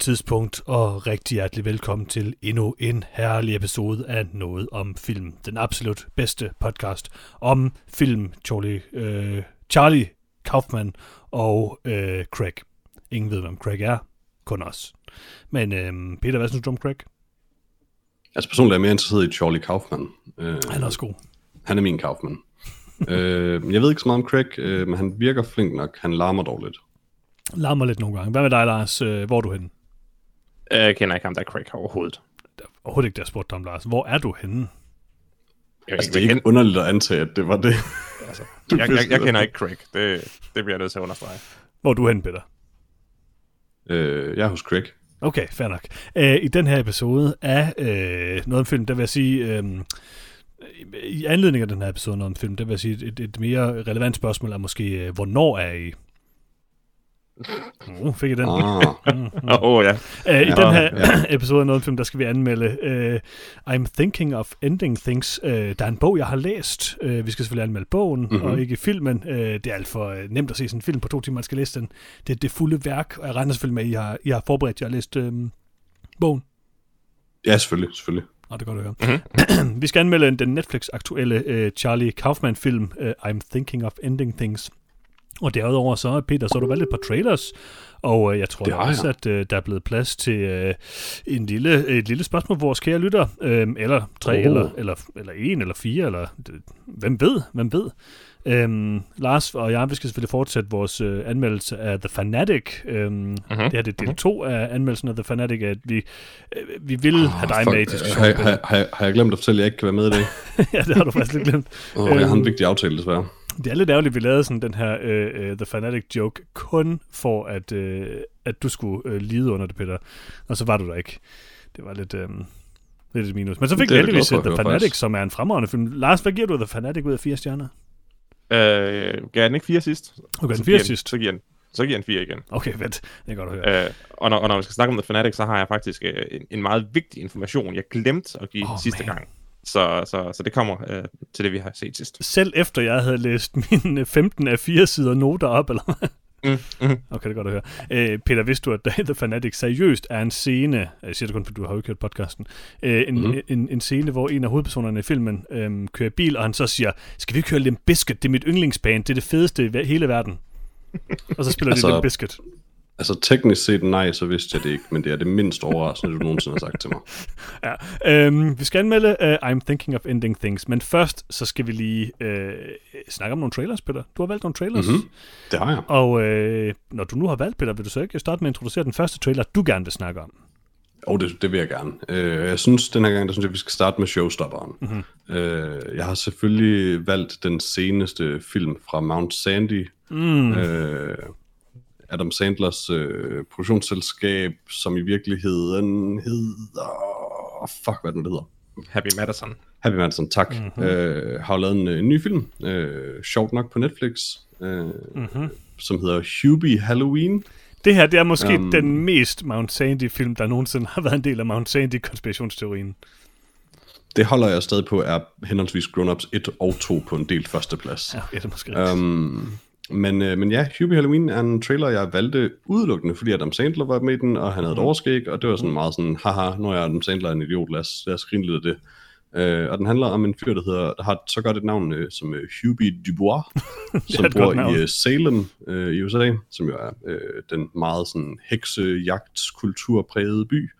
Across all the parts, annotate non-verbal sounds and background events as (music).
Tidspunkt og rigtig hjertelig velkommen til endnu en herlig episode af Noget om Film. Den absolut bedste podcast om film. Charlie, øh, Charlie Kaufman og øh, Craig. Ingen ved, hvem Craig er. Kun os. Men øh, Peter, hvad synes du om Craig? Altså personligt er jeg mere interesseret i Charlie Kaufman. Øh, Han er også god. han er min Kaufman. (laughs) øh, jeg ved ikke så meget om Craig, øh, men han virker flink nok. Han larmer dog lidt. Larmer lidt nogle gange. Hvad med dig, Lars? Øh, Hvor er du henne? Jeg kender ikke ham, der er Craig overhovedet. Overhovedet ikke, der spurgte dig om, Lars. Hvor er du henne? Jeg, Altså, det er ikke underligt at antage, at det var det. Altså, jeg, jeg, jeg kender ikke Craig. Det, det bliver jeg nødt til at understrege. Hvor er du henne, Peter? øh, jeg er hos Craig. Okay, fair nok. Uh, I den her episode af uh, noget om film, der vil jeg sige, um, i anledning af den her episode om film, der vil jeg sige, et, et mere relevant spørgsmål er måske, uh, hvornår er I? Uh, fik I den? Ah, Åh, oh, ja. Uh, I Ja, den her ja. (clears throat) episode af noget film, der skal vi anmelde uh, I'm Thinking of Ending Things. Uh, der er en bog, jeg har læst. Uh, vi skal selvfølgelig anmelde bogen, mm-hmm. og ikke filmen. Uh, det er alt for uh, nemt at se sådan en film på to timer, man skal læse den. Det er det fulde værk, og jeg regner selvfølgelig med, at I har, I har forberedt jer og læst uh, bogen. ja, selvfølgelig, selvfølgelig. Nå, det er godt at høre. Mm-hmm. (clears throat) vi skal anmelde den Netflix-aktuelle uh, Charlie Kaufman-film, uh, I'm Thinking of Ending Things. Og derudover så, Peter, så har du valgt et par trailers, og uh, jeg tror Det også, jeg. at uh, der er blevet plads til uh, en lille, et lille spørgsmål, vores kære lytter, uh, eller tre, Oh. oh. eller, eller, eller en, eller fire, eller det, hvem ved, hvem ved. Um, Lars og jeg, vi skal selvfølgelig fortsætte vores uh, anmeldelse af The Fanatic. Um, mm-hmm. Det her det er del to af anmeldelsen af The Fanatic, at vi, uh, vi vil have dig Fuck, med i øh, diskussionen. har, har, har, har jeg glemt at fortælle, at jeg ikke kan være med i dag? (laughs) ja, det har du faktisk lidt glemt. Oh, jeg har Øhm. en vigtig aftale, desværre. (laughs) Det er lidt ærgerligt, at vi lavede sådan den her uh, uh, The Fanatic joke, kun for at, uh, at du skulle uh, lide under det, Peter. Og så var du der ikke. Det var lidt, um, lidt et minus. Men så fik vi heldigvis for at The Fanatic, faktisk. som er en fremragende film. Lars, hvad giver du The Fanatic ud af fire stjerner? Øh, gav den ikke fire sidst? Gav den fire sidst. Så giver den, så giver den fire igen. Okay, vent. Det er godt at høre. Øh, og, når, og når vi skal snakke om The Fanatic, så har jeg faktisk øh, en, en meget vigtig information, jeg glemte at give oh, sidste man. gang. Så, så, så det kommer øh, til det, vi har set sidst. Selv efter jeg havde læst mine 15 af fire sider noter op, eller? Mm, mm. Okay, det er godt at høre. Øh, Peter, vidste du, at The Fanatic seriøst er en scene, jeg siger det kun, fordi du har jo hørt podcasten, øh, en, mm-hmm. en, en scene, hvor en af hovedpersonerne i filmen øh, kører bil, og han så siger, skal vi ikke høre Limp Bizkit? Det er mit yndlingsband, det er det fedeste i hele verden. Og så spiller (laughs) Altså- de Limp Bizkit. Altså teknisk set nej, så vidste jeg det ikke, men det er det mindst overraskende, du nogensinde har sagt til mig. (laughs) Ja. Øhm, vi skal anmelde uh, I'm Thinking of Ending Things, men først så skal vi lige øh, snakke om nogle trailers, Peter. Du har valgt nogle trailers. Mhm. Det har jeg. Og øh, når du nu har valgt, Peter, vil du så ikke starte med at introducere den første trailer, du gerne vil snakke om? Og det, det vil jeg gerne. Øh, jeg synes, den her gang, der synes jeg, vi skal starte med showstopperen. Mm-hmm. Øh, jeg har selvfølgelig valgt den seneste film fra Mount Sandy. Mm. Øh, Adam Sandlers øh, produktionsselskab, som i virkeligheden hedder... Fuck, hvad det hedder? Happy Madison. Happy Madison, tak. Mm-hmm. Øh, har lavet en, en ny film, øh, sjovt nok på Netflix, øh, mm-hmm. som hedder Hubie Halloween. Det her, det er måske um, den mest Mount Sandy-film, der nogensinde har været en del af Mount Sandy-konspirationsteorien. Det holder jeg stadig på, er henholdsvis Grown Ups 1 og 2 på en delt førsteplads. Ja, det er måske rigtigt. Um, men, øh, men ja, Hubie Halloween er en trailer, jeg valgte udelukkende, fordi Adam Sandler var med i den, og han havde et overskæg, og det var sådan meget sådan, haha, nu er Adam Sandler en idiot, lad os, lad os grine lidt af det. Uh, og den handler om en fyr, der, hedder, der har så godt et navn uh, som uh, Hubie Dubois, (laughs) som bor i uh, Salem uh, i USA, som jo er uh, den meget sådan heksejagtskulturprægede by.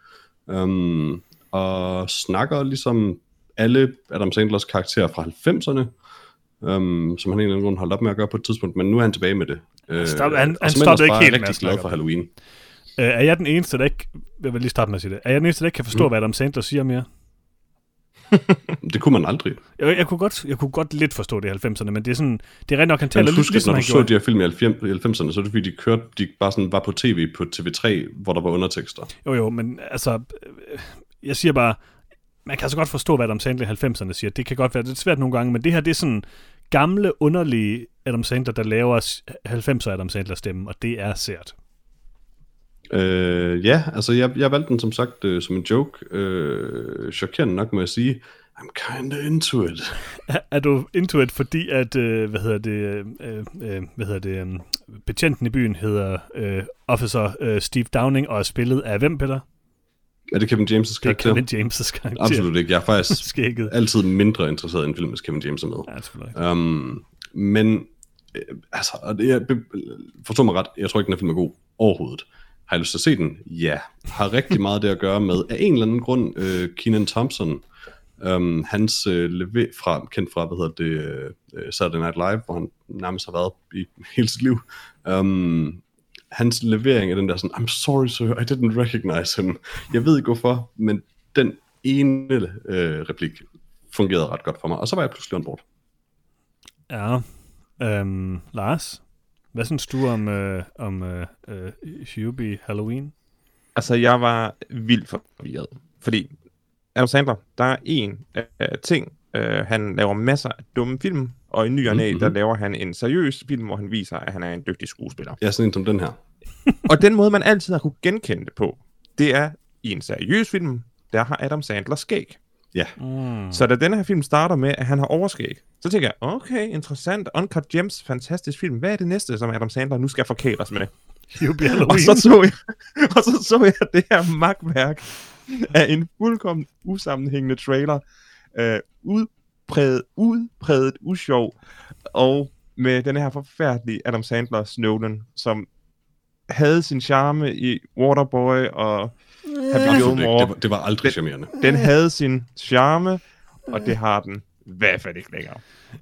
Um, og snakker ligesom alle Adam Sandlers karakterer fra 90'erne, um, som han en eller anden grund holdt op med at gøre på et tidspunkt, men nu er han tilbage med det. Uh, stop- han- han stoppede ikke helt rigtig glad for Halloween. Uh, er jeg den eneste, der ikke... Jeg vil lige starte med at sige det. Er jeg den eneste, der ikke kan forstå, mm. hvad Adam Sandler siger mere? (laughs) Det kunne man aldrig. Jeg, jeg, kunne godt, jeg kunne godt lidt forstå det i 90'erne, men det er sådan... Det er rent nok, han taler lidt ligesom når du så gjorde. de her film i 90'erne, så er det fordi, de kørte, de bare sådan var på tv på TV3, hvor der var undertekster. Jo, jo, men altså... øh, Jeg siger bare... Man kan altså godt forstå, hvad Adam Sandler i 90'erne siger. Det kan godt være lidt svært nogle gange, men det her, det er sådan gamle, underlige Adam Sandler, der laver 90'er Adam Sandler stemme, og det er sært. Øh, ja, altså jeg, jeg valgte den som sagt øh, som en joke. Øh, chokerende nok må jeg sige. I'm kinda into it. Er, (laughs) er du into it, fordi at, øh, hvad hedder det, øh, øh, hvad hedder det, øh, betjenten i byen hedder øh, Officer øh, Steve Downing, og er spillet af hvem, Peter? Er det Kevin James' Det er karakter? Kevin James' karakter. Absolut ikke. Jeg er faktisk (laughs) Skægget. altid mindre interesseret i en film, hvis Kevin James er med. Ja, selvfølgelig. Um, men, øh, altså, det er, be- forstå mig ret, jeg tror ikke, den her film er god overhovedet. Har jeg lyst til at se den? Ja. Har rigtig meget det at gøre med, af en eller anden grund, øh, Keenan Thompson, um, hans øh, leve fra, kendt fra, hvad hedder det, øh, Saturday Night Live, hvor han nærmest har været i hele sit liv. Um, hans levering af den der sådan, I'm sorry sir, I didn't recognize him. Jeg ved ikke hvorfor, men den ene øh, replik fungerede ret godt for mig, og så var jeg pludselig on board. Ja. Øhm, Lars, hvad synes du om, øh, om øh, øh, Hubie Halloween? Altså, jeg var vildt forvirret. Fordi Adam Sandler, der er en uh, ting. Uh, han laver masser af dumme film, og i ny og næ, Mhm. der laver han en seriøs film, hvor han viser, at han er en dygtig skuespiller. Jeg er sådan en som den her. (laughs) og den måde, man altid har kunne genkende det på, det er i en seriøs film, der har Adam Sandler skæg. Ja, Mm. Så da denne her film starter med, at han har overskæg, så tænker jeg, okay, interessant, Uncut Gems, fantastisk film. Hvad er det næste, som Adam Sandler nu skal forkæle os med? (laughs) Og så så jeg, (laughs) og så så jeg det her magtværk af en fuldkommen usammenhængende trailer. Øh, udpræget, udpræget usjov, og med den her forfærdelige Adam Sandler Snowden, som havde sin charme i Waterboy og Happy absolut ikke. Gilmore. Det var, det var aldrig charmerende. Den havde sin charme, og det har den i hvert fald ikke længere.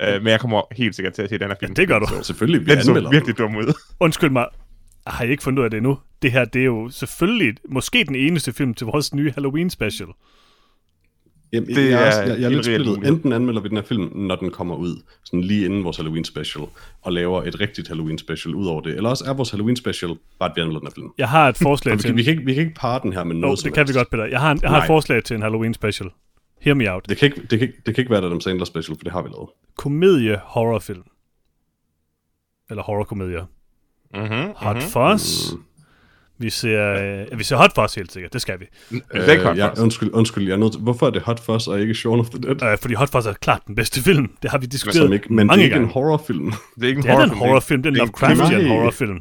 Øh, men jeg kommer helt sikkert til at se den her film. det gør du. Så, Selvfølgelig, vi den så virkelig dum ud. (laughs) Undskyld mig, har I ikke fundet ud af det endnu? Det her, det er jo selvfølgelig måske den eneste film til vores nye Halloween special. Jamen, Det jeg, er, jeg, jeg er lidt splittet. Enten anmelder vi den her film, når den kommer ud, sådan lige inden vores Halloween special, og laver et rigtigt Halloween special ud over det. Eller også er vores Halloween special bare, at vi anmelder den her film. Jeg har et forslag vi, til vi, kan ikke, vi kan ikke parre den her med noget Oh, det kan vi helst. godt, Peter. Jeg har, en, jeg har et forslag til en Halloween special. Hear me out. Det kan, ikke, det, kan, ikke- det kan ikke være et Adam Sandler special, for det har vi lavet. Komedie-horrorfilm. Eller horrorkomedier. Mm-hmm, Hot Fuzz. Mm. Vi ser, øh, vi ser Hot Fuzz helt sikkert, det skal vi. Det er ikke hot ja, undskyld, undskyld, jeg er nødt til, hvorfor er det Hot Fuzz og ikke Shaun of the Dead? Øh, fordi Hot Fuzz er klart den bedste film. Det har vi diskuteret ikke, men det er mange ikke gange. en horrorfilm. Det er ikke en det er da en horrorfilm, horrorfilm, det er en er Lovecraftian krimi. horrorfilm.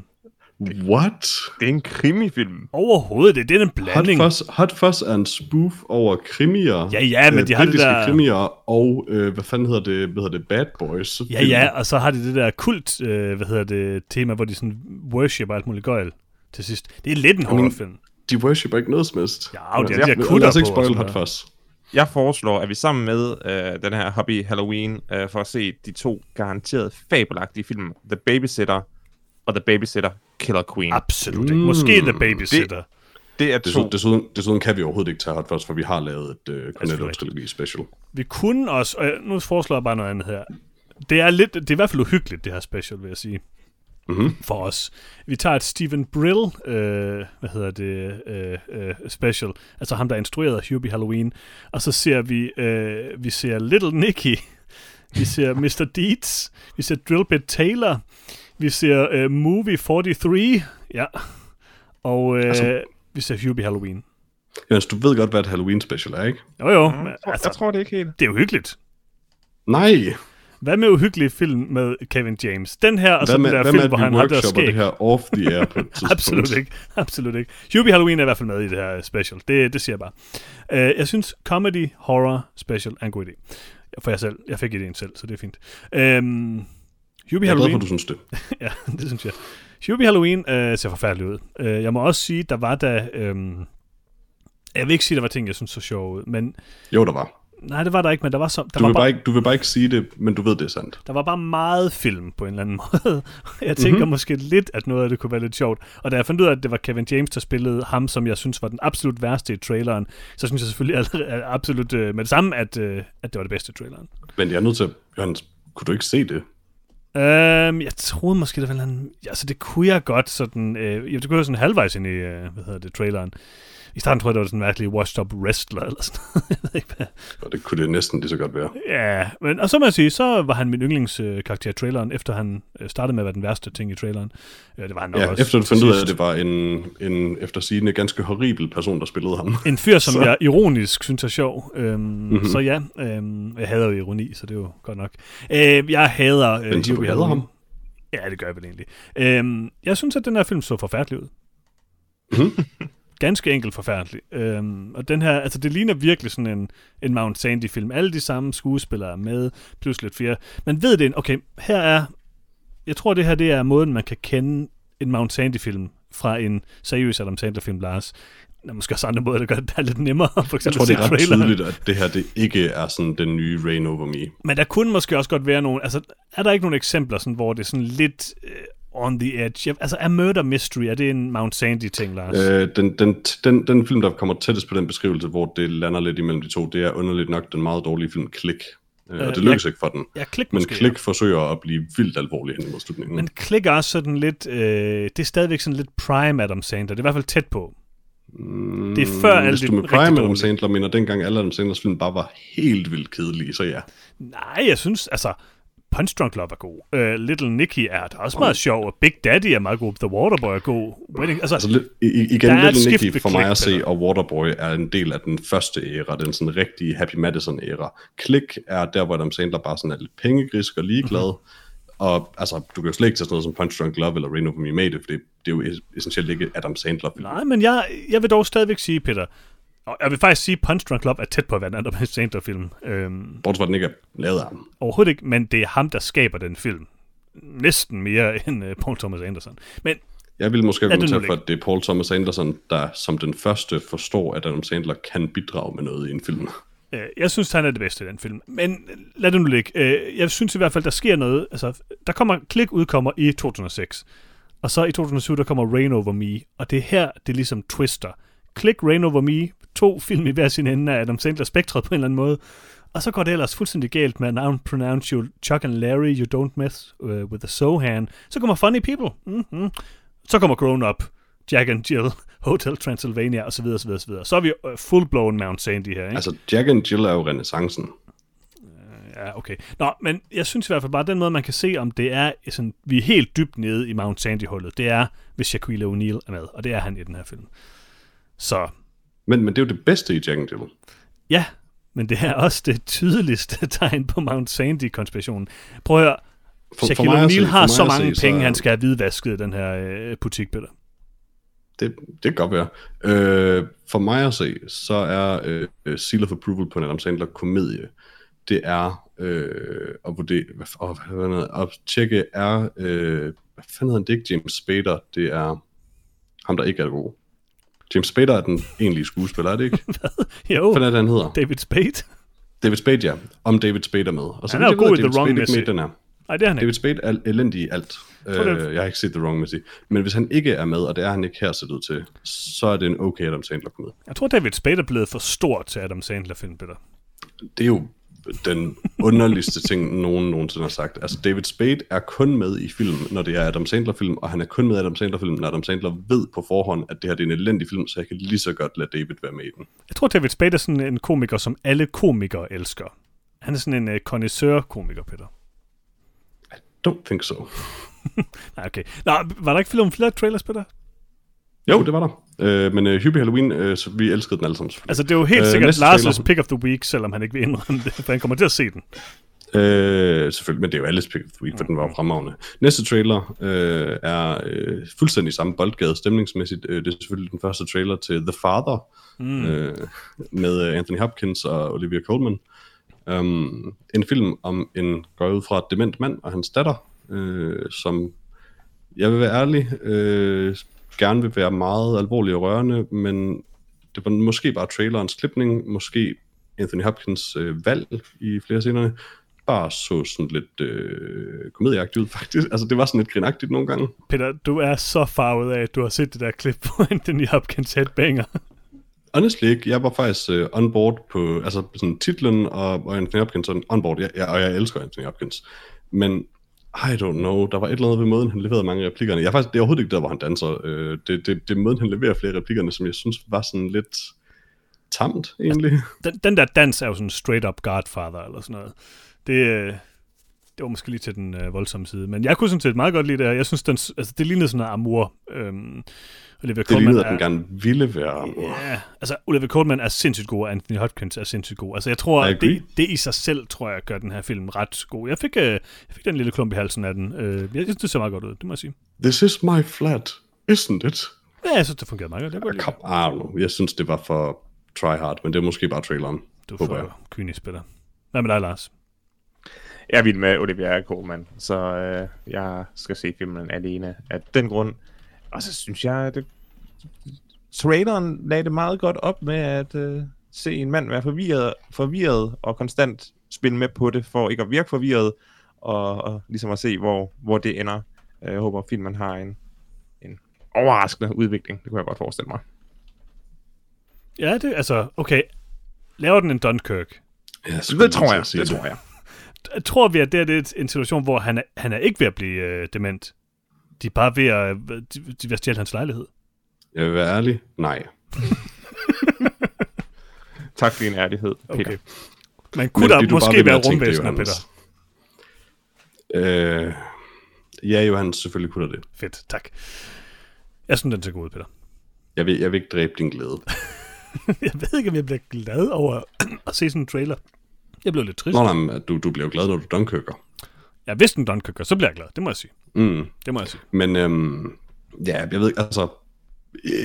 What? Det er en krimifilm. Overhovedet, det, det er en Hot blanding. Fuzz, Hot Fuzz er en spoof over krimier. Ja, ja, men øh, de har det britiske der- krimier og, øh, hvad fanden hedder det, hvad hedder det, Bad Boys. Ja, ja, og så har de det der kult, øh, hvad hedder det, tema, hvor de sådan worship og alt muligt gøjl til sidst. Det er lidt en horrorfilm. De worshipper ikke noget som helst. Ja, og det er de der kutter os ikke spoil Hot Fuzz. Jeg foreslår, at vi sammen med øh, den her Hobby Halloween øh, får se de to garanteret fabelagtige film. The Babysitter og The Babysitter Killer Queen. Absolut ikke. Måske The Babysitter. Det er to. Desuden, desuden, kan vi overhovedet ikke tage Hot Fuzz, for vi har lavet et uh, Cornetto selvfølgelig. trilogi special. Vi kunne også, og jeg- nu foreslår jeg bare noget andet her. Det er, lidt, det er i hvert fald uhyggeligt, det her special, vil jeg sige. Mhm. For os. Vi tager et Stephen Brill, øh, hvad hedder det, øh, øh, special. Altså ham, der instruerede Hubie Halloween. Og så ser vi, øh, vi ser Little Nicky. Vi ser (laughs) Mr. Deeds. Vi ser Drillbit Taylor. Vi ser øh, Movie 43. Ja. Og øh, Altså- vi ser Hubie Halloween. Jens, du ved godt, hvad et Halloween special er, ikke? Jo jo, Mm, men, jeg, tror, altså, jeg tror det ikke helt. det er uhyggeligt. Nej! Hvad med uhyggelige film med Kevin James? Den her, og så den der film, med hvor han har det der skæg. det her off the air på? (laughs) Absolut ikke. Absolut ikke. Hubie Halloween er i hvert fald med i det her special. Det, det siger jeg bare. Uh, jeg synes, comedy horror special er en god idé. For jeg selv. Jeg fik idéen selv, så det er fint. Um, Hubie Jeg er glad for, Halloween... du synes det. (laughs) ja, det synes jeg. Hubie Halloween uh, ser forfærdelig ud. Uh, jeg må også sige, der var da... Um, jeg vil ikke sige, der var ting, jeg synes så sjov ud, men... Jo, der var. Nej, det var der ikke, men der var, så, der Du var vil, bare, bare ikke, du vil bare ikke sige det, men du ved, det er sandt. Der var bare meget film på en eller anden (laughs) måde. jeg tænker mm-hmm. måske lidt, at noget af det kunne være lidt sjovt. Og da jeg fandt ud af, at det var Kevin James, der spillede ham, som jeg synes var den absolut værste i traileren, så synes jeg selvfølgelig allerede- absolut øh, med det samme, at, øh, at det var det bedste i traileren. Men jeg er nødt til at... Johannes, kunne du ikke se det? Øhm, jeg troede måske, det var en... Altså, det kunne jeg godt sådan... Øh, ja, det kunne jeg sådan halvvejs ind i, øh, hvad hedder det, traileren. I starten tror jeg, det var sådan en mærkelig washed up wrestler, eller sådan noget. (laughs) jeg ved ikke, hvad. Og det kunne det næsten lige så godt være. Ja, men, og så må jeg sige, så var han min yndlingskarakter i traileren, efter han øh, startede med at være den værste ting i traileren. Ja, det var han nok Ja, også efter du fandt ud af, at det var en, en efter sigende ganske horribel person, der spillede ham. En fyr, som (laughs) Så- jeg ironisk synes er sjov. Øhm, mm-hmm. Mhm. Så ja, øhm, jeg hader jo ironi, så det er jo godt nok. Øh, jeg hader øh, Hubie hader ham? Ja, det gør jeg vel egentlig. Øhm, jeg synes, at den her film så forfærdelig ud. Mhm. (laughs) Ganske enkelt forfærdelig. Øhm, og den her, altså det ligner virkelig sådan en, en Mount Sandy-film. Alle de samme skuespillere er med, plus lidt flere. Man ved det, okay, her er, jeg tror det her det er måden, man kan kende en Mount Sandy-film fra en seriøs Adam Sandler-film, Lars. Der er måske også andre måder, der gør det der lidt nemmere. For Jeg eksempel tror, det er ret traileren. tydeligt, at det her det ikke er sådan den nye Rain Over Me. Men der kunne måske også godt være nogle... Altså, er der ikke nogle eksempler, sådan, hvor det er sådan lidt uh, on the edge? Jeg- Altså, er Murder Mystery, er det en Mount Sandy-ting, Lars? Øh, Øh, den, den, den, den film, der kommer tættest på den beskrivelse, hvor det lander lidt imellem de to, det er underligt nok den meget dårlige film Click. Øh, Øh, og det ja. lykkes ikke for den. ja, klik Men måske. Click forsøger at blive vildt alvorlig hen imod slutningen. Men klik er også sådan lidt... Øh, det er stadigvæk sådan lidt prime Adam Sandler. Det er i hvert fald tæt på. Det er før Mm, alt det Prime Adam. Sandler mener, dengang alle Adam Sandlers film bare var helt vildt kedelige, så ja. Nej, jeg synes... Altså, Punch Drunk Love er god. Uh, Little Nicky er der også meget sjov, og Big Daddy er meget god. The Waterboy er god. Wedding, altså, Altså i, igen, Little Nicky for mig at se, og Waterboy er en del af den første æra, den sådan rigtige Happy Madison-æra. Click er der, hvor Adam Sandler bare sådan er lidt pengegrisk og ligeglad. Mhm. Og altså, du kan jo slet ikke tage sådan noget som Punch Drunk Love eller Rain Over Me med det, for det, det er jo es- essentielt ikke Adam Sandler film. Nej, men jeg, jeg vil dog stadigvæk sige, Peter, og jeg vil faktisk sige, Punch Drunk Love er tæt på at være en Adam Sandler-film. Øhm, Bortset fra, at den ikke er lavet af ham. overhovedet ikke, men det er ham, der skaber den film. Næsten mere (laughs) end uh, Paul Thomas Anderson. Men Jeg vil måske Er argumentere for, at det er Paul Thomas Anderson, der som den første forstår, at Adam Sandler kan bidrage med noget i en film. Øh, jeg synes, han er det bedste i den film. Men øh, lad det nu ligge. Øh, jeg synes i hvert fald, der sker noget. Altså, der kommer, Klik udkommer i 2006. Og så i 2007, der kommer Rain Over Me. Og det er her, det ligesom twister. Klik, Rain Over Me. To film i hver sin ende af Adam Sandler spektret på en eller anden måde. Og så går det ellers fuldstændig galt med Now Pronounce You Chuck and Larry, You Don't Mess uh, With The Sohan. Så kommer Funny People. Mm-hmm. Så kommer Grown Up, Jack and Jill, Hotel Transylvania osv. osv., osv. Så er vi uh, full-blown Mount Sandy her, ikke? Altså, Jack and Jill er jo renaissancen. Ja, okay. Nå, men jeg synes i hvert fald bare, at den måde, man kan se, om det er sådan, vi er helt dybt nede i Mount Sandy-hullet, det er, hvis Shaquille O'Neal er med, og det er han i den her film. Så Men, men det er jo det bedste i Jack and Jill. ja, men det er også det tydeligste (laughs) tegn på Mount Sandy-konspirationen. Prøv at høre, For- Shaquille se- O'Neal har så se, mange så penge, er- han skal have hvidvasket den her øh, butik, Peter. Det, det kan godt være. Øh, for mig at se, så er øh, Seal of Approval på en Adam Sandler komedie, det er øh, at, vurdere, hvad, åh, hvad er det? at tjekke er, øh, hvad fanden hedder han, det er ikke James Spader, det er ham, der ikke er god. James Spader er den egentlige skuespiller, er det ikke? (laughs) Jo, Hvad er det, han hedder? David Spade. David Spade, ja. Om David Spade er med. Og så Han er jo god i The Wrong den her. Nej, det er han ikke. David Spade er elendig i alt. tror, det er- Øh, jeg har ikke set The Wrong Missy. Men hvis han ikke er med, og det er han ikke her set ud til, så er det en okay Adam Sandler komedie. Jeg tror, David Spade er blevet for stor til Adam Sandler-film, Peter. Det er jo den underligste ting, nogen nogensinde har sagt. Altså, David Spade er kun med i film, når det er Adam Sandler-film, og han er kun med i Adam Sandler-film, når Adam Sandler ved på forhånd, at det her det er en elendig film, så jeg kan lige så godt lade David være med i den. Jeg tror, David Spade er sådan en komiker, som alle komikere elsker. Han er sådan en uh, connoisseur-komiker, Peter. Don't think so. (laughs) Nej, okay. Nå, var der ikke flere flere trailers, Peter? Jo, det var der. Øh, men uh, Hubie Halloween, øh, så vi elskede den alle sammen. Altså, det er jo helt Øh, øh, sikkert næste Lars' trailer. pick of the week, selvom han ikke vil indrømme det, for han kommer til at se den. Øh, selvfølgelig, men det er jo alles pick of the week, for den var jo fremragende. Næste trailer øh, er øh, fuldstændig samme boldgade stemningsmæssigt. Øh, det er selvfølgelig den første trailer til The Father, mm. øh, med øh, Anthony Hopkins og Olivia Colman. Um, en film om en går ud fra et dement mand og hans datter, øh, som, jeg vil være ærlig, øh, gerne vil være meget alvorlig og rørende, men det var måske bare trailerens klipning, måske Anthony Hopkins øh, valg i flere scenerne, bare så sådan lidt øh, komedieagtigt ud, (laughs) faktisk. Altså, det var sådan lidt grinagtigt nogle gange. Peter, du er så farvet af, at du har set det der klip på Anthony Hopkins headbanger. Honestly ikke. Jeg var faktisk uh, on board på altså, sådan titlen og, og Anthony Hopkins sådan on board. Jeg, jeg, og jeg elsker Anthony Hopkins. Men I don't know. Der var et eller andet ved måden, han leverede mange af replikkerne. Jeg er faktisk, det er overhovedet ikke der, hvor han danser. Øh, det, det, det er måden, han leverer flere af replikkerne, som jeg synes var sådan lidt tamt, egentlig. Den, den der dans er jo sådan straight up Godfather eller sådan noget. Det, øh, det var måske lige til den øh, voldsomme side. Men jeg kunne sådan set meget godt lide det her. Jeg synes, den, altså, det lignede sådan noget amour. Øhm, Olivia Det Colman lignede, at den er, gerne ville være. Ja, altså Olivia Colman er sindssygt god, og Anthony Hopkins er sindssygt god. Altså jeg tror, at det, det i sig selv, tror jeg, gør den her film ret god. Jeg fik, øh, jeg fik den lille klump i halsen af den. Øh, jeg synes, det ser meget godt ud, det må jeg sige. This is my flat, isn't it? Ja, jeg synes, det fungerede meget godt. Jeg, godt Kom, I don't know. Jeg synes, det var for try hard, men det er måske bare traileren. det. du jeg. får kynisk spiller. Hvad med dig, Lars? Jeg er vild med Olivia Colman, så øh, jeg skal se filmen alene af den grund. Og så synes jeg, at det, traileren lagde det meget godt op med at øh, se en mand være forvirret, forvirret og konstant spille med på det, for ikke at virke forvirret, og, og ligesom at se, hvor, hvor det ender. Øh, Jeg håber, at filmen har en, en overraskende udvikling. Det kunne jeg godt forestille mig. Ja, det altså, okay. Laver den en Dunkirk? Ja, Det tror jeg. Det tror jeg. Tror vi, at det er, det er en situation, hvor han er, han er ikke ved at blive øh, dement? De er bare ved at, øh, de, de at stjæle hans lejlighed. Jeg vil være ærlig. Nej. (laughs) Tak for din ærlighed, Peter. Okay. Men kunne du bare måske være rumvæsener, Peter? Øh, ja, Johannes, selvfølgelig kunne der det. Fedt, tak. Jeg synes, den ser god ud, Peter. Jeg vil, jeg vil ikke dræbe din glæde. (laughs) jeg ved ikke, om jeg bliver glad over at se sådan en trailer. Jeg blev lidt trist. Nå, nej, du, du bliver jo glad, når du dunkirker. Jeg vidste en Dunkirk, så bliver jeg glad. Det må jeg sige. Mm. Det må jeg sige. Men øhm, ja, jeg ved altså...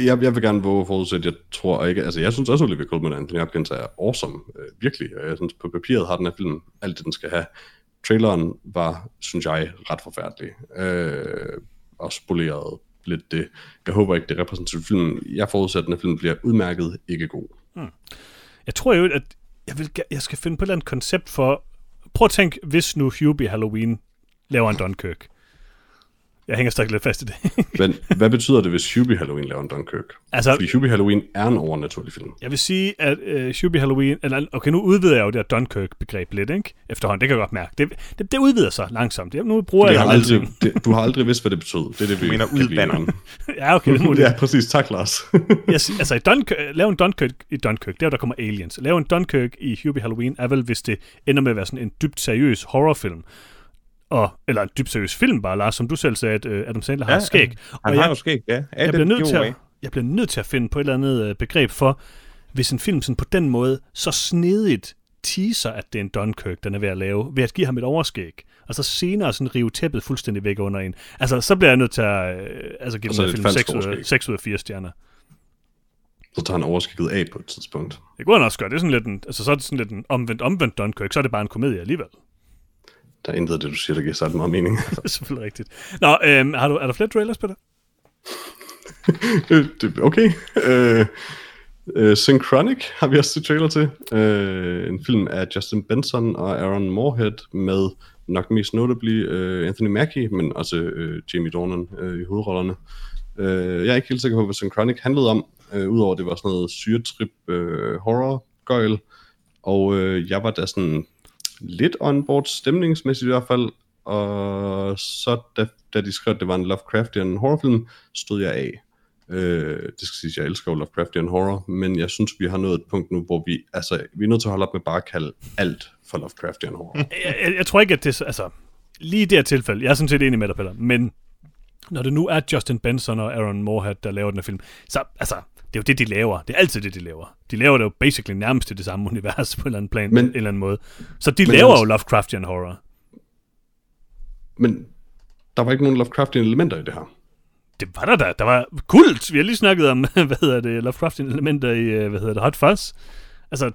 Jeg, jeg vil gerne våge forudsætte, jeg tror ikke... Altså, jeg synes også, Olivia Colman og Anthony Hopkins er awesome. Øh, virkelig. Og jeg synes, på papiret har den her film alt det, den skal have. Traileren var, synes jeg, ret forfærdelig. Øh, og spoleret lidt det. Jeg håber ikke, det er repræsentativt film. Jeg forudsætter, at den her film bliver udmærket, ikke god. Jeg tror jo, at jeg, vil, jeg skal finde på et eller andet koncept for... Prøv at tænke, hvis nu Hubie Halloween laver en Dunkirk. Jeg hænger stadig lidt fast i det. (laughs) Men hvad betyder det, hvis Hubie Halloween laver en Dunkirk? altså, Fordi Hubie Halloween er en overnaturlig film. jeg vil sige, at uh, Hubie Halloween... Eller, okay, nu udvider jeg jo det her Dunkirk-begreb lidt, ikke? Efterhånden, det kan jeg godt mærke. Det, det, det udvider sig langsomt. Jeg, nu bruger Det jeg har aldrig, det, du har aldrig vidst, hvad det betød. Det er det, vi mener udvander. (laughs) Ja, okay, det er muligt. Ja, præcis. Tak, Lars. (laughs) Sig- altså, i Dunkirk, lave en Dunkirk i Dunkirk, der der kommer aliens. Lave en Dunkirk i Hubie Halloween er vel, hvis det ender med at være sådan en dybt seriøs horrorfilm. Og, eller en dybt seriøs film bare, Lars, som du selv sagde, at uh, Adam Sandler har Ja, ja, skæg. Han Og har jeg, jo skæg, ja. ja jeg, bliver nødt til at, jeg bliver nødt til at finde på et eller andet øh, begreb for, hvis en film sådan på den måde så snedigt teaser, at det er en Dunkirk, den er ved at lave, ved at give ham et overskæg, og så senere sådan rive tæppet fuldstændig væk under en. Altså, så bliver jeg nødt til at øh, altså give Og så den film et falsk 6 ud, af, overskæg. 6 ud af 4 stjerner. Så tager han overskikket af på et tidspunkt. Det kunne han også gøre. Det er sådan lidt en, altså så er det sådan lidt en omvendt, omvendt Dunkirk, så er det bare en komedie alligevel. Der er intet af det, du siger, der giver særlig meget mening. (laughs) Det er selvfølgelig rigtigt. Nå, øhm, har du, er der flere trailers, Peter? (laughs) Okay. Øh, øh, Synchronic har vi også set trailer til. Øh, en film af Justin Benson og Aaron Moorhead med nok mest notably øh, Anthony Mackie, men også øh, Jamie Dornan øh, i hovedrollerne. Øh, jeg er ikke helt sikker på, hvad Synchronic handlede om, øh, udover det var sådan noget syretrip øh, horror gøjl og øh, jeg var da sådan lidt on board stemningsmæssigt i hvert fald, og så da, da de skrev, at det var en Lovecraftian horrorfilm, stod jeg af. Øh, det skal siges, jeg elsker Lovecraftian horror, men jeg synes, vi har nået et punkt nu, hvor vi, altså, vi er nødt til at holde op med bare at kalde alt for Lovecraftian horror. Jeg, jeg, jeg tror ikke, at det er, altså, lige i det her tilfælde, jeg er sådan set enig med dig, Peter, men når det nu er Justin Benson og Aaron Moorhead, der laver den her film, så, altså, det er jo det, de laver. Det er altid det, de laver. De laver det jo basically nærmest i det samme univers på en eller anden plan, Men- en eller anden måde. Så de laver altså- jo Lovecraftian horror. Men der var ikke nogen Lovecraftian elementer i det her. Det var der da. Der var kult. Vi har lige snakket om, (laughs) hvad hedder det, Lovecraftian elementer i, øh, hvad hedder det, Hot Fuzz. Altså,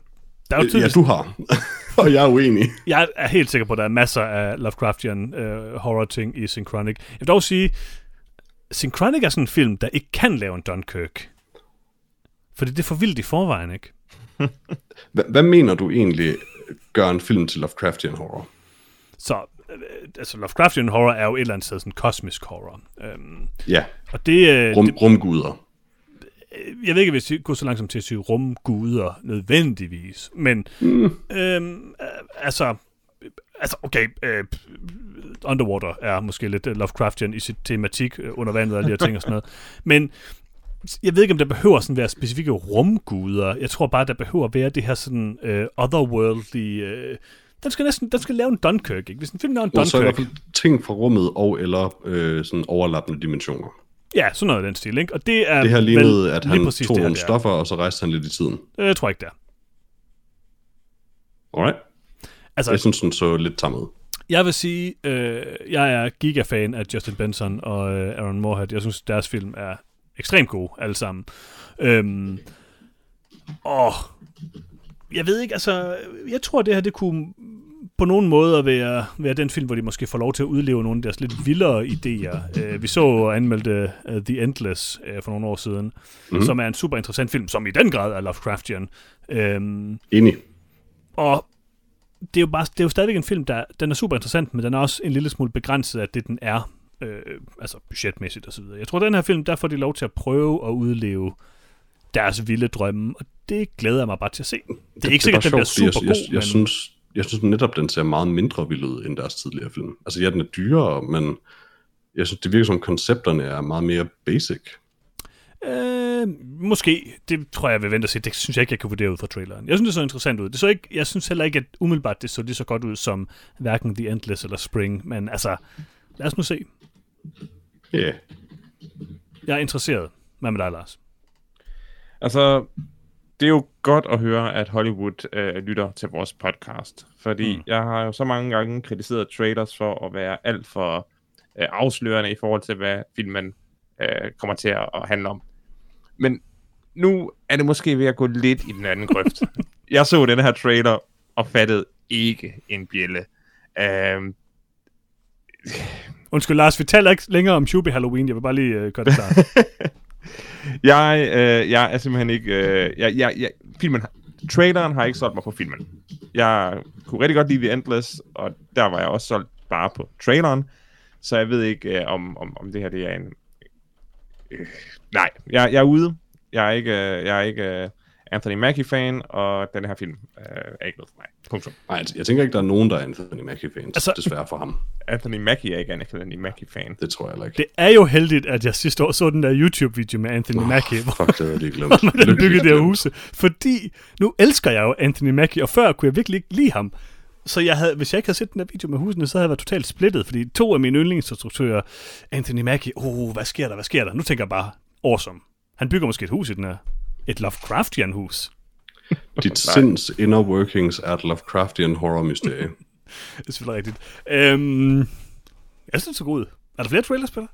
der er jo Ja, tydeligt, du har. (laughs) og jeg er uenig. Jeg er helt sikker på, at der er masser af Lovecraftian øh, horror-ting i Synchronic. Jeg vil dog sige, Synchronic er sådan en film, der ikke kan lave en Dunkirk. Fordi det er for vildt i forvejen, ikke? (laughs) H- hvad mener du egentlig gør en film til Lovecraftian horror? Så, øh, altså Lovecraftian horror er jo et eller andet sted sådan kosmisk horror. Øhm, Ja, og det, øh, rum, det, rumguder. jeg ved ikke, hvis jeg går så langsomt til at sige rumguder nødvendigvis, men mm. øhm, øh, altså, altså okay, øh, Underwater er måske lidt øh, Lovecraftian i sit tematik øh, under vandet og alle de her ting og sådan noget. (laughs) Men jeg ved ikke, om der behøver sådan være specifikke rumguder. Jeg tror bare, der behøver være det her sådan uh, otherworldly... Uh, den skal næsten den skal lave en Dunkirk, ikke? Hvis en film laver en Og så i hvert Dunkirk... fald ting fra rummet og eller øh, sådan overlappende dimensioner. Ja, sådan noget af den stil, ikke? Og det er Det her vel lignede, at han tog nogle er. stoffer, og så rejste han lidt i tiden. Øh, Jeg tror ikke, det er. Alright. Altså, Jeg synes, den så lidt tam ud. Jeg vil sige, øh, jeg er gigafan af Justin Benson og øh, Aaron Moorhead. Jeg synes, deres film er ekstremt gode, alle sammen. Øhm, og jeg ved ikke, altså, jeg tror, det her, det kunne på nogen måder være, være den film, hvor de måske får lov til at udleve nogle af deres lidt vildere idéer. Øh, vi så og anmeldte uh, The Endless uh, for nogle år siden, mm. som er en super interessant film, som i den grad er Lovecraftian. Øhm, Enig. og det er jo bare det er jo stadigvæk en film, der den er super interessant, men den er også en lille smule begrænset af det, den er. Øh, altså budgetmæssigt og så videre. Jeg tror, den her film, der får de lov til at prøve at udleve deres vilde drømme, og det glæder jeg mig bare til at se. Det er ikke sikkert, at den bliver sjovt, fordi super jeg, god, jeg, jeg, men synes, jeg synes netop, den ser meget mindre vild ud end deres tidligere film. Altså ja, den er dyrere, men jeg synes, det virker som koncepterne er meget mere basic. øh, måske, det tror jeg, jeg vil vente og se. Det synes jeg ikke, jeg kan vurdere ud fra traileren. Jeg synes, det så interessant ud. Det så ikke, jeg synes heller ikke, at umiddelbart det så lige så godt ud som hverken The Endless eller Spring, men altså, lad os nu se. Ja, yeah. Jeg er interesseret. Hvad med dig, Lars? Altså, det er jo godt at høre, at Hollywood øh, lytter til vores podcast. Fordi Mm. jeg har jo så mange gange kritiseret trailers for at være alt for øh, afslørende i forhold til, hvad filmen øh, kommer til at, handle om. Men nu er det måske ved at gå lidt i den anden grøft. (laughs) jeg så den her trailer og fattede ikke en bjælle. Øhm, Undskyld, Lars, vi taler ikke længere om Shubi Halloween. Jeg vil bare lige øh, gøre det klart. (laughs) jeg, øh, jeg er simpelthen ikke... Øh, jeg, jeg, jeg, filmen, traileren har ikke solgt mig på filmen. Jeg kunne rigtig godt lide The Endless, og der var jeg også solgt bare på traileren. Så jeg ved ikke, øh, om, om, om det her det er en... Øh, nej, jeg, jeg er ude. Jeg er ikke, øh, jeg er ikke øh, Anthony Mackie-fan, og den her film øh, er ikke noget for mig. Punktum. Nej, altså, jeg tænker ikke, der er nogen, der er Anthony Mackie-fans, Altså- desværre for ham. Anthony Mackie er ikke Anthony Mackie-fan. Det tror jeg ikke. Det er jo heldigt, at jeg sidste år så den der YouTube-video med Anthony Åh, Mackie, hvor Fuck, det havde lige glemt. (laughs) man Lykkeligt byggede de her huse. Fordi nu elsker jeg jo Anthony Mackie, og før kunne jeg virkelig ikke lide ham. Så jeg havde, hvis jeg ikke havde set den der video med husene, så havde jeg været totalt splittet, fordi to af mine yndlingsinstruktører, Anthony Mackie, oh, hvad sker der, hvad sker der? Nu tænker jeg bare, awesome. Han bygger måske et hus i den her. Et Lovecraftian hus. (laughs) Dit sinds inner workings er et Lovecraftian horror mysterie. (laughs) Det er selvfølgelig rigtigt. Øhm, jeg synes, det er god. Er der flere trailers på det?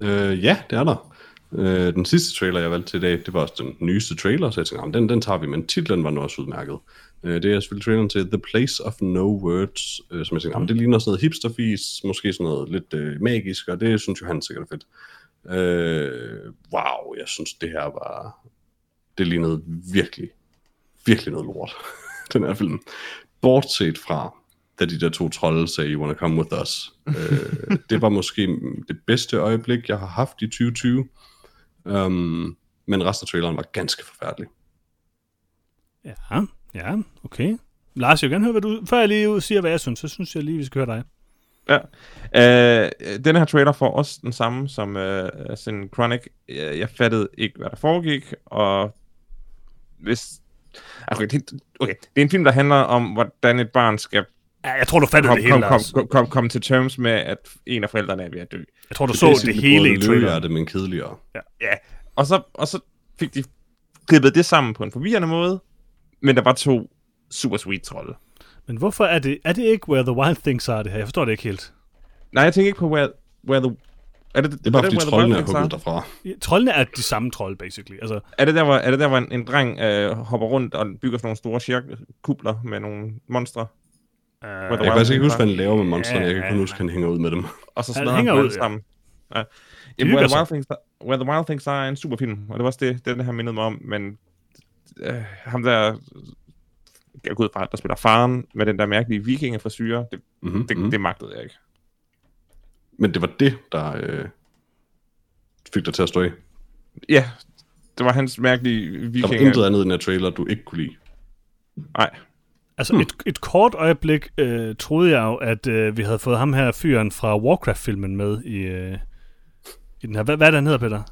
øh, ja, det er der. Øh, den sidste trailer, jeg valgte til i dag, det var også den nyeste trailer, så jeg tænkte, "Jamen, den, den tager vi, men titlen var nu også udmærket. Øh, det er selvfølgelig traileren til The Place of No Words, øh, som jeg tænkte, "Jamen, det ligner sådan noget hipsterfis, måske sådan noget lidt øh, magisk, og det synes jo han sikkert er fedt. Øh, wow, jeg synes det her var, det lignede virkelig, virkelig noget lort, (laughs) den her film. Bortset fra, da de der to trolde sagde, you wanna come with us. øh, det var måske det bedste øjeblik, jeg har haft i 2020. Um, men resten af traileren var ganske forfærdelig. Ja, ja, okay. Lars, jeg vil gerne høre, hvad du... Før jeg lige siger, hvad jeg synes, så synes jeg lige, vi skal høre dig. Ja. Øh, den her trailer får også den samme som øh, Sin Chronic. Jeg, jeg fattede ikke, hvad der foregik, og hvis... Okay det, okay, det er en film, der handler om, hvordan et barn skal Ja, jeg tror, du fattede komme det hele, kom, kom, kom, kom, kom til terms med, at en af forældrene er ved at dø. Jeg tror, du Det så er det basically hele i traileren. løvehjerte, men kedeligere. Ja, og så, og så fik de klippet det sammen på en forvirrende måde, men der var to super sweet trolde. Men hvorfor er det... Er det ikke Where the Wild Things Are, det her? Jeg forstår det ikke helt. Nej, jeg tænker ikke på Where, where the... Er det, Det er bare, fordi Where the troldene er hugget derfra. Ja, Trollene er de samme trold, basically. Altså, Er det der, hvor, er det der, hvor en, en dreng øh, hopper rundt og bygger sådan nogle store cirkelkubler med nogle monstre, uh, Jeg kan faktisk ikke huske, hvad han laver med monsterne. Jeg kan Ja, kun ja, huske, at han hænger ud med dem. og så Han smadrer hænger han dem ud, ja. sammen? Ja. De Jamen, Where, the. Wild Things, Where the Wild Things er en super film, og det var også det, den her mindede mig om, men øh, ham der, jeg går ud fra, der spiller faren med den der mærkelige vikingefrisyre, det, Mm-hmm, det, det magtede jeg ikke. Men det var det, der øh, fik dig til at stå i. Ja, det var hans mærkelige Der var vikinger. intet andet i den her trailer, du ikke kunne lide. Nej, Altså, hmm. et, et kort øjeblik øh, troede jeg jo, at øh, vi havde fået ham her fyren fra Warcraft-filmen med i, øh, i den her. Hvad, hvad er det, han hedder, Peter?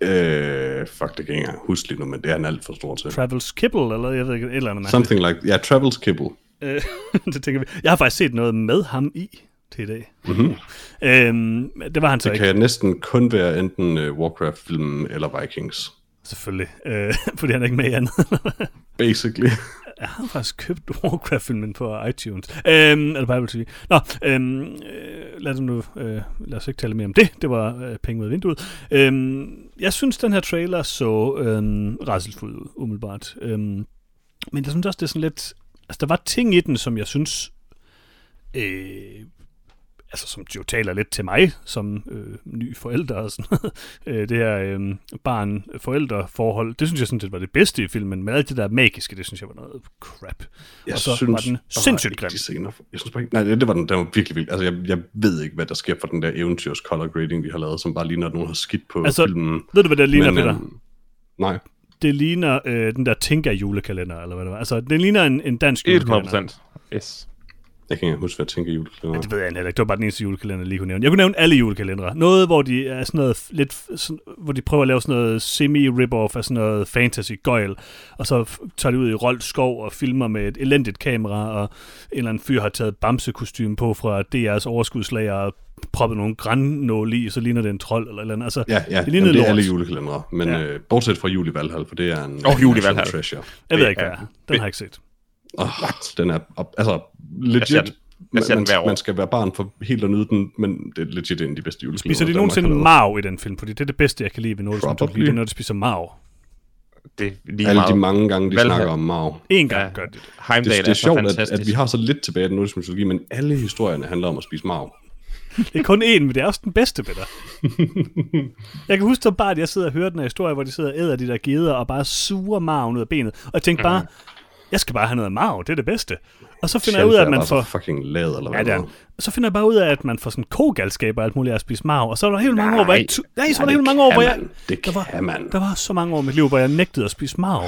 Øh, fuck, det kan jeg ikke engang huske lige nu, men det er han alt for stor til. Travels Kibble, eller jeg ved ikke, et eller andet. Something like, ja, yeah, Travels Kibble. Øh, (laughs) det tænker vi. Jeg har faktisk set noget med ham i til i dag. Mm-hmm. Øhm, det var han så det ikke. kan næsten kun være enten uh, Warcraft-filmen eller Vikings. Selvfølgelig, øh, (laughs) fordi han er ikke med i andet. (laughs) Basically. Jeg har faktisk købt Warcraft-filmen på iTunes. Øhm, eller Bible TV. Nå, øhm, øh, lad, os nu, øh, lad os ikke tale mere om det. Det var øh, penge ud af vinduet. Øhm, jeg synes, den her trailer så øhm, rædselsfuld ud, umiddelbart. Øhm, men jeg synes også, det er sådan lidt... Altså, der var ting i den, som jeg synes... Øh, altså som jo taler lidt til mig som øh, ny forælder og sådan noget. (laughs) øh, det her øh, barn-forældre-forhold, det synes jeg sådan set var det bedste i filmen, men alt det der magiske, det synes jeg var noget crap. Jeg og så synes, var den sindssygt grim. De scener, jeg synes bare ikke, nej, det, var den, der var virkelig vildt. Altså, jeg, jeg ved ikke, hvad der sker for den der eventyrs color grading, vi har lavet, som bare ligner, at nogen har skidt på Altså, filmen. Ved du, hvad det ligner, Peter? øhm, nej. Det ligner øh, den der Tinka julekalender, eller hvad det var. Altså, det ligner en, en dansk julekalender. 100%. Yes. Jeg kan ikke huske, hvad jeg tænker julekalender. Ja, det ved jeg heller ikke. Det var bare den eneste julekalender, jeg lige kunne nævne. Jeg kunne nævne alle julekalendere. Noget, hvor de er sådan noget lidt, sådan, hvor de prøver at lave sådan noget semi-rip-off af sådan noget fantasy-gøjl, og så tager de ud i Rold Skov og filmer med et elendigt kamera, og en eller anden fyr har taget bamsekostyme på fra DR's overskudslager og proppet nogle grænnåle i, så ligner det en trold eller eller andet. Altså, Ja, ja, det jamen, det er lort. alle julekalendere, men Ja. ja. øh, bortset fra Jul i Valhall, for det er en Åh, Jul i national Valhall. treasure. jeg ved det ikke, hvad er- er. Den har jeg ikke set. Oh, den er, op- altså, legit, jeg ser man, år. man skal være barn for helt at nyde den, men det er legit en af de bedste julekalendere. Spiser de nogensinde marv i den film? Fordi det er det bedste, jeg kan lide ved noget, som du Probably. lide, er, når de spiser marv. Det er lige Alle meget. de mange gange, de Valhall. snakker om Marv. En gang Ja. gør de det. Heimdall Det, det er så sjovt, at, fantastisk. at vi har så lidt tilbage af den nordiske mytologi, men alle historierne handler om at spise marv. (laughs) Det er kun én, men det er også den bedste, Peter. jeg kan huske så bare, at jeg sidder og hører den her historie, hvor de sidder og æder de der geder og bare suger marven ud af benet. Og jeg tænkte bare, jeg skal bare have noget marv, det er det bedste. Og så finder jeg ud af, at man får... fucking lad, eller hvad Ja, det er. Så finder jeg bare ud af, at man får sådan kogalskab og alt muligt af at spise marv. Og så var der helt mange år, hvor jeg... Nej. tu- Nej, så var der helt mange år, hvor jeg... Det Der var, man. der var så mange år i mit liv, hvor jeg nægtede at spise marv.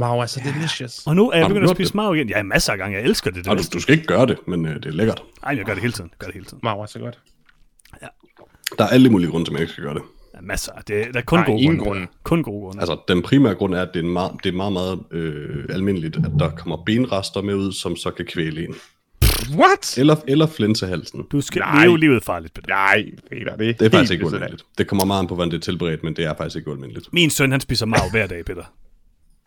Wow, altså delicious. Og nu er jeg begyndt at spise marv igen. Ja, masser af gange. Jeg elsker det. det Og du, du skal ikke gøre det, men øh, det er lækkert. Ej, jeg gør det hele tiden. Jeg gør det hele tiden. Wow, er så godt. Der er alle mulige grunde til, at man ikke skal gøre det. Masser. Det, der er kun Nej, gode ingen grunde. grunde. Kun gode grunde. Altså, den primære grund er, at det er meget, det er meget, meget øh, almindeligt, at der kommer benrester med ud, som så kan kvæle en. What? Eller, eller flænse halsen. Du skal Nej. leve livet farligt, Peter. Nej, Peter, det er, Det er faktisk ikke ualmindeligt. Det kommer meget an på, hvordan det er tilberedt, men det er faktisk ikke ualmindeligt. Min søn, han spiser marv hver dag, Peter.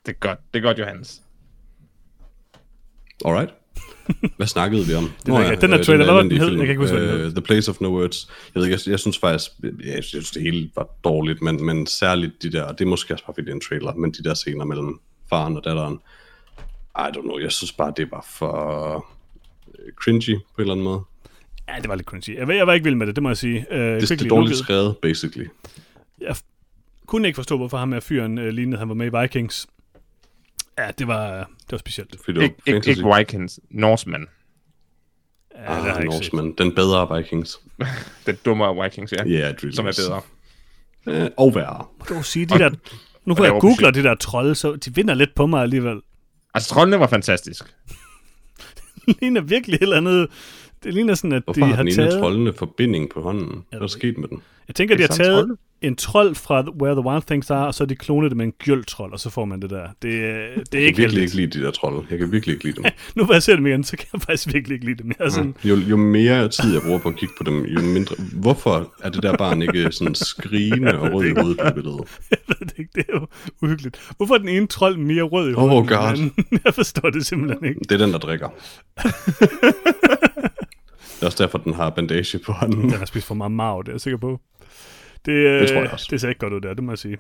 Det er godt, det er godt, Johannes. Alright. (laughs) Hvad snakkede vi om? ved jeg ikke. Den der trailer, hvad var den hed? Jeg kan ikke huske, den uh, The Place of No Words. Jeg ved jeg, jeg synes faktisk, jeg synes det hele var dårligt, men, men særligt de der, og det er måske også bare fordi det er en trailer, men de der scener mellem faren og datteren, I don't know, jeg synes bare, det var for øh, cringy på en eller anden måde. Ja, det var lidt cringy. Jeg, jeg var ikke vild med det, det må jeg sige. Uh, Det, det er dårligt skrevet, basically. Jeg kunne ikke forstå, hvorfor ham her fyren uh, lignede, han var med i Vikings. Ja, det var, det var specielt. Fordi det var Ikke, ikke, Vikings, Norseman. Ja, Ah, set. Norseman. Den bedre Vikings. (laughs) Den dummere Vikings, ja. Ja, yeah, Som er bedre. Øh, og værre. Må du sige, de der... Nu Og jeg googler de der trolde, så de vinder lidt på mig alligevel. Altså, troldene var fantastisk. (laughs) Det ligner virkelig et eller andet... Det ligner sådan, at Hvorfor de har har den ene taget... troldene forbinding på hånden? Hvad er der sket med den? Jeg tænker, de Det har er taget trolde. En trold fra Where the Wild Things Are, og så har de klonet det med en gyldtrold, og så får man det der. Det, det er Jeg ikke kan virkelig heldigt. ikke lide de der trolde. Jeg kan virkelig ikke lide dem. (laughs) Nu hvor jeg ser dem igen, så kan jeg faktisk virkelig ikke lide dem. Jeg er sådan, Jo, jo mere tid jeg bruger på at kigge på dem, jo mindre... Hvorfor er det der barn ikke sådan skrigende og rød i hovedet på billedet? jeg (laughs) ved det ikke, det er jo uhyggeligt. Hvorfor er den ene trold mere rød i Oh hovedet? den God. anden? (laughs) Jeg forstår det simpelthen ikke. Det er den, der drikker. det er også derfor, den har bandage på hånden. Den har spist for meget marv, det er jeg sikker på. Det, øh, Det tror jeg også. Det ser ikke godt ud der, det må jeg sige.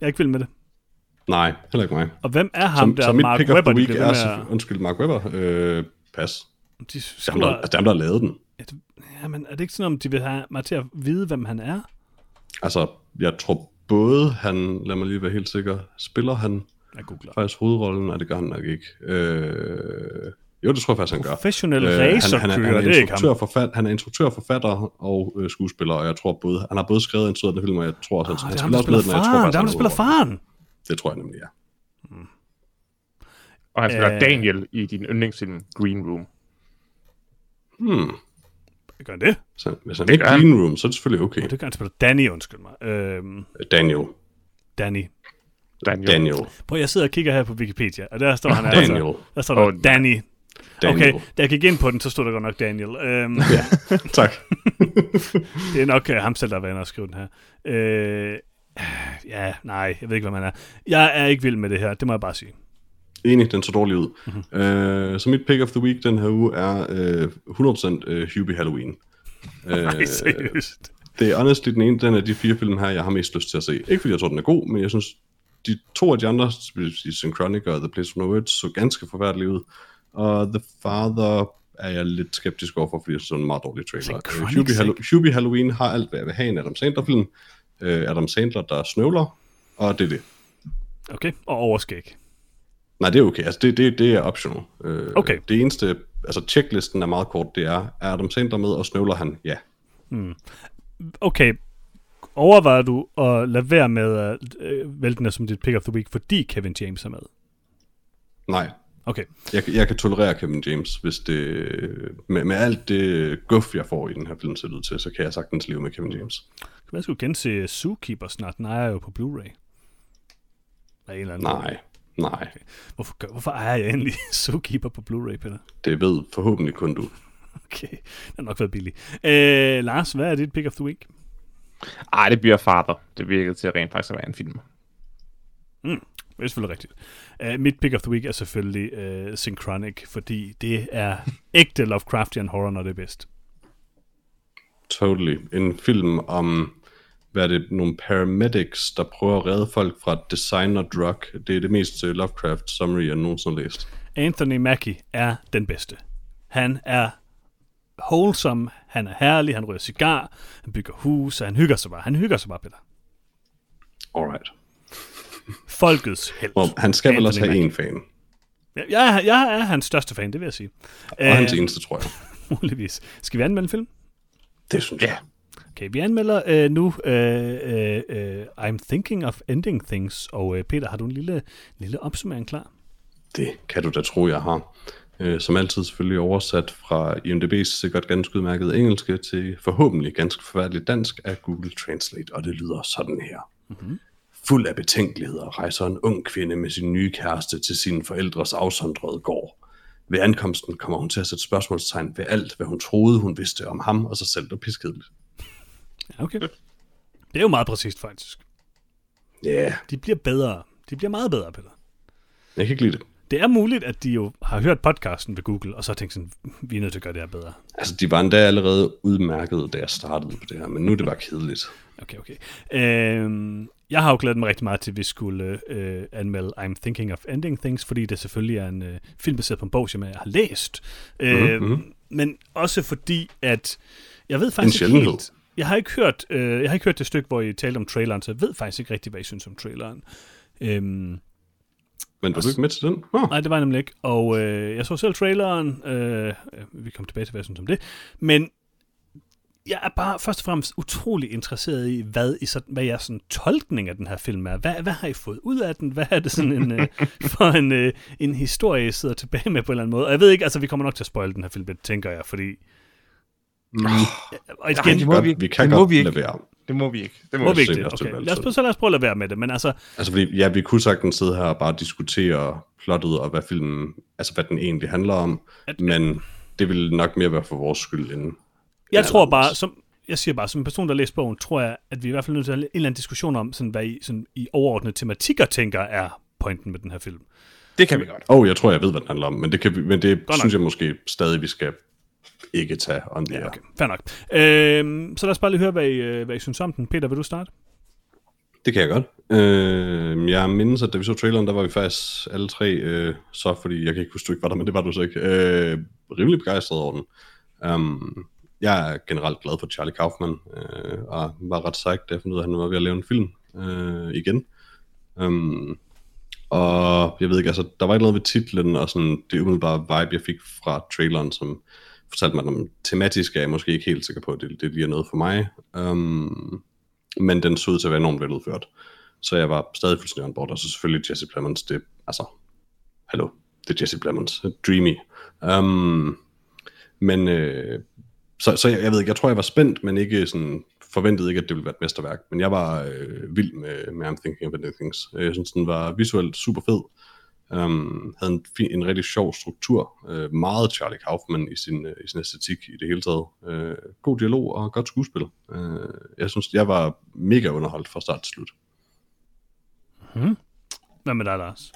Jeg er ikke vild med det. Nej, heller ikke mig. Og hvem er ham Så, der, mit Mark Webber? the de week bliver er... med at- Undskyld, Mark Webber. Øh, pas. De Det er ham, der, altså, det er ham, der har lavet den. jamen, er det ikke sådan, om de vil have mig til at vide, hvem han er? Altså, jeg tror både han... Lad mig lige være helt sikker. Spiller han Jeg googler. faktisk hovedrollen? Nej, det gør han nok ikke. Øh, jo, det tror jeg faktisk, han gør. Professionel Øh, racerkører, han, han, er, han, er det er ikke ham. instruktør, forfat, han er instruktør, forfatter og øh, skuespiller, og jeg tror både, han har både skrevet og instrueret den film, og jeg tror også, Ah, han, han er ham, spiller også med den, og jeg tror faktisk, Det er ham, der han spiller faren. Det tror jeg nemlig, ja. Og han spiller Øh. Daniel i din yndlingsfilm Green Room. Hmm. Gør han det? Så, hvis han Det han. Green Room, så er det selvfølgelig okay. Det gør han spiller Danny, undskyld mig. Øhm, Daniel. Danny. Daniel. Daniel. Prøv, jeg sidder og kigger her på Wikipedia, og der står han altså. Daniel. Der står der Åh, Danny. Daniel. Okay, da jeg gik ind på den, så stod der godt nok Daniel. Øhm, (laughs) Tak. (laughs) det er nok uh, ham selv, der har været inde og skrive den her. Øh, ja, nej, jeg ved ikke, hvad man er. Jeg er ikke vild med det her, det må jeg bare sige. Enig, den så dårlig ud. Mhm. Mm-hmm. Øh, så mit pick of the week den her uge er øh, 100% øh, Hubie Halloween. (laughs) Øh, Nej, seriøst. det er honestly den ene den af de fire film her, jeg har mest lyst til at se. Ikke fordi jeg tror, den er god, men jeg synes, de to af de andre, Synchronic og The Place of No Words, så ganske forfærdelige ud. Og The Father er jeg lidt skeptisk overfor, fordi det er en meget dårlig trailer. Synchronic Øh, Hubie. Hallo- Hubie Halloween har alt, hvad jeg vil have i en Adam Sandler-film. Øh, Adam Sandler, der snøvler, og det er det. Okay, og overskæg. Nej, det er okay. Altså, det, det, det er optional. Øh, Okay. Det eneste, altså checklisten er meget kort, det er, er Adam Sandler med, og snøvler han? Ja. Okay, overvejer du at lade være med at øh, vælge den som dit pick of the week, fordi Kevin James er med? Nej. Okay, Jeg, jeg kan tolerere Kevin James, hvis det, med, med alt det guf, jeg får i den her film, ser ud til, så kan jeg sagtens leve med Kevin James. kan man skulle gense Zookeeper snart? Den ejer jo på Blu-ray. Af en eller anden Nej, nej. Hvorfor, gør, hvorfor ejer jeg endelig (laughs) Zookeeper på Blu-ray, Peter? Det ved forhåbentlig kun du. Okay, det har nok været billigt. Øh, Lars, hvad er dit pick of the week? Ej, det bliver Father. Det virkede til at rent faktisk at være en film. Det er selvfølgelig rigtigt. Uh, mit pick of the week er selvfølgelig uh, Synchronic, fordi det er (laughs) ægte Lovecraftian horror, når det er bedst. Totally. En film om, hvad er det, nogle paramedics, der prøver at redde folk fra designer drug. Det er det mest øh, Lovecraft summary, jeg nogensinde har læst. Anthony Mackie er den bedste. Han er wholesome, han er herlig, han ryger cigar, han bygger hus, og han hygger sig bare. Han hygger sig bare, Peter. Alright. Folkets held. Well, han skal vel Anthony også have Mackie. en fan. Jeg, jeg, jeg er hans største fan, det vil jeg sige. Og hans eneste, tror jeg. (laughs) muligvis. Skal vi anmelde en film? Det synes jeg. Ja. Okay, vi anmelder øh, nu øh, øh, øh, I'm Thinking of Ending Things, og øh, Peter, har du en lille, lille opsummering klar? Det kan du da tro, jeg har. Øh, som altid selvfølgelig oversat fra IMDb's sikkert ganske udmærket engelske til forhåbentlig ganske forfærdeligt dansk af Google Translate, og det lyder sådan her. Mm-hmm. Fuld af betænkeligheder rejser en ung kvinde med sin nye kæreste til sine forældres afsondrede gård. Ved ankomsten kommer hun til at sætte spørgsmålstegn ved alt, hvad hun troede, hun vidste om ham og sig selv og piskedeligt. Ja, okay. Det er jo meget præcist, faktisk. Ja, yeah, De bliver bedre. De bliver meget bedre, Peter. jeg kan ikke lide det. Det er muligt, at de jo har hørt podcasten ved Google, og så har tænkt sådan, vi er nødt til at gøre det her bedre. Altså, de var endda allerede udmærket, da jeg startede på det her, men nu er det bare kedeligt. Okay, okay. Øhm, jeg har jo glædet mig rigtig meget til, at vi skulle øh, anmelde I'm Thinking of Ending Things, fordi det selvfølgelig er en øh, film baseret på en bog, som jeg har læst. Øh, Mhm. Men også fordi, at jeg ved faktisk ikke helt... Jeg har, ikke hørt, øh, jeg har ikke hørt det stykke, hvor I talte om traileren, så jeg ved faktisk ikke rigtig, hvad I synes om traileren. Øhm, Men var du ikke med til den? Oh. Nej, det var jeg nemlig ikke. Og øh, jeg så selv traileren. Øh, vi kommer tilbage til, hvad jeg synes om det. Men jeg er bare først og fremmest utrolig interesseret i, hvad, i sådan, hvad jeres sådan, tolkning af den her film er. Hvad, hvad har I fået ud af den? Hvad er det sådan en, øh, (laughs) for en, øh, en historie, I sidder tilbage med på en eller anden måde? Og jeg ved ikke, altså vi kommer nok til at spoil den her film, det tænker jeg, fordi... Mm. Og igen, Nej, det må vi ikke. vi kan Det må vi ikke. lade være. Det må vi ikke. Det må, må vi ikke. det? Okay. Lad os, prøve- så lad os prøve at lade være med det. Men altså, Altså fordi, ja, vi kunne sagtens sidde her og bare diskutere plottet og hvad filmen, altså hvad den egentlig handler om, At- men det vil nok mere være for vores skyld end... Jeg Ja, tror bare, som, jeg siger bare, som en person, der læser bogen, tror jeg, at vi i hvert fald er nødt til at have en eller anden diskussion om, sådan, hvad I, sådan, i overordnede tematikker tænker er pointen med den her film. Det kan vi godt. Åh, oh, jeg tror, jeg ved, hvad den handler om, men det, kan vi, men det nok. synes jeg måske stadig, vi skal ikke tage on the Ja, okay. Fair nok. Øhm, så lad os bare lige høre, hvad I, øh, hvad I synes om den. Peter, vil du starte? Det kan jeg godt. Øh, jeg mindes, at da vi så traileren, der var vi faktisk alle tre, øh, så fordi, jeg kan ikke huske, du ikke var der, men det var du så ikke, øh, rimelig begejstret over den. Um, jeg er generelt glad for Charlie Kaufman, øh, og var ret sagt, da jeg fandt ud af, at han var ved at lave en film øh, igen. Um, og jeg ved ikke, altså, der var et eller andet ved titlen, og sådan det umiddelbare vibe, jeg fik fra traileren, som fortalte mig om tematisk, er jeg måske ikke helt sikker på, at det, det lige er noget for mig. Um, men den så ud til at være enormt veludført. Så jeg var stadig fuldstændig on board, og så selvfølgelig Jesse Plemons, det, altså, hallo, det er Jesse Plemons, Dreamy. Um, men, øh, så, så jeg, jeg ved ikke, jeg tror, jeg var spændt, men ikke sådan, forventede ikke, at det ville være et mesterværk. Men jeg var øh, vild med, med I'm Thinking of Ending Things. Øh, jeg synes, den var visuelt super fed. Um, øhm, havde en, fin, en rigtig sjov struktur. Uh, meget Charlie Kaufman i sin, uh, i sin æstetik i det hele taget. Uh, god dialog og godt skuespil. Uh, jeg synes, jeg var mega underholdt fra start til slut. Hmm. Hvad med dig, Lars?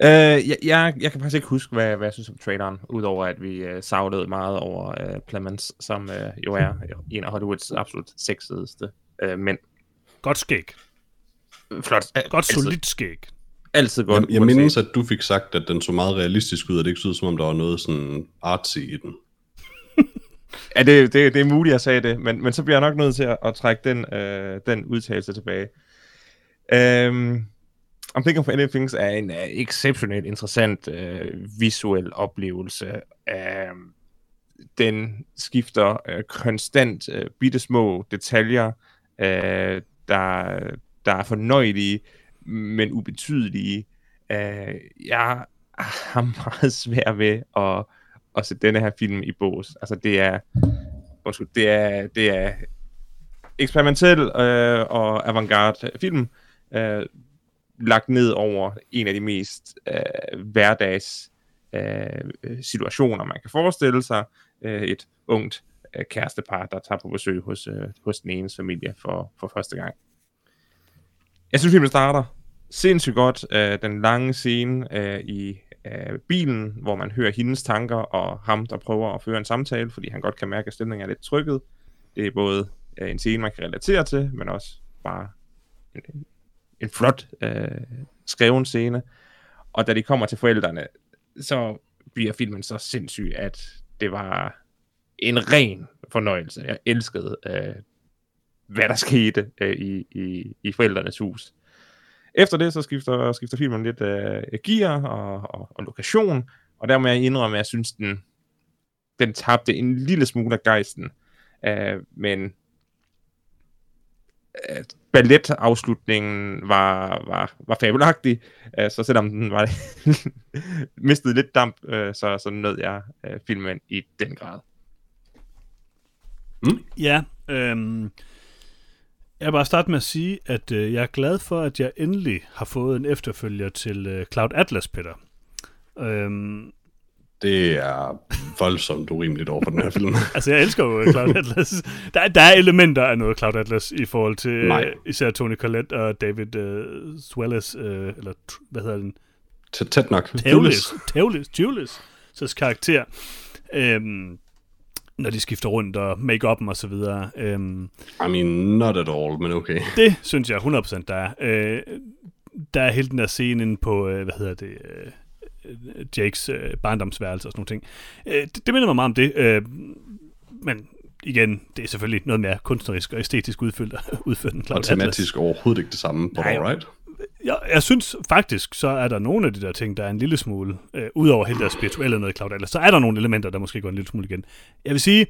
Uh, jeg, jeg, jeg kan faktisk ikke huske, hvad, hvad jeg synes om traileren, udover at vi uh, savlede meget over uh, Clemens, som uh, jo er en af Hollywoods absolut sexedeste uh, mænd. Godt skæg. Flot. Godt altid, solidt skæg. Altid godt. Jeg, jeg mindes, at du fik sagt, at den så meget realistisk ud, og det ikke så ud, som om der var noget sådan artsy i den. ja, det, det, det er muligt, at jeg sagde det, men, men så bliver jeg nok nødt til at, at trække den, øh, den udtalelse tilbage. Um, I'm Thinking for Anythings er en uh, exceptionelt interessant uh, visuel oplevelse. Uh, den skifter uh, konstant uh, bitte små detaljer, uh, der, der er fornøjelige, men ubetydelige. Uh, jeg har meget svært ved at, at sætte denne her film i bås. Altså det er, undskyld, det er, det er eksperimentel øh, og avantgarde film, øh, lagt ned over en af de mest øh, hverdags øh, situationer, man kan forestille sig. Øh, et ungt øh, kærestepar, der tager på besøg hos, øh, hos den ene familie for, for første gang. Jeg synes, filmen starter sindssygt godt. Øh, den lange scene øh, i øh, bilen, hvor man hører hendes tanker, og ham, der prøver at føre en samtale, fordi han godt kan mærke, at stemningen er lidt trykket. Det er både øh, en scene, man kan relatere til, men også bare en, en flot øh, skreven scene. Og da de kommer til forældrene, så bliver filmen så sindssyg, at det var en ren fornøjelse. Jeg elskede, øh, hvad der skete øh, i, i, i forældrenes hus. Efter det, så skifter, skifter filmen lidt øh, gear og, og, og lokation, og der må jeg indrømme, at jeg synes, den, den tabte en lille smule af gejsten. Øh, men øh, balletafslutningen var, var, var fabelagtig, øh, så selvom den var (laughs) mistede lidt damp, øh, så, så nød jeg øh, filmen i den grad. Mm. Ja, øhm, jeg vil bare starte med at sige, at øh, jeg er glad for, at jeg endelig har fået en efterfølger til øh, Cloud Atlas, Peter. Øhm, det er voldsomt urimeligt over for den her film. (laughs) altså, jeg elsker jo Cloud Atlas. Der, der er elementer af noget Cloud Atlas i forhold til uh, især Tony Collette og David uh, Swelles, uh, eller hvad hedder den? Tæt nok. Tavlis. Tavlis. Så karakter. Um, når de skifter rundt og make-up'en og så videre. Um, I mean, not at all, men okay. (laughs) Det synes jeg 100% der er. Uh, der er hele den der scene på, uh, hvad hedder det, uh, Jakes øh, barndomsværelse og sådan nogle ting. Øh, det, det minder mig meget om det, øh, men igen, det er selvfølgelig noget mere kunstnerisk og æstetisk (laughs) udført. udført og tematisk overhovedet ikke det samme, på Nej, right? Jeg, jeg synes faktisk, så er der nogle af de der ting, der er en lille smule, øh, udover helt der spirituelle noget i Cloud Atlas, så er der nogle elementer, der måske går en lille smule igen. Jeg vil sige,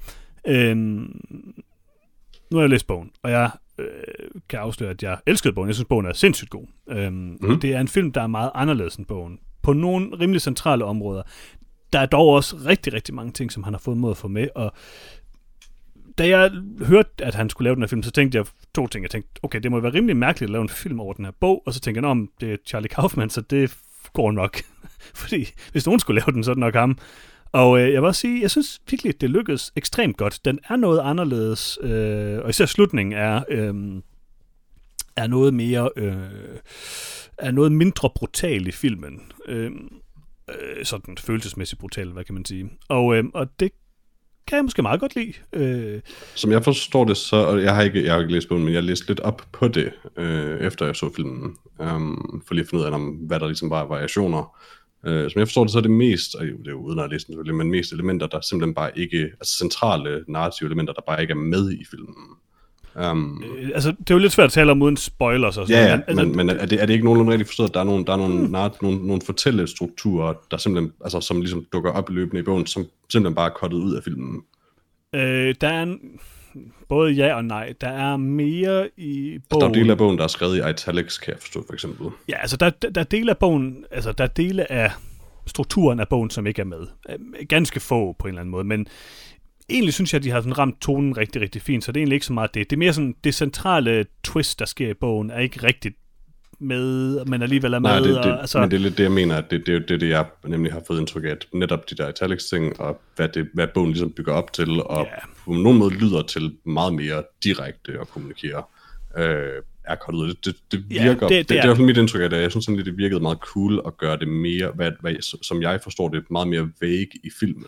øh, nu har jeg læst bogen, og jeg øh, kan afsløre, at jeg elskede bogen. Jeg synes, bogen er sindssygt god. Øh, mm. Det er en film, der er meget anderledes end bogen på nogle rimelig centrale områder. Der er dog også rigtig, rigtig mange ting, som han har fået mod at få med, og da jeg hørte, at han skulle lave den her film, så tænkte jeg to ting. Jeg tænkte, okay, det må være rimelig mærkeligt at lave en film over den her bog, og så tænkte jeg, om det er Charlie Kaufman, så det går nok. (laughs) Fordi hvis nogen skulle lave den, så er det nok ham. Og øh, jeg vil også sige, jeg synes virkelig, det lykkedes ekstremt godt. Den er noget anderledes, øh, og især slutningen er, øh, er noget mere... Øh, er noget mindre brutal i filmen. Øh, øh, sådan følelsesmæssigt brutal, hvad kan man sige. Og, øh, og det kan jeg måske meget godt lide. Øh. Som jeg forstår det, så, og jeg har ikke, jeg har ikke læst bogen, men jeg læste lidt op på det, øh, efter jeg så filmen, um, for lige at finde ud af, om, hvad der ligesom var variationer. Øh, som jeg forstår det, så er det mest, og det er jo uden at læse den men mest elementer, der simpelthen bare ikke, altså centrale narrative elementer, der bare ikke er med i filmen. Um, altså, det er jo lidt svært at tale om uden spoilers og sådan Ja, ja men, altså, men, er, det, er det ikke nogenlunde rigtigt forstået, at der er nogle, der er nogle, mm. nogle, nogle fortællestrukturer, der simpelthen, altså, som ligesom dukker op løbende i bogen, som simpelthen bare er kottet ud af filmen? Øh, der er en, både ja og nej. Der er mere i bogen... Altså, der er dele af bogen, der er skrevet i italics, kan jeg forstå, for eksempel. Ja, altså, der, der, der er dele af bogen, altså, der er dele af strukturen af bogen, som ikke er med. Øh, ganske få på en eller anden måde, men egentlig synes jeg, at de har sådan ramt tonen rigtig, rigtig fint, så det er egentlig ikke så meget det. Det er mere sådan, det centrale twist, der sker i bogen, er ikke rigtigt med, men alligevel er med. Nej, det, det, og, altså, men det er lidt det, jeg mener, at det, det er det, det, jeg nemlig har fået indtryk af, at netop de der italics ting, og hvad, det, hvad bogen ligesom bygger op til, og Ja. på nogen måde lyder til meget mere direkte at kommunikere, øh, er godt ud. Det, det, det virker, det- det, det det, det, er er hvert fald mit indtryk af det. Jeg synes sådan lidt, det virkede meget cool at gøre det mere, hvad, hvad, som jeg forstår det, meget mere vague i filmen.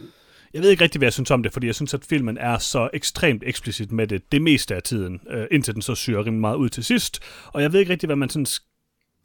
Jeg ved ikke rigtig, hvad jeg synes om det, fordi jeg synes, at filmen er så ekstremt eksplicit med det det meste af tiden, øh, indtil den så syrer rimelig meget ud til sidst. Og jeg ved ikke rigtig, hvad man sådan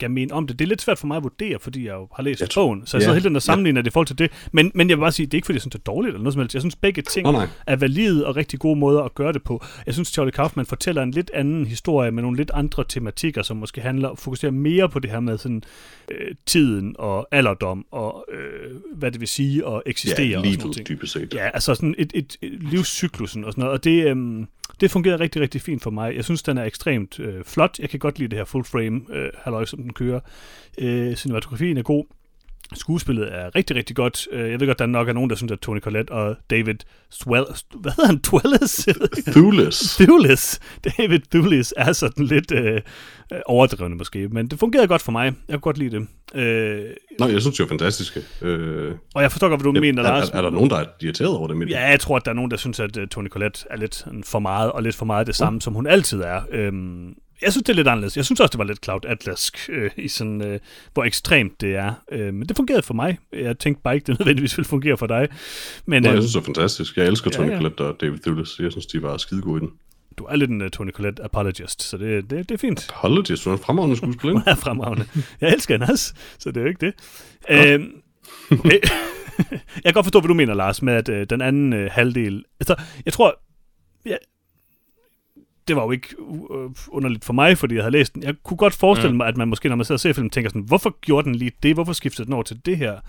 skal mene om det. Det er lidt svært for mig at vurdere, fordi jeg jo har læst Jeg tror- bogen, så jeg ja, sidder hele tiden og sammenligner det i forhold til det. Men, men jeg vil bare sige, det er ikke, fordi jeg synes, det er dårligt eller noget som helst. Jeg synes, begge ting nej. er valide og rigtig gode måder at gøre det på. Jeg synes, Charlie Kaufman fortæller en lidt anden historie med nogle lidt andre tematikker, som måske handler fokuserer mere på det her med sådan, øh, tiden og alderdom og øh, hvad det vil sige at eksistere. Ja, og sådan livet dybest set. Ja, altså sådan et, et, et livscyklusen og sådan noget, og det, øhm, det fungerer rigtig, rigtig fint for mig. Jeg synes, den er ekstremt øh, flot. Jeg kan godt lide det her full frame øh, halløj, som den kører. Øh, cinematografien er god. Skuespillet er rigtig, rigtig godt. Øh, Jeg ved godt, der nok er nogen, der synes, at Tony Collette og David Swell... Hvad hedder han? (laughs) Twellis? Thules. Thulis. David Thulis er sådan lidt øh, øh, overdrevne måske, men det fungerede godt for mig. Jeg kunne godt lide det. Øh, Nå, jeg synes, det er fantastiske. Øh, og jeg forstår godt, hvad du mener, er, Lars. er, er, der nogen, der er irriteret over det? Ja, jeg tror, at der er nogen, der synes, at uh, Tony Collette er lidt sådan for meget, og lidt for meget det samme, mm. som hun altid er. Øhm, jeg synes, det er lidt anderledes. Jeg synes også, det var lidt Cloud Atlask, øh, i sådan, øh, hvor ekstremt det er. Øh, men det fungerede for mig. Jeg tænkte bare ikke, det nødvendigvis ville fungere for dig. Men Nå, øh, jeg synes, det er fantastisk. Jeg elsker Ja, Tony ja. Collette og David Thewlis. Jeg synes, de var skide gode i den. du er lidt en uh, Tony Collette apologist, så det, det, det er fint. Apologies, du er en fremragende skuespiller. Hun (laughs) er fremragende. Jeg elsker hende også, så det er jo ikke det. Øhm, okay. (laughs) jeg kan godt forstå, hvad du mener, Lars, med at øh, den anden øh, halvdel... Altså, jeg tror... Ja, det var jo ikke øh, underligt for mig, fordi jeg havde læst den. Jeg kunne godt forestille mm. mig, at man måske, når man sidder og ser filmen, tænker sådan, hvorfor gjorde den lige det? Hvorfor skiftede den over til det her?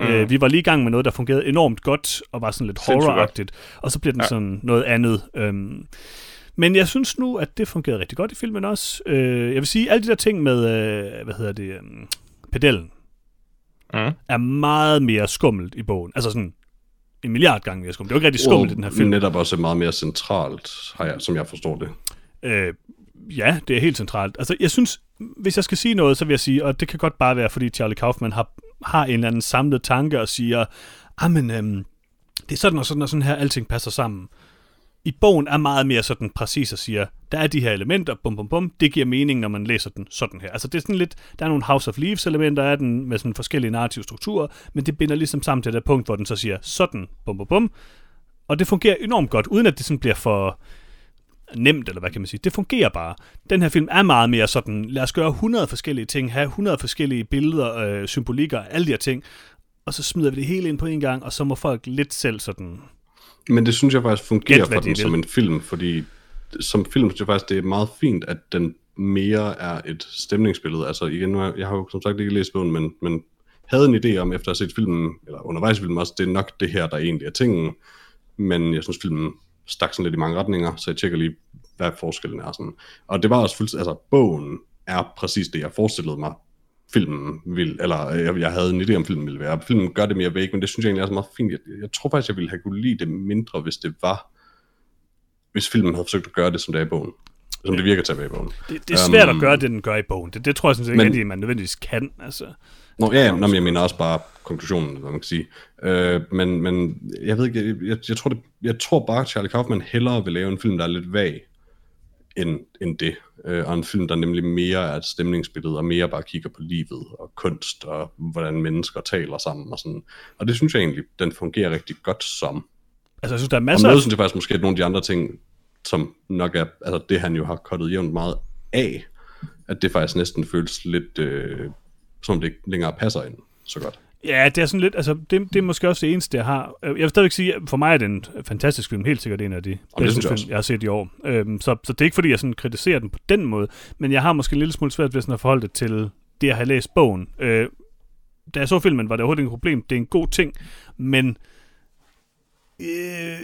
Mm. Øh, vi var lige i gang med noget, der fungerede enormt godt, og var sådan lidt horroragtigt, og så bliver den. Ja. sådan noget andet. Øhm, men jeg synes nu, at det fungerede rigtig godt i filmen også. Øh, jeg vil sige, alle de der ting med, øh, hvad hedder det, øh, pedellen, Mm. er meget mere skummelt i bogen. Altså sådan en milliard gange mere skummelt. Det er jo ikke rigtig skummelt i den her film. Netop også meget mere centralt, har jeg, som jeg forstår det. Øh, ja, det er helt centralt. Altså, jeg synes, hvis jeg skal sige noget, så vil jeg sige, og det kan godt bare være, fordi Charlie Kaufman har, har en eller anden samlet tanke og siger, ah, men øhm, det er sådan og sådan og sådan her, alting passer sammen. I bogen er meget mere sådan præcis og siger, der er de her elementer, bum bum bum, det giver mening, når man læser den sådan her. Altså det er sådan lidt, der er nogle House of Leaves elementer af den, med sådan forskellige narrative strukturer, men det binder ligesom sammen til det punkt, hvor den så siger sådan, bum bum bum, og det fungerer enormt godt, uden at det sådan bliver for nemt, eller hvad kan man sige. Det fungerer bare. Den her film er meget mere sådan, lad os gøre 100 forskellige ting, have 100 forskellige billeder, øh, symbolikker, alle de her ting, og så smider vi det hele ind på en gang, og så må folk lidt selv sådan... Men det synes jeg faktisk fungerer Gæt, for de den som en film, fordi som film synes jeg faktisk, det er meget fint, at den mere er et stemningsbillede. Altså igen, nu har- jeg har jo som sagt ikke læst bogen, men, men havde en idé om, efter at have set filmen, eller undervejs i filmen også, det er nok det her, der egentlig er tingen. Men jeg synes, filmen stak sådan lidt i mange retninger, så jeg tjekker lige, hvad forskellen er. Sådan. Og det var også fuldstændig, altså bogen er præcis det, jeg forestillede mig, filmen vil, eller øh, jeg, jeg havde en idé om, filmen ville være. Filmen gør det mere væk, men det synes jeg egentlig er så meget fint. Jeg, jeg tror faktisk, jeg ville have kunne lide det mindre, hvis det var, hvis filmen havde forsøgt at gøre det, som det er i bogen. Som det virker til at være i bogen. Det, det er svært um, Øhm, at gøre det, den gør i bogen. Det, det tror jeg sådan set ikke, men- rigtig, man nødvendigvis kan. Altså. Nå, ja, ja nå, men jeg mener også bare konklusionen, eller hvad man kan sige. Øh, men, men jeg ved ikke, jeg, jeg, jeg, tror det, jeg tror bare, at Charlie Kaufman hellere vil lave en film, der er lidt vag, end, end det. Øh, og en film, der nemlig mere er et stemningsbillede, og mere bare kigger på livet, og kunst, og hvordan mennesker taler sammen, og sådan. Og det synes jeg egentlig, den fungerer rigtig godt som. altså, jeg synes, der er Og masser af... noget synes jeg faktisk måske, nogle af de andre ting, som nok er, altså det han jo har kottet jævnt meget af, at det faktisk næsten føles lidt, øh, som om det ikke længere passer ind så godt. Ja, det er sådan lidt, altså, det, det er måske også det eneste, jeg har. Øh, Jeg vil stadigvæk sige, for mig er det en fantastisk film, helt sikkert en af de bedste film, jeg har set i år. Øhm, så, så det er ikke, fordi jeg sådan kritiserer den på den måde, men jeg har måske en lille smule svært ved sådan at forholde det til det, jeg har læst bogen. Øh, da jeg så filmen, var det overhovedet ikke et problem. Det er en god ting, men øh,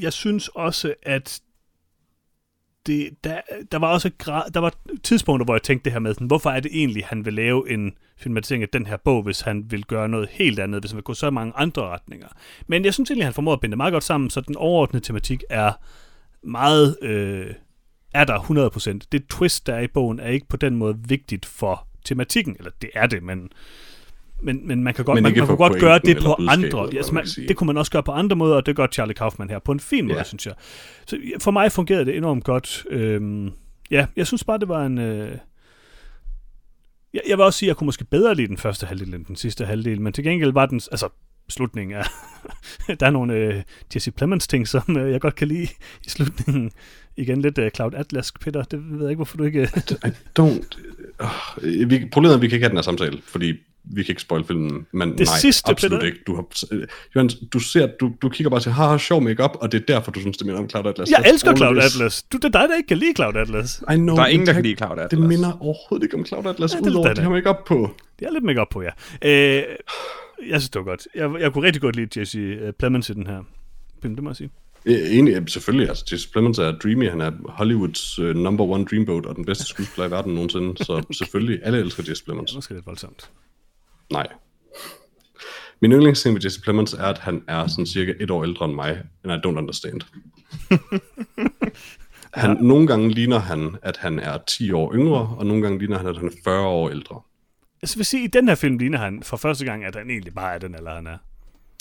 jeg synes også, at det, der, der var også grad, der var tidspunkter, hvor jeg tænkte det her med, sådan, hvorfor er det egentlig, han vil lave en filmatisering af den her bog, hvis han vil gøre noget helt andet, hvis han vil gå så mange andre retninger. Men jeg synes egentlig, han formår at binde det meget godt sammen, så den overordnede tematik er meget, øh, er der 100%. Det twist, der er i bogen, er ikke på den måde vigtigt for tematikken, eller det er det, men men, men man kan godt, Men man, man kan godt gøre det på andre. Altså, hvad man det kunne man også gøre på andre måder, og det gør Charlie Kaufman her på en fin måde, Ja. synes jeg. Så for mig fungerede det enormt godt. Øhm, ja, jeg synes bare, det var en... Øh, jeg, jeg vil også sige, at jeg kunne måske bedre lide den første halvdel end den sidste halvdel, men til gengæld var den... Altså, slutningen er... (laughs) der er nogle øh, Jesse Plemons ting, som øh, jeg godt kan lide i slutningen. Igen lidt øh, Cloud Atlas, Peter. Det ved jeg ikke, hvorfor du ikke... I don't... Uh, vi, problemet er, at vi kan ikke have den her samtale, fordi vi kan ikke spoil filmen, men Det nej, sidste, absolut Peter. ikke. Du, har, Johan, du ser, du, du kigger bare til, haha, sjov makeup, og det er derfor, du synes, det minder om Cloud Atlas. jeg That's elsker Cloud. Atlas. Du, det er dig, der ikke kan lide Cloud Atlas. I know, Der er ingen, der det kan har- lide Cloud Atlas. Det minder overhovedet ikke om Cloud Atlas, Ja, det er udover det. det her makeup på. Det er lidt make op på, ja. Øh, jeg synes, det var godt. Jeg, jeg kunne rigtig godt lide Jesse øh, Plemons i den her film, det må jeg sige. Øh, Enig, selvfølgelig. Altså, Jesse Plemons er dreamy. Han er Hollywoods uh, number one dreamboat og den bedste skuespiller i verden nogensinde. Så (laughs) selvfølgelig, alle elsker Jesse Plemons. Ja, måske lidt voldsomt. Nej. Min yndlingsting ved Jesse Plemons er, at han er sådan cirka et år ældre end mig, and I don't understand. (laughs) han, Nogle gange ligner han, at han er 10 år yngre, og nogle gange ligner han, at han er 40 år ældre. Altså, vil sige, i den her film ligner han for første gang, at han egentlig bare er den, eller han er.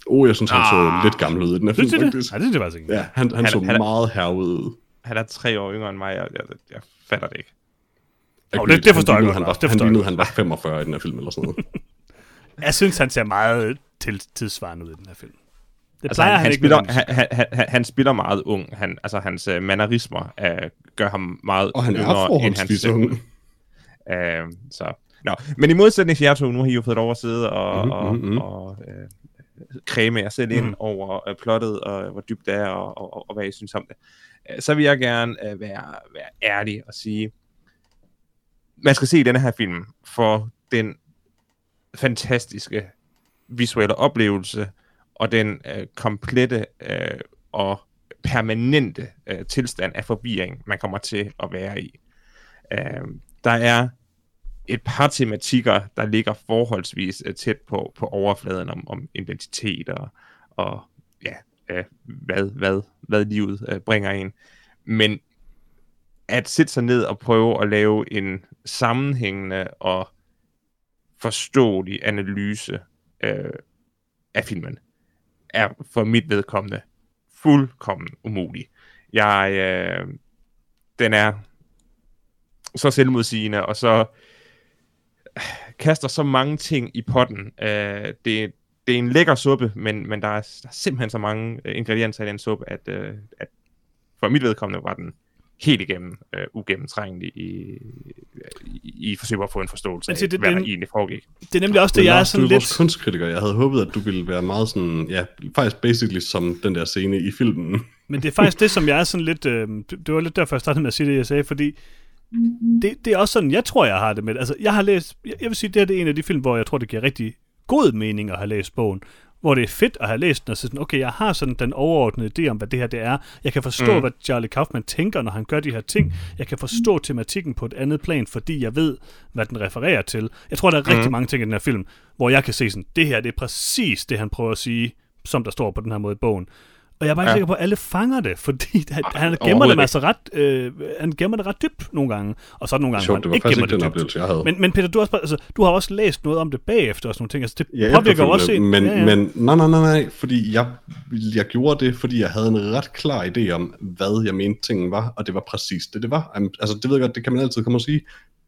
Oh, jeg synes, han så Ah. lidt gammel ud i den her film, det? faktisk. Nej, det synes jeg faktisk ikke. Ja, han, han, Han- så han er- meget herved ud. Han er tre år yngre end mig, og jeg, jeg, jeg fatter det ikke. Åh, det- det forstår jeg han godt, han var, det han lignede, han var 45 i den her film, eller sådan noget. (laughs) Jeg synes, han ser meget til tidsvarende ud i den her film. Det Altså, plejer han, han, han, ikke spiller, han, han, han, han spiller meget ung. Han, altså, hans uh, mannerismer uh, gør ham meget Og han er end hans... ung. Uh, så. Nå. Men i modsætning til jer to, nu har I jo fået lov at sidde og, Mhm, og, mhm. og uh, kræme jer selv ind Mhm. over uh, plottet, og hvor dybt det er, og, og, og, og hvad I synes om det. Uh, så vil jeg gerne uh, være, være ærlig og sige, man skal se denne her film for den fantastiske visuelle oplevelse, og den øh, komplette øh, og permanente øh, tilstand af forvirring, man kommer til at være i. Øh, der er et par tematikker, der ligger forholdsvis øh, tæt på, på overfladen om, om identitet og, og ja, øh, hvad, hvad, hvad livet øh, bringer en. Men at sætte sig ned og prøve at lave en sammenhængende og forståelig analyse øh, af filmen, er for mit vedkommende fuldkommen umulig. Jeg, øh, den er så selvmodsigende, og så øh, kaster så mange ting i potten. Øh, det, det er en lækker suppe, men, men der, er, der er simpelthen så mange øh, ingredienser i den suppe, at, øh, at for mit vedkommende var den helt igennem øh, ugennemtrængelig i, i, i forsøg på at få en forståelse af, se, det- hvad den- der egentlig foregik. Det er nemlig også det, jeg er du sådan er vores lidt... kunstkritiker. Jeg havde håbet, at du ville være meget sådan, ja, faktisk basically som den der scene i filmen. Men det er faktisk det, som jeg er sådan lidt... Øh, det, det var lidt derfor, jeg startede med at sige det, jeg sagde, fordi det, det er også sådan, jeg tror, jeg har det med. Altså, jeg har læst... Jeg, jeg vil sige, det her det er en af de film, hvor jeg tror, det giver rigtig god mening at have læst bogen. Hvor det er fedt at have læst den, og så sådan, okay, jeg har sådan den overordnede idé om, hvad det her det er. Jeg kan forstå, mm. Mm. hvad Charlie Kaufman tænker, når han gør de her ting. Jeg kan forstå tematikken på et andet plan, fordi jeg ved, hvad den refererer til. Jeg tror, der er rigtig Mm. mange ting i den her film, hvor jeg kan se sådan, det her, det er præcis det, han prøver at sige, som der står på den her måde i bogen. Og jeg er bare ikke Ja. sikker på, at alle fanger det, (laughs) fordi han, han gemmer det altså ret, øh, han gemmer det ret dybt nogle gange, og så nogle gange, det han var ikke gemmer ikke det dybt. jeg havde. Men, men Peter, du har, også, altså, du har også læst noget om det bagefter og sådan nogle ting. Altså, det Ja, påvirker også en. men, ja, ja. men nej, nej, nej, nej, fordi jeg, jeg gjorde det, fordi jeg havde en ret klar idé om, hvad jeg mente tingen var, og det var præcis det, det var. Altså, det ved jeg godt, det kan man altid komme og sige,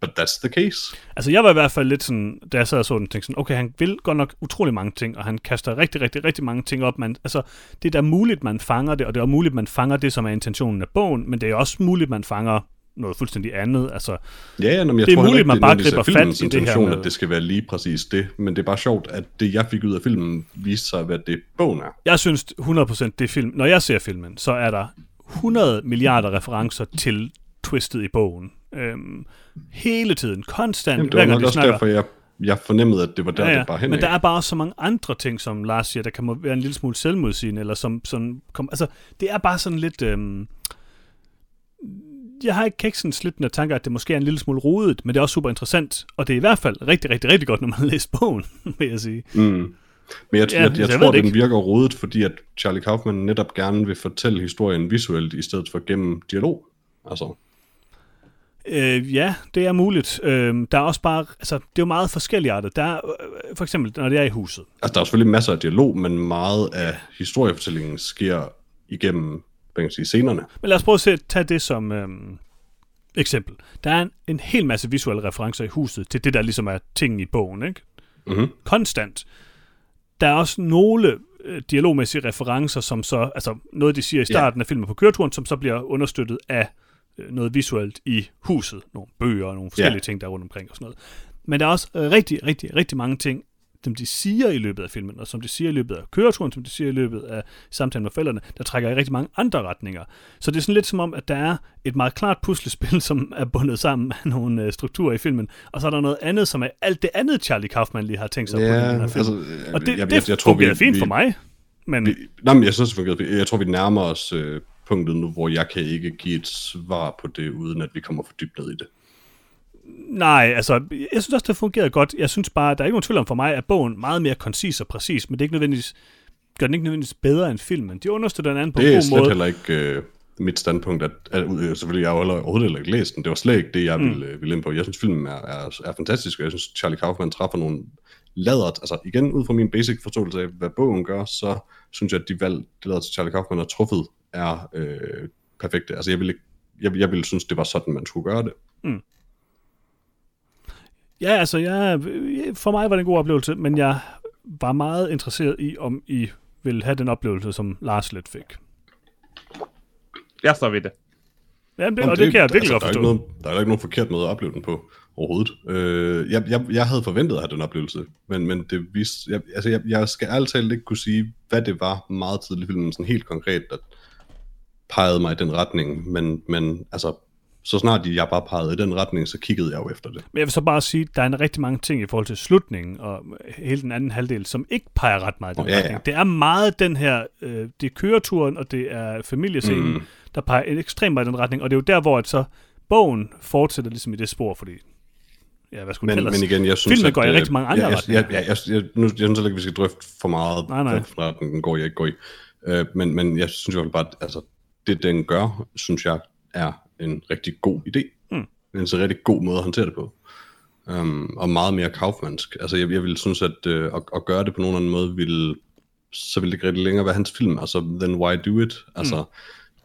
but that's the case. Altså, jeg var i hvert fald lidt sådan, da jeg sad og så den, tænkte sådan, okay, han vil godt nok utrolig mange ting, og han kaster rigtig, rigtig, rigtig mange ting op. Man, altså, det er da muligt, man fanger det, og det er også muligt, man fanger det, som er intentionen af bogen, men det er også muligt, man fanger noget fuldstændig andet. Altså, Ja, ja, men jeg Det er tror muligt, heller man ikke, bare er griber fat i det her intention, med- at det skal være lige præcis det, men det er bare sjovt, at det, jeg fik ud af filmen, viste sig, hvad det bogen er. jeg synes 100% det film, når jeg ser filmen, så er der 100 milliarder referencer til twistet i bogen. Øhm, hele tiden, konstant, Jamen, det hver var gang nok de også snakker. derfor, jeg, jeg fornemmede, at det var der, Ja, ja. det bare hen Men der er bare så mange andre ting, som Lars siger, der kan må være en lille smule selvmodsigende, eller som, som kom, altså, det er bare sådan lidt, øhm, jeg har ikke kæksen slittende tanker, at det måske er en lille smule rodet, men det er også super interessant, og det er i hvert fald rigtig, rigtig, rigtig godt, når man (laughs) læser bogen, vil jeg sige. Mm. Men jeg, Ja, jeg, jeg, jeg tror, den ikke. virker rodet, fordi at Charlie Kaufman netop gerne vil fortælle historien visuelt, i stedet for gennem dialog. Altså, Øh, ja, det er muligt. Øh, der er også bare, altså, det er jo meget forskellige arter. Der er, øh, for eksempel, når det er i huset. altså, der er selvfølgelig masser af dialog, men meget af historiefortællingen sker igennem, hvad kan man sige, scenerne. Men lad os prøve at se, tage det som øhm, eksempel. Der er en, en hel masse visuelle referencer i huset til det, der ligesom er ting i bogen, ikke? Mm-hmm. Konstant. Der er også nogle øh, dialogmæssige referencer, som så, altså noget, de siger i starten af filmen på køreturen, som så bliver understøttet af øh, noget visuelt i huset. Nogle bøger og nogle forskellige Ja. ting, der er rundt omkring og sådan noget. Men der er også øh, rigtig, rigtig, rigtig mange ting, som de siger i løbet af filmen, og som de siger i løbet af køreturen, som de siger i løbet af samtalen med forældrene, der trækker i rigtig mange andre retninger. Så det er sådan lidt som om, at der er et meget klart puslespil, som er bundet sammen med nogle øh, strukturer i filmen, og så er der noget andet, som er alt det andet, Charlie Kaufman lige har tænkt sig på i den her film. altså, og det, jeg, jeg, jeg, det jeg, tror, vi, fungerede fint vi, for mig, men Vi, nej, men jeg synes, det fungerede. Jeg tror, vi nærmer os øh, punktet nu, hvor jeg kan ikke give et svar på det, uden at vi kommer for dybt ned i det. nej, altså, jeg synes også, det fungerede godt. Jeg synes bare, der er ikke nogen tvivl om for mig, at bogen er meget mere koncis og præcis, men det er ikke nødvendigvis, gør den ikke nødvendigvis bedre end filmen. De understøtter den anden på Det en er god slet måde. heller ikke øh, mit standpunkt, at, at øh, selvfølgelig, jeg har overhovedet heller ikke læst den. Det var slet ikke det, jeg Mm. ville, øh, ville ind på. Jeg synes, filmen er, er, er fantastisk, og jeg synes, Charlie Kaufman træffer nogle ladret, altså igen, ud fra min basic forståelse af, hvad bogen gør, så synes jeg, at de valg, det lader til Charlie Kaufman har truffet, er øh, perfekte. Altså jeg ville, ikke, jeg, jeg ville synes, det var sådan, man skulle gøre det. Ja, altså, jeg, for mig var det en god oplevelse, men jeg var meget interesseret i, om I vil have den oplevelse, som Lars lidt fik. Jeg står ved det. Jamen, det, Jamen, og det, kan jeg virkelig altså, godt der er forstå. Ikke noget, der er ikke nogen forkert måde at opleve den på overhovedet. Øh, jeg, jeg, jeg havde forventet at have den oplevelse, men, men det viste, jeg, altså jeg, jeg skal ærligt talt ikke kunne sige, hvad det var meget tidligt i filmen, sådan helt konkret, der pegede mig i den retning, men, men altså, så snart jeg bare pegede i den retning, så kiggede jeg jo efter det. Men jeg vil så bare sige, at der er rigtig mange ting i forhold til slutningen og hele den anden halvdel, som ikke peger ret meget i den Ja, ja. retning. Det er meget den her, øh, det er køreturen, og det er familiescenen, mm. der peger ekstremt meget i den retning, og det er jo der, hvor at så bogen fortsætter ligesom i det spor, fordi, ja, hvad skulle Men, det ellers? men igen, jeg synes, Filmen at, går i øh, rigtig mange andre jeg, jeg, retninger. jeg, jeg, jeg, jeg, nu, jeg synes heller ikke, vi skal drøfte for meget, Nej, nej. den går, jeg ikke går i. Øh, men, men jeg synes fald bare, at altså, det den gør, synes jeg, er en rigtig god idé. Mm. En så rigtig god måde at håndtere det på. Um, og meget mere kaufmansk. Altså jeg, jeg ville synes, at, øh, at, at gøre det på nogen anden måde, ville, så ville det ikke rigtig længere være hans film. Altså, then why do it? Altså,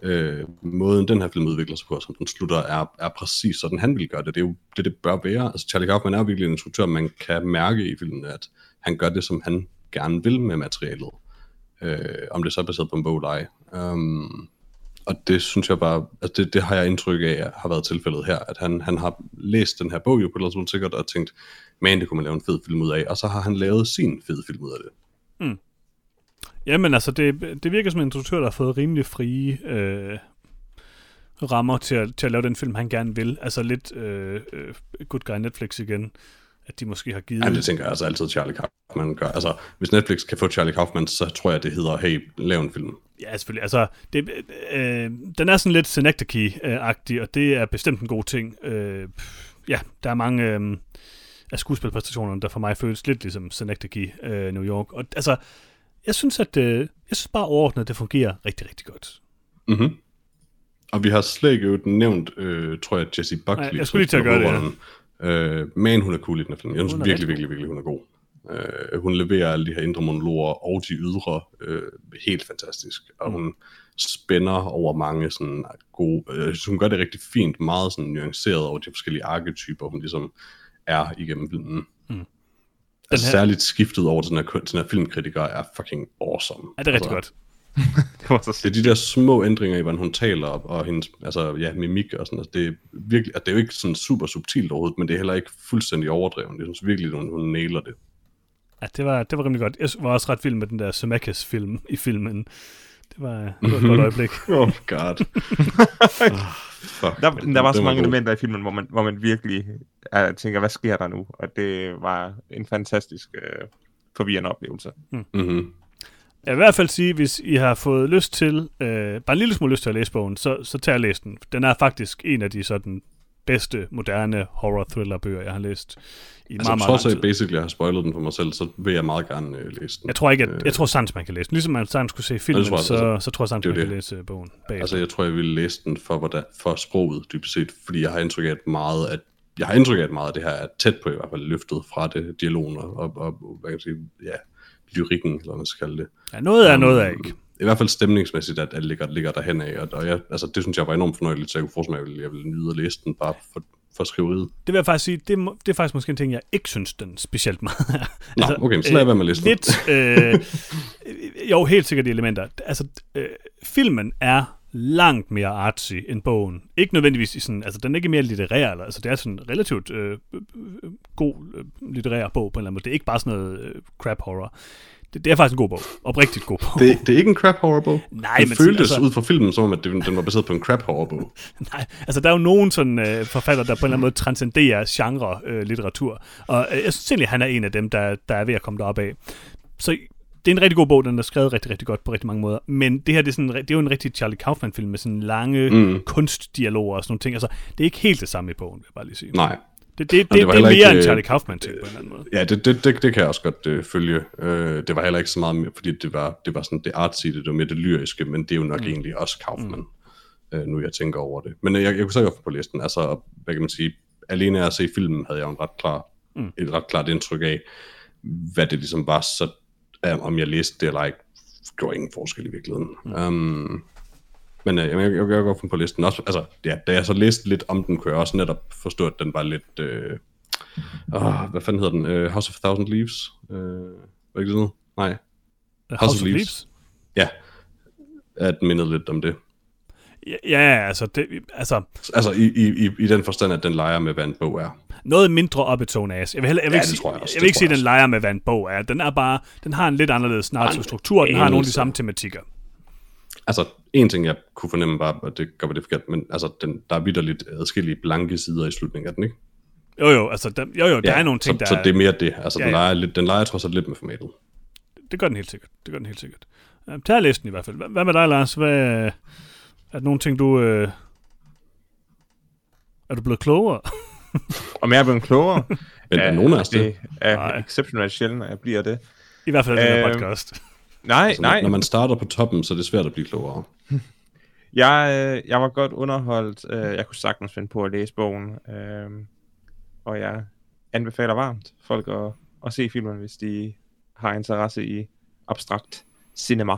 øh, måden den her film udvikler sig på, som den slutter, er, er præcis sådan, han vil gøre det. Det er jo det, det bør være. Altså, Charlie Kaufman er virkelig en instruktør, man kan mærke i filmen, at han gør det, som han gerne vil med materialet. Øh, om det så er baseret på en bog eller ej. Um, og det synes jeg bare, altså det, det har jeg indtryk af, har været tilfældet her, at han, han har læst den her bog jo på et eller andet sikkert, og tænkt, man, det kunne man lave en fed film ud af, og så har han lavet sin fede film ud af det. Mm. Jamen altså, det, det virker som en instruktør, der har fået rimelig frie øh, rammer til at, til at lave den film, han gerne vil. Altså lidt øh, øh Good Guy Netflix igen, at de måske har givet... Ja, det tænker jeg altså altid, Charlie Kaufman gør. Altså, hvis Netflix kan få Charlie Kaufman, så tror jeg, det hedder, hey, lav en film. Ja, selvfølgelig. Altså, det, øh, den er sådan lidt Synecdoche-agtig, og det er bestemt en god ting. Øh, ja, der er mange øh, af skuespilpræstationerne, der for mig føles lidt ligesom Synecdoche øh, New York. Og altså, jeg synes, at øh, jeg synes bare overordnet, det fungerer rigtig, rigtig godt. Mm-hmm. Og vi har slet ikke nævnt, øh, tror jeg, Jessie Buckley. Nej, jeg skulle lige til at gøre det, ja. Øh, men hun er cool i den her film. Jeg synes Hun er virkelig, rigtig virkelig, virkelig, hun er god. Øh, hun leverer alle de her indre monologer og de ydre øh, helt fantastisk. Og hun spænder over mange sådan gode... Øh, synes, hun gør det rigtig fint, meget sådan nuanceret over de forskellige arketyper, hun ligesom er igennem filmen. Mm. Altså, her- særligt skiftet over til den her, den her filmkritiker er fucking awesome. Ja, det er rigtig altså, godt. (laughs) Det var så det er de der små ændringer i, hvordan hun taler, og, og hendes altså, ja, mimik og sådan noget. Det er, virkelig, at det er jo ikke sådan super subtilt overhovedet, men det er heller ikke fuldstændig overdrevet. Jeg synes virkelig, hun, hun nailer det. Ja, det var, det var rimelig godt. Jeg var også ret vild med den der Zemeckis-film i filmen. Det var, det var et godt øjeblik. (laughs) Oh god. oh, (laughs) fuck. Der, der var så mange god. elementer i filmen, hvor man, hvor man virkelig uh, tænker, hvad sker der nu? Og det var en fantastisk uh, forvirrende oplevelse. Mm-hmm. Jeg vil i hvert fald sige, hvis I har fået lyst til, øh, bare en lille smule lyst til at læse bogen, så, så tag og læs den. Den er faktisk en af de sådan bedste, moderne horror-thriller-bøger, jeg har læst i Altså, meget, meget trods af, at basically har spoilet den for mig selv, så vil jeg meget gerne øh, læse den. Jeg tror ikke, at, Øh, jeg tror sagtens, man kan læse den. Ligesom man sagtens kunne se filmen, tror jeg, så, altså, så tror jeg sagtens, det man jo kan det. læse bogen bag. Altså, jeg tror, jeg ville læse den for, hvordan, for sproget, dybest set, fordi jeg har indtryk af, at meget at jeg har indtryk af, at meget af det her er tæt på i hvert fald løftet fra det, dialogen og, og, og hvad kan jeg sige, ja, lyrikken, eller hvad man skal kalde det. ja, noget er Um, noget af ikke. I hvert fald stemningsmæssigt, at alt ligger, ligger derhen af, og, og jeg, altså, det synes jeg var enormt fornøjeligt, så jeg kunne forestille mig, at jeg ville, jeg ville nyde at læse den bare for, for skriveriet. Det vil jeg faktisk sige, det, det er faktisk måske en ting, jeg ikke synes, den specielt meget er. Nå, okay, men så lad jeg være med den. Lidt, øh, jo, helt sikkert de elementer. Altså, øh, filmen er langt mere artsy end bogen. Ikke nødvendigvis i sådan, altså den er ikke mere litterær, eller, altså det er sådan en relativt øh, øh, øh, god øh, litterær bog på en eller anden måde. Det er ikke bare sådan noget øh, crap horror. Det, det er faktisk en god bog. Oprigtigt god bog. Det, det er ikke en crap horror bog. (laughs) Nej, det men føltes altså- altså... ud fra filmen, som om at det, den var baseret på en crap horror bog. (laughs) Nej, altså der er jo nogen sådan øh, forfatter, der på en eller anden måde transcenderer genre øh, litteratur. Og øh, jeg synes egentlig, han er en af dem, der, der er ved at komme derop af. Så det er en rigtig god bog, den er skrevet rigtig, rigtig godt på rigtig mange måder. Men det her, det er, sådan, det er jo en rigtig Charlie Kaufman-film med sådan lange mm. kunstdialoger og sådan nogle ting. Altså, det er ikke helt det samme i bogen, vil jeg bare lige sige. Nej. Det, det, det, det, det er mere ikke, en øh, Charlie Kaufman-ting på en eller anden måde. Ja, det, det, det, det kan jeg også godt øh, følge. Øh, det var heller ikke så meget mere, fordi det var, det var sådan det artsy, det var mere det lyriske, men det er jo nok mm. egentlig også Kaufman, mm. øh, nu jeg tænker over det. Men øh, jeg, jeg kunne så godt på listen. Altså, hvad kan man sige, alene af at se filmen, havde jeg en ret klar, mm. et ret klart indtryk af, hvad det ligesom var, så øh, om jeg læste det eller ikke, gjorde ingen forskel i virkeligheden. Mm. Um, men øh, jeg, jeg, jeg kan godt finde på listen. Også, altså, ja, da jeg så læste lidt om den, kunne jeg også netop forstå, at den var lidt... Øh, åh, hvad fanden hedder den? Øh, House of a Thousand Leaves? Øh, var ikke noget? Nej. House of Leaves? Ja. At mindede lidt om det. Ja, ja, altså, det, altså Altså i, i, i, i den forstand, at den leger med, hvad en bog er. noget mindre op i tone. Jeg vil, heller, jeg vil Ja, ikke, sige, jeg også, jeg vil ikke sige, at den leger med, hvad en bog er. Den er bare, den har en lidt anderledes narrativ struktur, den har nogle af de samme tematikker. Altså, en ting, jeg kunne fornemme var, og det gør det forkert, men altså, den, der er vidderligt adskillige blanke sider i slutningen af den, ikke? Jo, jo, altså, der, jo, jo, der er nogle ting, så, der... Så det er mere det. Altså, Ja, den, ja. leger lidt, den leger trods alt lidt med formatet. Det gør den helt sikkert. Det gør den helt sikkert. Uh, tag listen i hvert fald. Hvad, hvad med dig, Lars? Hvad, er der nogle ting, du... Øh, er du blevet klogere? (laughs) Om jeg er blevet klogere? Men er nogen af os det? det er Nej. exceptionelt sjældent, at jeg bliver det. I hvert fald i den her Øhm, podcast. Nej, Altså, nej. Når man starter på toppen, så er det svært at blive klogere. (laughs) Jeg, øh, jeg var godt underholdt. Øh, jeg kunne sagtens finde på at læse bogen. Øh, og jeg anbefaler varmt folk at, at se filmen, hvis de har interesse i abstrakt cinema.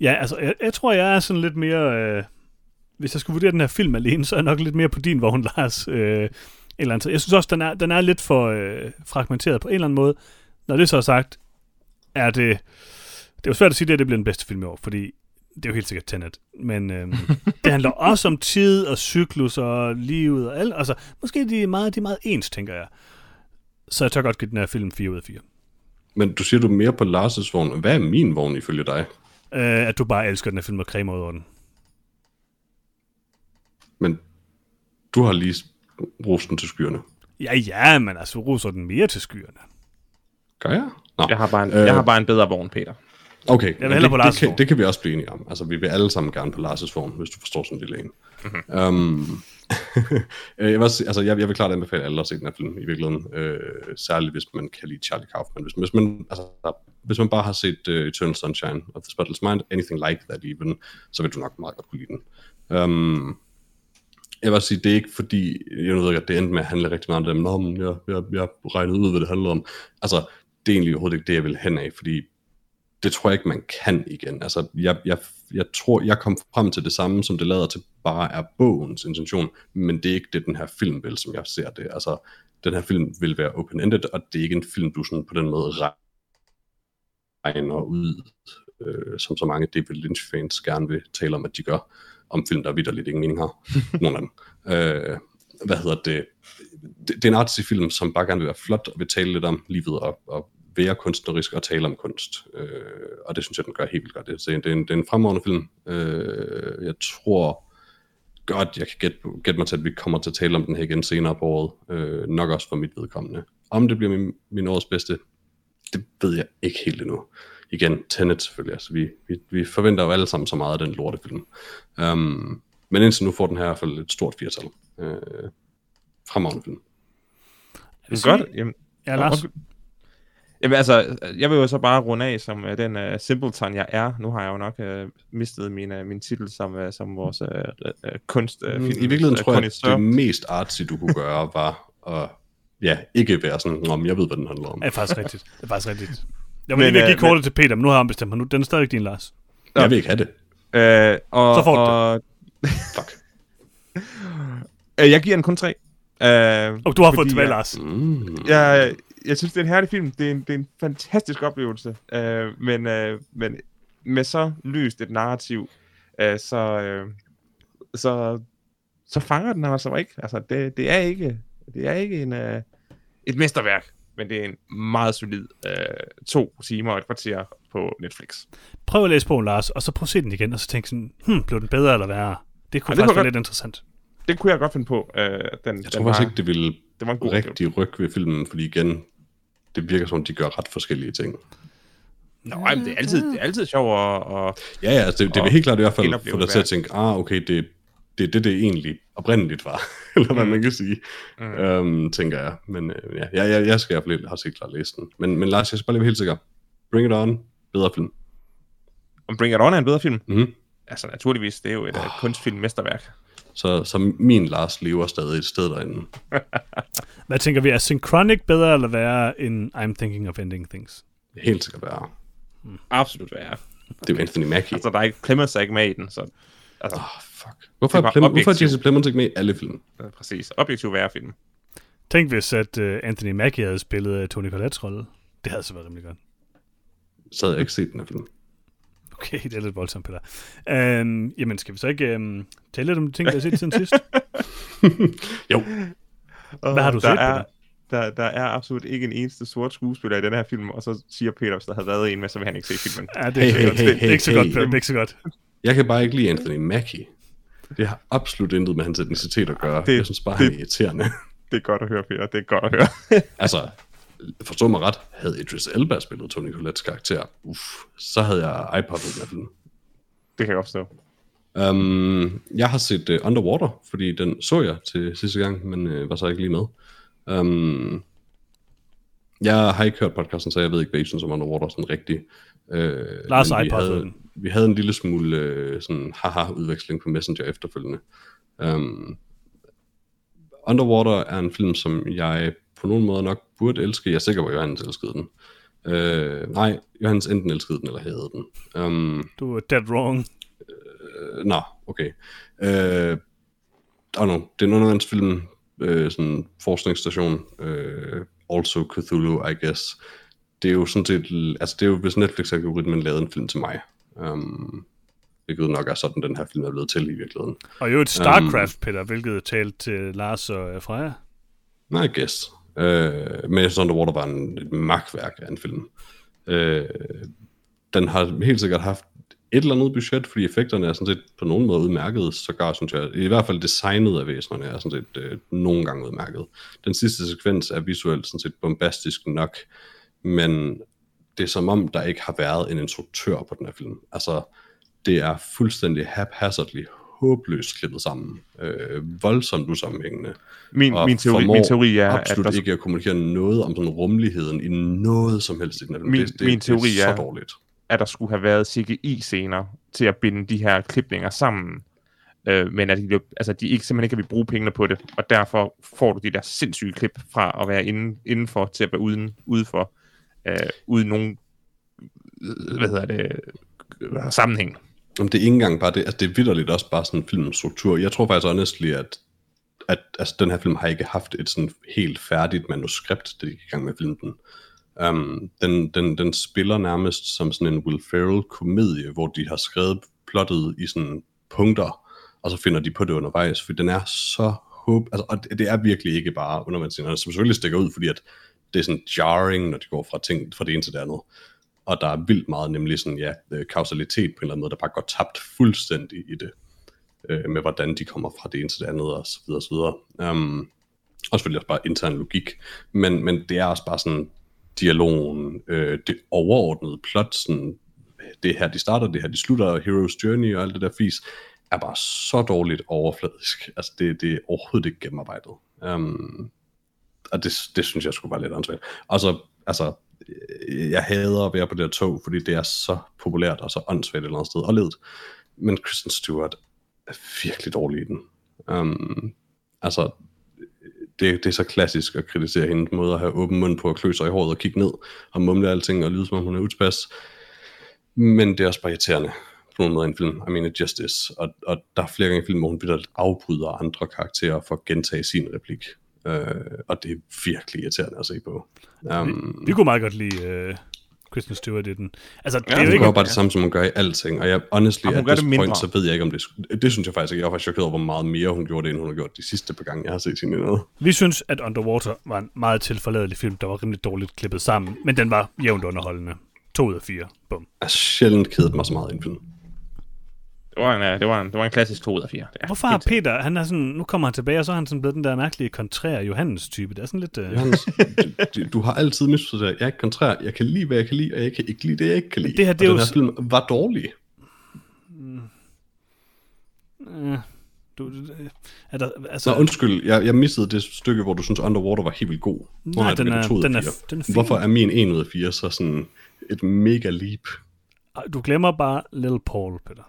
Ja, altså, jeg, jeg tror, jeg er sådan lidt mere... Øh, hvis jeg skulle vurdere den her film alene, så er jeg nok lidt mere på din vogn, (laughs) Lars. Øh, eller andet. Jeg synes også, den er, den er lidt for øh, fragmenteret på en eller anden måde. Når det så er sagt, er det... Det er jo svært at sige, at det, bliver den bedste film i år, fordi det er jo helt sikkert Tenet. Men øhm, (laughs) det handler også om tid og cyklus og livet og alt. Altså, måske de er meget, de er meget ens, tænker jeg. Så jeg tør godt give den her film 4 ud af 4. Men du siger, du er mere på Lars' vogn. Hvad er min vogn ifølge dig? Øh, at du bare elsker den her film og cremer ud over den. Men du har lige rosten til skyerne. Ja, ja, men altså, roser den mere til skyerne. Gør jeg? Nå. Jeg har bare en, Øh. jeg har bare en bedre vogn, Peter. Okay, vil men hellere på det, Lars' det, kan, det kan vi også blive enige om. Altså, vi vil alle sammen gerne på Lars' vogn, hvis du forstår sådan en lille en. Mm-hmm. Um, Øh, jeg, vil også, altså, jeg, jeg vil klart anbefale alle at se den her film i virkeligheden. Øh, særligt hvis man kan lide Charlie Kaufman. Hvis, hvis, man, altså, hvis man bare har set uh, Eternal Sunshine of the Spotless Mind, anything like that even, så vil du nok meget godt kunne lide den. Um, jeg vil også sige, det er ikke fordi, jeg ved ikke, at det endte med at handle rigtig meget om det, men jeg, jeg, jeg regnede ud, hvad det handlede om. Altså, det er egentlig overhovedet ikke det, jeg vil hen af, fordi det tror jeg ikke, man kan igen. Altså, jeg, jeg, jeg tror, jeg kom frem til det samme, som det lader til bare er bogens intention, men det er ikke det, den her film vil, som jeg ser det. Altså, den her film vil være open-ended, og det er ikke en film, du sådan på den måde regner ud, øh, som så mange David Lynch-fans gerne vil tale om, at de gør, om film, der vidderligt ingen mening har. (laughs) Nogle af dem. Øh, hvad hedder det? det? Det er en artsy film, som bare gerne vil være flot, og vil tale lidt om livet, og, og være kunstnerisk og tale om kunst. Øh, og det synes jeg, den gør helt vildt godt. Det, det, er en, det er en fremragende film. Øh, jeg tror godt, jeg kan gætte, gætte mig til, at vi kommer til at tale om den her igen senere på året. Øh, nok også for mit vedkommende. Om det bliver min, min årets bedste, det ved jeg ikke helt endnu. igen, Tenet selvfølgelig, altså vi, vi, vi forventer jo alle sammen så meget af den lortefilm. Um, men indtil nu får den her i hvert fald et stort firtal. Uh, fremragende film. Det godt. Jamen, Ja, Lars. Jamen altså, jeg vil jo så bare runde af som uh, den uh, simpleton, jeg er. Nu har jeg jo nok uh, mistet min, uh, min titel som, uh, som vores uh, uh, kunst. Uh, I virkeligheden tror jeg, at det mest artsy, du kunne gøre, var at ja, ikke være sådan, om jeg ved, hvad den handler om. Det er faktisk rigtigt. Det er faktisk rigtigt. Jeg vil lige give kortet til Peter, men nu har han bestemt mig. Nu, den er stadig din, Lars. Jeg vil ikke have det. Uh, og, Så får du og, Fuck. uh, (laughs) jeg giver den kun tre. Uh, Og du har fået fordi tilbage, jeg- Lars. Mm. jeg, jeg synes, det er en herlig film. Det er en, det er en fantastisk oplevelse. Uh, men, uh, men med så lyst et narrativ, uh, så, uh, så, så fanger den altså ikke. Altså, det, det er ikke, det er ikke en, uh, et mesterværk, men det er en meget solid uh, to timer og et kvarter på Netflix. Prøv at læse bogen, Lars, og så prøv at se den igen, og så tænk sådan, hmm, blev den bedre eller værre? Det kunne det faktisk kunne være godt- lidt interessant. Det kunne jeg godt finde på. Uh, den, Jeg den tror faktisk ikke, det ville det var en god rigtig rykke ved filmen, fordi igen, det virker som, om, de gør ret forskellige ting. Nå, ej, men det er altid, det er altid sjovt at, at Ja, ja, altså det, det Og vil helt klart i hvert fald få dig til at tænke, ah, okay, det, det er det, det egentlig oprindeligt var, (laughs) eller hvad Mm. man kan sige, Mm. um, tænker jeg. Men øh, ja, jeg, jeg, jeg skal i hvert fald har helt klart læse den. Men, men Lars, jeg skal bare lige være helt sikker. Bring It On, bedre film. om Bring It On er en bedre film. Mm-hmm. Altså naturligvis, det er jo et oh. kunstfilm-mesterværk. Så, så min Lars lever stadig et sted derinde. (laughs) Hvad tænker vi? Er Synchronic bedre eller værre end I'm Thinking of Ending Things? Helt sikkert være. Absolut værre. Det er jo Anthony Mackie. Altså, der er ikke, Clemens ikke med i den, så... Altså, Oh, fuck. Hvorfor Det er, Plem- hvorfor er. Jesse Plemons ikke med i alle film? øh, præcis. Objektiv værre film. Tænk hvis, at uh, Anthony Mackie havde spillet uh, Tony Collettes rolle. Det havde så været rimelig godt. Så havde jeg ikke set den her film. Okay, det er lidt voldsomt, Peter. Um, jamen, skal vi så ikke um, tale lidt om de ting, vi har set siden (laughs) sidst? Jo, Hvad har du der set, er, Peter? der, der er absolut ikke en eneste sort skuespiller i den her film, og så siger Peter, hvis der havde været en med, så vil han ikke se filmen. Ja, det er, Hey, ikke, hey, hey, det, hey, det ikke så hey, godt, hey. Peter. Det er ikke så godt. jeg kan bare ikke lide Anthony Mackie. Det har absolut intet med hans etnicitet at gøre. Det- Det, jeg synes bare, det- han er irriterende. Det er godt at høre, Peter. Det er godt at høre. altså, forstå mig ret, havde Idris Elba spillet Tony Collettes karakter, uff, så havde jeg iPod'et den her film. det kan jeg opstå. Um, jeg har set uh, Underwater, fordi den så jeg til sidste gang, men uh, var så ikke lige med. Um, jeg har ikke hørt podcasten, så jeg ved ikke, hvad I synes om Underwater sådan rigtigt. Uh, Lars vi havde, den. vi havde en lille smule uh, sådan haha-udveksling på Messenger efterfølgende. Um, Underwater er en film, som jeg på nogen måde nok burde elske. Jeg er sikker på, at Johannes elskede den. Uh, nej, Johannes enten elskede den eller havde den. Um, Du er dead wrong. Øh, Nå, okay. Øh, oh no, det er en undervandsfilm, øh, sådan en forskningsstation, øh, also Cthulhu, I guess. Det er jo sådan set, altså det er jo, hvis Netflix-algoritmen lavede en film til mig. Um, hvilket nok er sådan, den her film er blevet til i virkeligheden. Og jo et StarCraft, Peter, hvilket talte til Lars og øh, Freja. Nej, guess. Øh, synes, Underwater var en, et magtværk af en film. Øh, den har helt sikkert haft et eller andet budget, fordi effekterne er sådan set på nogen måde udmærket, sågar synes jeg, i hvert fald designet af væsenerne er sådan set øh, nogle gange udmærket. Den sidste sekvens er visuelt sådan set bombastisk nok, men det er som om, der ikke har været en instruktør på den her film. Altså, det er fuldstændig haphazardly, håbløst klippet sammen. Øh, voldsomt usammenhængende. Min, min, teori, min teori er, at absolut der, ikke at kommunikere noget om sådan rummeligheden i noget som helst i den. Min- det, det, min teori det er så er- dårligt. at der skulle have været CGI-scener til at binde de her klipninger sammen. Øh, men at de, altså, de ikke, simpelthen ikke vil bruge pengene på det, og derfor får du de der sindssyge klip fra at være inden, indenfor til at være uden, udenfor, øh, uden nogen øh, hvad hedder det, sammenhæng. Om det er ikke engang bare det, altså det er vidderligt også bare sådan en filmens struktur. Jeg tror faktisk honestly, at, at altså, den her film har ikke haft et sådan helt færdigt manuskript, det gik i gang med filmen. den. Um, den, den, den spiller nærmest som sådan en Will Ferrell-komedie, hvor de har skrevet plottet i sådan punkter, og så finder de på det undervejs, for den er så håb... Altså, og det det er virkelig ikke bare undervandsscener, som selvfølgelig stikker ud, fordi at det er sådan jarring, når de går fra, ting, fra det ene til det andet. Og der er vildt meget nemlig sådan, ja, øh, kausalitet på en eller anden måde, der bare går tabt fuldstændig i det, øh, med hvordan de kommer fra det ene til det andet, og så videre, og så videre. Um, og selvfølgelig også bare intern logik. Men, men det er også bare sådan, dialogen, øh, det overordnede plot, sådan, det her de starter, det her de slutter, Hero's Journey og alt det der fis, er bare så dårligt overfladisk. Altså, det, det er overhovedet ikke gennemarbejdet. Um, og det, det synes jeg skulle være lidt ansvarligt. Og så, altså, Øh, jeg hader at være på det her tog, fordi det er så populært og så åndssvagt et eller andet sted, og ledet. Men Kristen Stewart er virkelig dårlig i den. Um, altså, det, det er så klassisk at kritisere hendes måde at have åben mund på at klø sig i håret og kigge ned og mumle alting og lyde som om hun er utilpas. Men det er også bare irriterende på nogen måde i en film. I mean, it just is. Og, og der er flere gange i filmen, hvor hun bliver afbryder andre karakterer for at gentage sin replik. Uh, og det er virkelig irriterende at se på. Um, Vi, vi kunne meget godt lide uh, Kristen Stewart i den. Altså, det Ja, er jo hun ikke... gør bare det samme, som hun gør i alting, og jeg, honestly, at this mindre. point, så ved jeg ikke, om det... Det synes jeg faktisk ikke. Jeg var faktisk chokeret over, hvor meget mere hun gjorde det, end hun har gjort de sidste par gange, jeg har set hende i noget. Vi synes, at Underwater var en meget tilforladelig film, der var rimelig dårligt klippet sammen, men den var jævnt underholdende. To ud af fire. Bum. Jeg har sjældent kedet mig så meget i en film. Det var en, øh, det var en, det var en klassisk 2 ud af 4. Det er Hvorfor har Peter, han er sådan, nu kommer han tilbage, og så er han sådan blevet den der mærkelige kontrære Johannes-type. Det er sådan lidt... Uh... Johannes, du, du har altid misforstået det. Jeg er ikke kontrær. Jeg kan lide, hvad jeg kan lide, og jeg kan ikke lide det, jeg ikke kan lide. det her, det er og jo den her film var dårlig. Uh, du, øh, er der, altså, Nå, undskyld. Jeg, jeg missede det stykke, hvor du synes Underwater var helt vildt god. Hvor Nej, er den er- ud af den er- den er fin. Hvorfor er min 1 ud af 4 så sådan et mega leap? du glemmer bare Little Paul, Peter.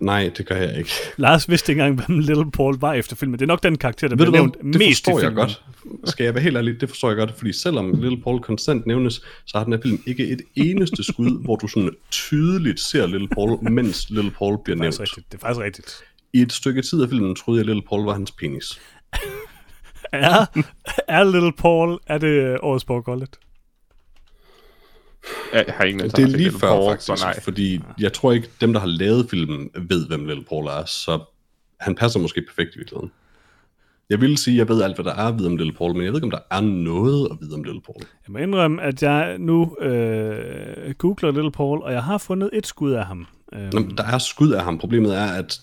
Nej, det gør jeg ikke. (laughs) Lars vidste ikke engang, hvem Little Paul var efter filmen. Det er nok den karakter, der Ved blev du nævnt det mest i forstår jeg filmen. godt. Skal jeg være helt ærlig, det forstår jeg godt, fordi selvom Little Paul konstant nævnes, så har den her film ikke et eneste skud, (laughs) hvor du sådan tydeligt ser Little Paul, mens Little Paul bliver Det er nævnt. rigtigt. Det er faktisk rigtigt. I et stykke tid af filmen troede jeg, at Little Paul var hans penis. (laughs) Er, er Little Paul, er det øh, årets Paul? Jeg har ingen Det er lige før Paul, faktisk, nej. fordi jeg tror ikke, dem der har lavet filmen, ved, hvem Little Paul er, så han passer måske perfekt i virkeligheden. Jeg vil sige, at jeg ved alt, hvad der er at vide om Little Paul, men jeg ved ikke, om der er noget at vide om Little Paul. Jeg må indrømme, at jeg nu øh, googler Little Paul, og jeg har fundet et skud af ham. Øh, Nå, der er skud af ham. Problemet er, at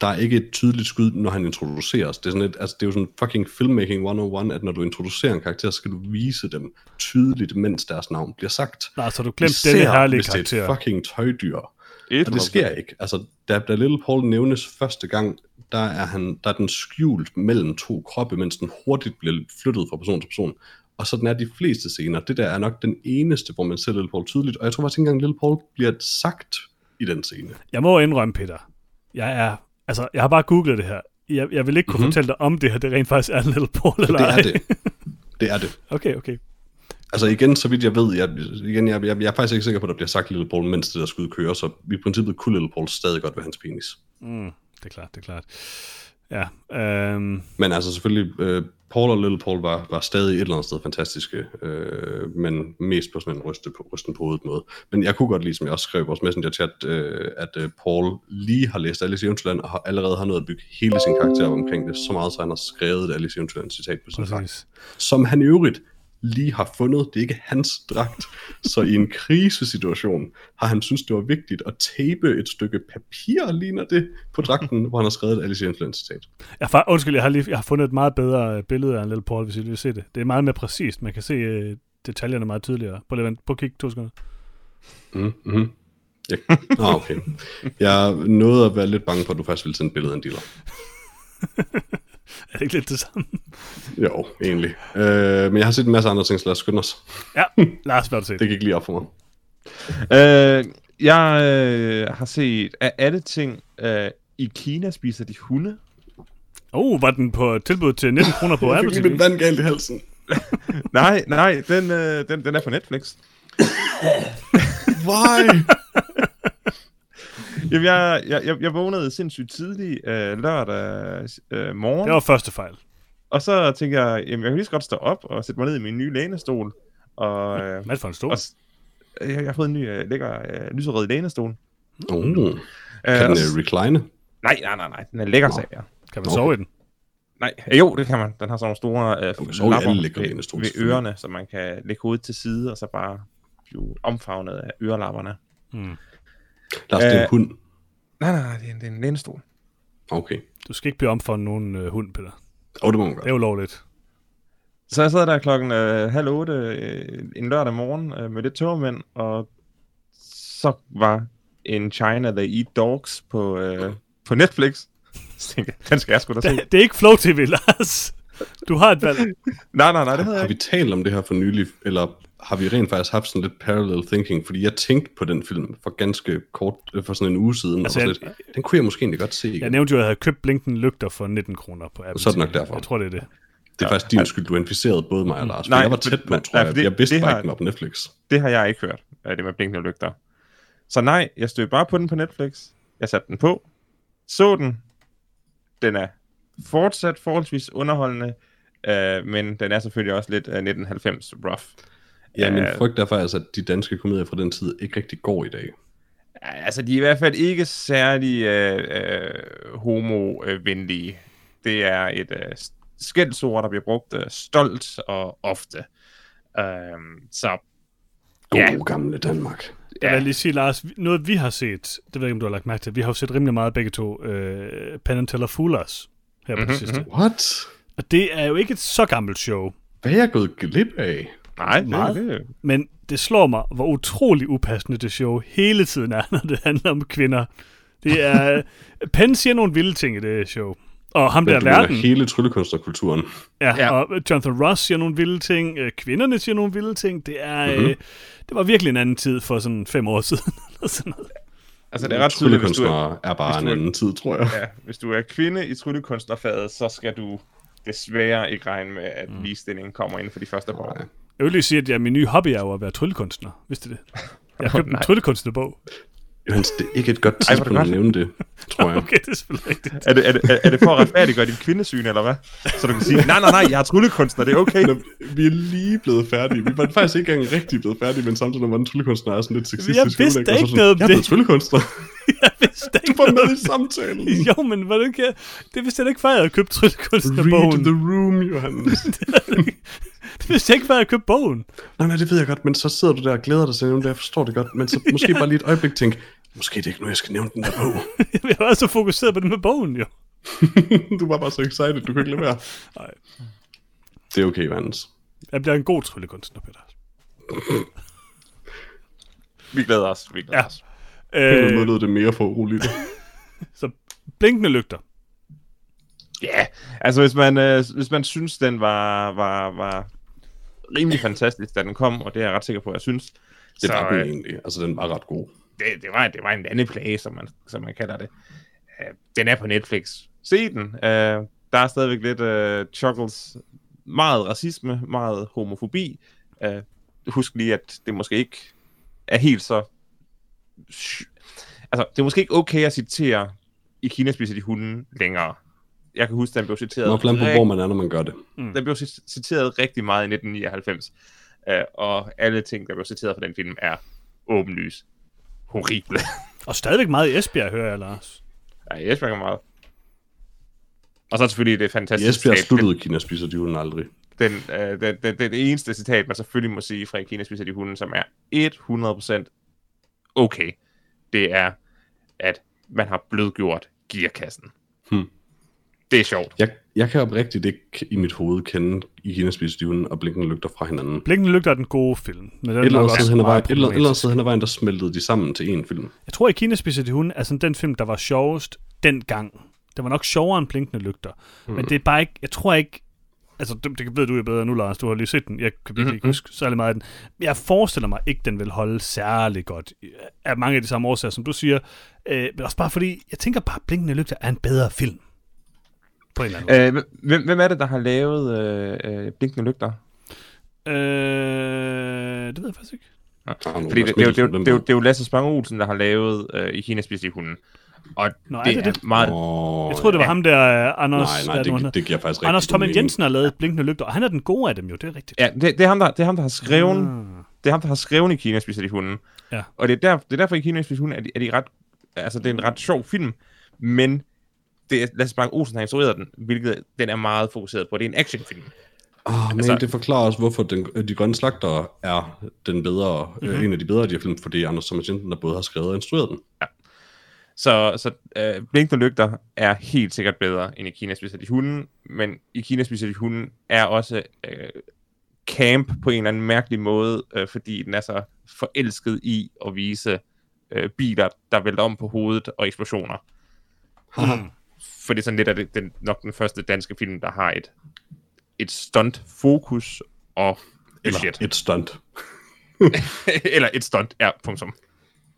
der er ikke et tydeligt skud, når han introduceres. Det er, sådan et, altså, det er jo sådan fucking filmmaking 101, at når du introducerer en karakter, så skal du vise dem tydeligt, mens deres navn bliver sagt. Lars, har du glemt Især denne herlige hvis det er et fucking tøjdyr. Og 100%. det sker ikke. Altså, da, da Little Paul nævnes første gang, der er, han, der er den skjult mellem to kroppe, mens den hurtigt bliver flyttet fra person til person. Og sådan er de fleste scener. Det der er nok den eneste, hvor man ser Little Paul tydeligt. Og jeg tror faktisk ikke engang, Little Paul bliver sagt i den scene. Jeg må indrømme, Peter. Jeg er... Altså, jeg har bare googlet det her. Jeg, jeg vil ikke kunne mm-hmm. fortælle dig om det her, det rent faktisk er Little Paul, eller Det er ej. det. Det er det. (laughs) Okay, okay. Altså igen, så vidt jeg ved, jeg, igen, jeg, jeg, jeg er faktisk ikke sikker på, at der bliver sagt Little Paul, mens det der skud kører, så i princippet kunne Little Paul stadig godt være hans penis. Mm, det er klart, det er klart. Ja, øhm, Men altså selvfølgelig, øh, Paul og Little Paul var, var stadig et eller andet sted fantastiske, øh, men mest på sådan en ryste på, rysten på hovedet måde. Men jeg kunne godt lide, som jeg også skrev i vores messenger-chat, øh, at øh, Paul lige har læst Alice i Eventyrland, og har allerede har nået at bygge hele sin karakter omkring det, så meget, så han har skrevet et Alice i Eventyrland citat på sin præcis. som han i øvrigt lige har fundet. Det er ikke hans dragt. Så i en krisesituation har han synes det var vigtigt at tape et stykke papir, ligner det, på dragten, hvor han har skrevet et Alice Eventyrland citat. Jeg, har, undskyld, jeg har, lige, jeg har fundet et meget bedre øh, billede af Little Paul, hvis I vil se det. Det er meget mere præcist. Man kan se øh, detaljerne meget tydeligere. Prøv lige at at kigge to sekunder. Mm, mm. Ja. Ah, okay. Jeg nåede at være lidt bange for, at du faktisk ville sende et billede af en dealer. (laughs) (laughs) Er det ikke lidt det samme? Jo, egentlig. Øh, men jeg har set en masse andre ting, så lad os skynde os. ja, hvad har du set? Det gik lige op for mig. Øh, jeg øh, har set, af alle ting, øh, i Kina spiser de hunde. Oh, var den på tilbud til 19 kroner på (laughs) Jeg Apple fik TV? lidt vand galt i halsen. (laughs) nej, nej, den, øh, den, den er på Netflix. Why? Jamen, jeg, jeg, jeg, jeg vågnede sindssygt tidligt øh, lørdag øh, morgen, Det var første fejl. og så tænkte jeg, jamen, jeg kan lige så godt stå op og sætte mig ned i min nye lænestol. Og, øh, Hvad for en stol? og s- jeg, jeg har fået en ny øh, lækker øh, lyserød lænestol. Oh. Øh, Kan den øh, s- recline? nej, nej, nej, nej, den er lækker, sagde jeg. Kan man sove i den? Nej, øh, jo, det kan man. Den har sådan nogle store øh, kan lapper ved, ved ørerne, så man kan lægge hovedet til side, og så bare blive omfavnet af ørelapperne. Hmm. Lars, det er en Øh, hund. Nej, nej, nej, det er en, det er en lænestol. Okay. Du skal ikke blive omfavnet nogen øh, hund, Peter. Og oh, det må man godt. Det er ulovligt. Så jeg sad der klokken øh, halv otte øh, en lørdag morgen øh, med lidt tørmænd, og så var en China They Eat Dogs på, øh, på Netflix. Så tænkte jeg, den skal jeg sgu da se. Det, det er ikke Flow TV, Lars. Du har et valg. Nej, nej, nej, det havde jeg Har vi talt om det her for nylig, eller har vi rent faktisk haft sådan lidt parallel thinking? Fordi jeg tænkte på den film for ganske kort, øh, for sådan en uge siden, Altså, altså, og jeg- var lidt, den kunne jeg måske egentlig godt se igen. Jeg nævnte jo, at jeg havde købt Blinken lygter for 19 kroner på Apple Så er det nok derfor. Jeg tror, det er det. Det er faktisk din skyld, du inficerede både mig og Lars. For Nej, jeg var tæt på, nej, tror jeg. det- jeg vidste det bare har- ikke, den var på Netflix. Det har jeg ikke hørt, øh, det med blinkende lygter. Så nej, jeg stødte bare på den på Netflix. Jeg satte den på. Så den. Den er fortsat forholdsvis underholdende, øh, men den er selvfølgelig også lidt øh, 1990 rough. Ja, min Øh, frygt er faktisk, at de danske komedier fra den tid ikke rigtig går i dag. Altså, de er i hvert fald ikke særlig øh, øh, homo-venlige. Det er et øh, skældsord, der bliver brugt øh, stolt og ofte. Øh, så God Ja. gamle Danmark. Jeg Ja. vil lige sige, Lars, noget vi har set, det ved jeg ikke, om du har lagt mærke til, vi har jo set rimelig meget begge to, uh, Penn and Teller Fool Us, her på Mhm, det sidste. What? Og det er jo ikke et så gammelt show, Hvad er jeg gået glip af? nej, det, Meget. det, men det slår mig, hvor utrolig upassende det show hele tiden er, (laughs) når det handler om kvinder. Det er... (laughs) Penn siger nogle vilde ting i det show. Og ham der verden, hele tryllekunstnerkulturen. ja, Ja. og Jonathan Ross siger nogle vilde ting, øh, kvinderne siger nogle vilde ting. Det er... Mhm. Øh, det var virkelig en anden tid for sådan fem år siden. (laughs) eller sådan noget. Altså, det er ret tydeligt, hvis du er, er bare hvis en du er- anden tid, tror jeg. ja, hvis du er kvinde i tryllekunstnerfaget, så skal du desværre ikke regne med, at mm. ligestillingen kommer inden for de første par år. Jeg vil lige sige, at ja, min nye hobby er jo at være tryllekunstner. Vidste det? Jeg har (laughs) købt en nej. tryllekunstnerbog. Johannes, det er ikke et godt Ej, hvor er det tidspunkt at nævne det, tror jeg. (laughs) Okay, det er selvfølgelig rigtigt. Er det, er, det, er, er det for at retfærdiggøre dit kvindesyn, eller hvad? Så du kan sige, nej, nej, nej, jeg er tryllekunstner, det er okay. Nå, Vi er lige blevet færdige. Vi var faktisk ikke engang rigtig blevet færdige, men samtidig man en tryllekunstner er sådan lidt sexistisk. Jeg vidste ikke sådan, noget om Jeg er det." blevet tryllekunstner. (laughs) Jeg vidste Du ikke var med i samtalen. Jo, men hvordan kan jeg... Det vidste jeg ikke, før jeg havde købt Read tryllekunstnerbogen. the room, Johannes. (laughs) Det vidste jeg ikke, før jeg købte bogen. nej, nej, det ved jeg godt, men så sidder du der og glæder dig til at nævne det. Jeg forstår det godt, men så måske bare lige et øjeblik tænk, måske det er ikke nu, jeg skal nævne den der bog. (laughs) Jeg var så fokuseret på det med bogen, jo. (laughs) du var bare så excited, du kunne ikke lade være. Nej. Det er okay, Johannes. Jeg bliver en god tryllekunstner, Peter. (laughs) Vi glæder os, vi glæder Ja. os. På en måde Øh, lød det mere for uroligt. så blinkende lygter. Ja, altså hvis man, øh, hvis man synes, den var, var, var rimelig fantastisk, da den kom, og det er jeg ret sikker på, at jeg synes, Det var den øh, egentlig. Altså, den var ret god. det, det, var, det var en landeplage, som man, som man kalder det. Uh, den er på Netflix. Se den. Uh, der er stadigvæk lidt uh, chuckles. Meget racisme, meget homofobi. Uh, husk lige, at det måske ikke er helt så... Altså, det er måske ikke okay at citere i Kina spiser de hunden længere. Jeg kan huske, den blev citeret... Det må på, hvor man er, når man gør det. den blev cit- citeret rigtig meget i 1999. Uh, og alle ting, der blev citeret fra den film, er åbenlys horrible. Og stadigvæk meget i Esbjerg, hører jeg, Lars. Ja, i Esbjerg er meget. Og så selvfølgelig det I fantastiske Esbjerg citat. sluttede Kina spiser de hunden aldrig. Den, øh, den, den, den, det eneste citat, man selvfølgelig må sige fra Kina spiser de hunden, som er 100% okay, det er, at man har blødgjort gearkassen. Hmm. Det er sjovt. Jeg, jeg kan oprigtigt ikke i mit hoved kende i Kina spiser de hunden og blinkende lygter fra hinanden. Blinkende lygter er den gode film. Men den Et er eller andet også sted hen ad vejen, et eller, sted hen ad vejen, der smeltede de sammen til en film. Jeg tror, at Kina spiser de hunde er sådan den film, der var sjovest dengang. Det var nok sjovere end Blinkende Lygter. Mm. Men det er bare ikke, jeg tror ikke, altså det, det ved du jo bedre nu, Lars, du har lige set den. Jeg kan virkelig ikke Mhm. huske særlig meget af den. Jeg forestiller mig ikke, den vil holde særlig godt. Af mange af de samme årsager, som du siger. Øh, men også bare fordi, jeg tænker bare, at Blinkende Lygter er en bedre film. På en eller anden måde. Øh, hvem, hvem er det, der har lavet øh, øh, Blinkende Lygter? Øh, det ved jeg faktisk ikke. Fordi det, det, er jo- det, er det, er jo- det er jo Lasse Spang Olsen, der har lavet øh, i Kina spiser de hunden. Og Nå, er det, det er det? meget... Oh, Jeg tror, det var ja. ham der, øh, Anders... Nej, nej, er det det, det giver faktisk rigtig Anders mening. Jensen har lavet Blinkende Lygter, og han er den gode af dem jo, det er rigtigt. Ja, det, det, er ham, der, det er ham, der har skrevet... Ah. Det er ham, der har skrevet i Kina spiser de hunden. Ja. Og det er, der, det er derfor, i Kina spiser de hunden, er de, er de ret... Altså, det er en ret sjov film, men det er Lasse Spang Olsen, der har instrueret den, hvilket den er meget fokuseret på. Det er en actionfilm. Oh, men Altså- det forklarer også, hvorfor den, de grønne slagtere er den bedre, mm-hmm. øh, en af de bedre af de her film, fordi Anders Thomas Jensen, der både har skrevet og instrueret den. Så, så øh, Blinkende Lygter er helt sikkert bedre end i Kina spiser de hunden, men i Kina spiser de hunden er også øh, camp på en eller anden mærkelig måde, øh, fordi den er så forelsket i at vise øh, biler, der vælter om på hovedet og eksplosioner. Mm. For det er sådan lidt af det, den, nok den første danske film, der har et, et stunt fokus og Eller budget. et stunt. (laughs) Eller et stunt, ja, punktum.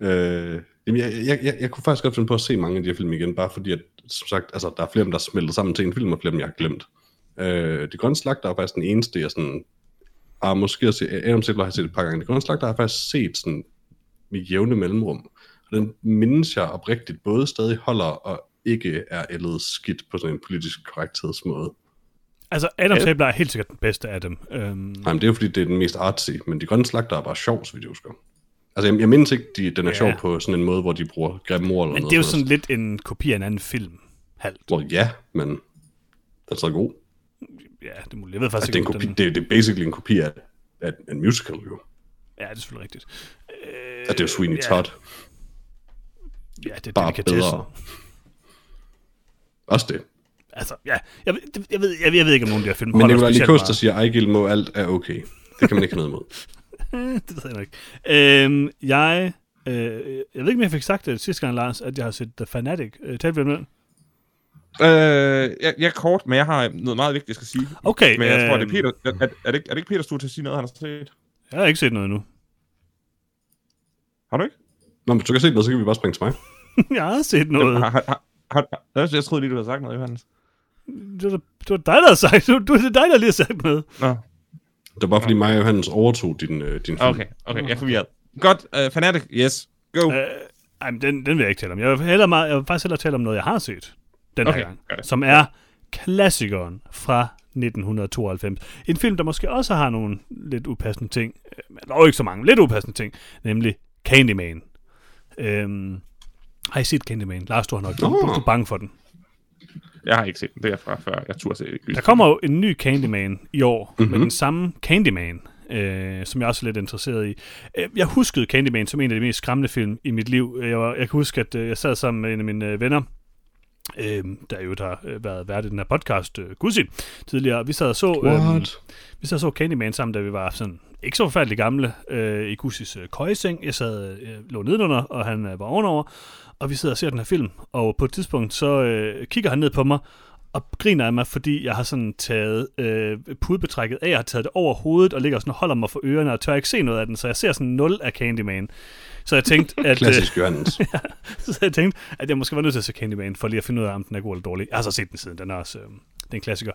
Øh, jamen, jeg, jeg, jeg, jeg kunne faktisk godt finde på at se mange af de her film igen, bare fordi, at, som sagt, altså, der er flere af dem, der er smeltet sammen til en film, og flere af dem, jeg har glemt. Øh, de grønne slagter er faktisk den eneste, jeg sådan... Ah, måske har set, Adam Sandler har jeg set et par gange. De grønne slagter har jeg faktisk set sådan med jævne mellemrum. Og den mindes jeg oprigtigt både stadig holder og ikke er ældet skidt på sådan en politisk korrekthedsmåde. Altså, Adam. Sandler er helt sikkert den bedste af dem. Øhm, Nej, men det er jo fordi, det er den mest artsy, men de grønne slagter er bare sjov, så vidt jeg husker. Altså, jeg, jeg mindes ikke, de, den er Ja. sjov på sådan en måde, hvor de bruger grimme ord eller men noget. det er jo sådan lidt en kopi af en anden film. Halvt. Hvor ja, men den er så god. Ja, det må jeg ved faktisk Altså, det, er en ikke, kopi, den... det, det er basically en kopi af, af en musical, jo. Ja, det er selvfølgelig rigtigt. Øh, Altså, det er jo Sweeney ja, Todd, Ja, det er bare delikatessen. bedre. Også det. Altså, ja, jeg, ved- det- jeg, ved, jeg, jeg ved ikke, om nogen af de her film Men holder Nicolai specielt Likos, der meget. siger, ej Gilmo, alt er okay. Det kan man ikke have noget imod. (laughs) det ved jeg nok ikke. Øhm, jeg, øh, jeg ved ikke, om jeg fik sagt det sidste gang, Lars, at jeg har set The Fanatic. Øh, talte vi om den? Øh, jeg, jeg er kort, men jeg har noget meget vigtigt, jeg skal sige. Okay. Men jeg tror, det er øhm, Peter. Er, er, er, det, ikke- er det ikke Peter, du til at sige noget, han har set? Jeg har ikke set noget endnu. Har du ikke? Nå, men hvis du kan se noget, så kan vi bare springe til mig. (laughs) jeg har set noget. Har, har, har, har, jeg, jeg troede lige, du havde sagt noget, Johannes. Det var, det var dig, der har sagt du, du, det er dig, der lige har sagt noget. Nå, Det var bare fordi mig og Johannes overtog din, øh, din film. okay, okay, jeg er forvirret. Godt, uh, Fanatic, yes, go. Øh, ej, men den, den vil jeg ikke tale om. Jeg vil, hellere meget, jeg vil faktisk hellere tale om noget, jeg har set den her Okay, gang. gør det. Som er klassikeren fra 1992. En film, der måske også har nogle lidt upassende ting. øh, Men dog ikke så mange. Lidt upassende ting. Nemlig Candyman. Øhm, har I set Candyman? Lars, du har nok. Du, Nå. du er bange for den. Jeg har ikke set den, det er fra før. Jeg turde se det. Der kommer jo en ny Candyman i år, Mhm. mm-hmm. med den samme Candyman, øh, som jeg også er lidt interesseret i. Øh, Jeg huskede Candyman som en af de mest skræmmende film i mit liv. Jeg, var, jeg kan huske, at øh, jeg sad sammen med en af mine øh, venner, øh, der jo har øh, været vært i den her podcast, øh, Gussi, tidligere. Vi sad og så, øh, vi sad og så Candyman sammen, da vi var sådan ikke så forfærdeligt gamle øh, i Gussis øh, køjeseng. Jeg sad øh, lå nedenunder, og han øh, var ovenover, og vi sidder og ser den her film. Og på et tidspunkt, så øh, kigger han ned på mig, og griner af mig, fordi jeg har sådan taget øh, pudebetrækket af, jeg har taget det over hovedet, og ligger sådan og holder mig for ørerne, og tør ikke se noget af den, så jeg ser sådan 0 af Candyman. Så jeg tænkte, (laughs) at, øh, Klassisk Johannes. (laughs) så jeg tænkte, at jeg måske var nødt til at se Candyman, for lige at finde ud af, om den er god eller dårlig. Jeg har så set den siden, den er også øh, det er en klassiker.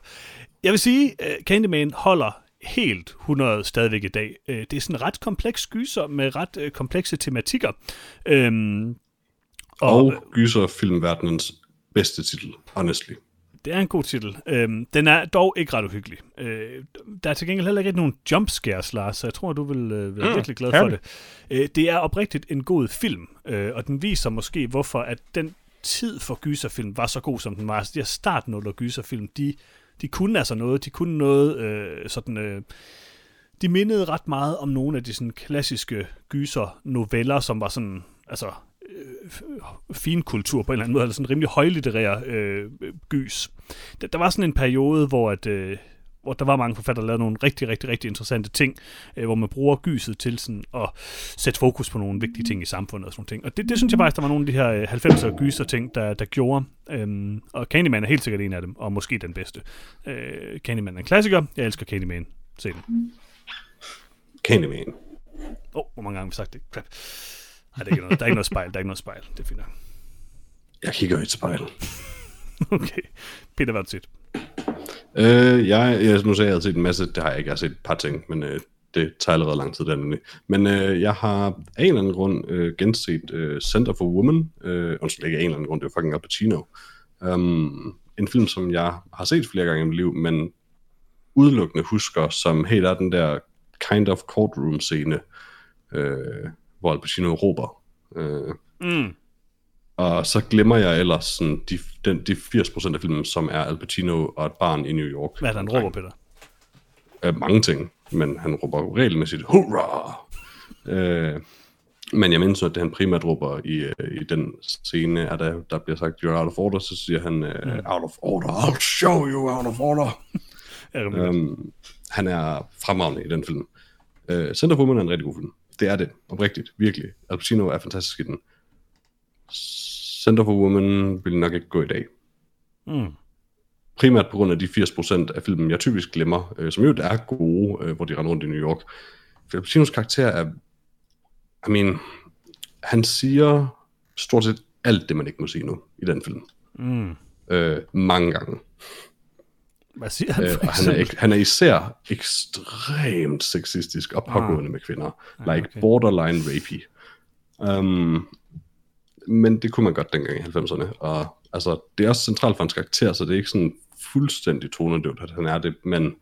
Jeg vil sige, at Candyman holder helt 100 stadigvæk i dag. Øh, det er sådan en ret kompleks gyser med ret øh, komplekse tematikker. Øhm, og, Og gyserfilmverdenens bedste titel, honestly. det er en god titel. Øhm, den er dog ikke ret uhyggelig. Øh, der er til gengæld heller ikke nogen jumpscares, Lars, så jeg tror, du vil øh, være Mm, virkelig glad for det. Øh, det er oprigtigt en god film, øh, og den viser måske, hvorfor at den tid for gyserfilm var så god, som den var. Altså, de her startnuller gyserfilm, de, de kunne altså noget. De kunne noget øh, sådan... Øh, de mindede ret meget om nogle af de sådan klassiske gyser-noveller, som var sådan, altså, øh, fin kultur på en eller anden måde, eller sådan rimelig højlitterær øh, gys. Der, der var sådan en periode, hvor at, øh, hvor der var mange forfattere, der lavede nogle rigtig, rigtig, rigtig interessante ting, øh, hvor man bruger gyset til sådan at sætte fokus på nogle vigtige ting i samfundet og sådan nogle ting. Og det, det synes jeg faktisk, der var nogle af de her øh, 90'er gyser ting, der, der gjorde. Øhm, og Candyman er helt sikkert en af dem, og måske den bedste. Øh, Candyman er en klassiker. Jeg elsker Candyman. Se den. Candyman. Åh, oh, hvor mange gange har vi sagt det? Crap. Ej, det er ikke noget, der er ikke noget spejl. Der er ikke noget spejl. Det er nok. Jeg kigger i et spejl. (laughs) Okay. Peter, hvad har du set? Øh, jeg, jeg, nu sagde jeg, at jeg set en masse, det har jeg ikke, jeg har set et par ting, men øh, det tager allerede lang tid, den Men øh, jeg har af en eller anden grund øh, genset øh, Center for Women, øh, undskyld, ikke af en eller anden grund, det var fucking Al Pacino. Um, en film, som jeg har set flere gange i mit liv, men udelukkende husker som, hey, der er den der kind of courtroom scene, øh, hvor Al Pacino råber. Øh, Mm. og så glemmer jeg ellers sådan, de, den, de 80% af filmen, som er Al Pacino og et barn i New York. Hvad er der, han råber, Peter? øh, mange ting, men han råber regelmæssigt, hurra! Øh, men jeg mindes, at det han primært råber i, øh, i den scene, er der, der bliver sagt, you're out of order, så siger han, øh, out of order, I'll show you out of order. (laughs) Øhm, han er fremragende i den film. Uh, Center for Women er en rigtig god film. Det er det, oprigtigt, virkelig. Al Pacino er fantastisk i den. Center for Women vil nok ikke gå i dag. Mm. Primært på grund af de 80% af filmen, jeg typisk glemmer, øh, som jo er gode, øh, hvor de render rundt i New York. Al Pacinos karakter er, I mean, han siger stort set alt det, man ikke må sige nu i den film. Mm. Øh, mange gange. Hvad siger han Øh, han, er, han er især ekstremt sexistisk og pågående med kvinder. Like Ah. okay. borderline rapey. Um, men det kunne man godt dengang i 90'erne. Og altså, det er også centralt for hans karakter, så det er ikke sådan fuldstændig tonedøvt, at han er det, men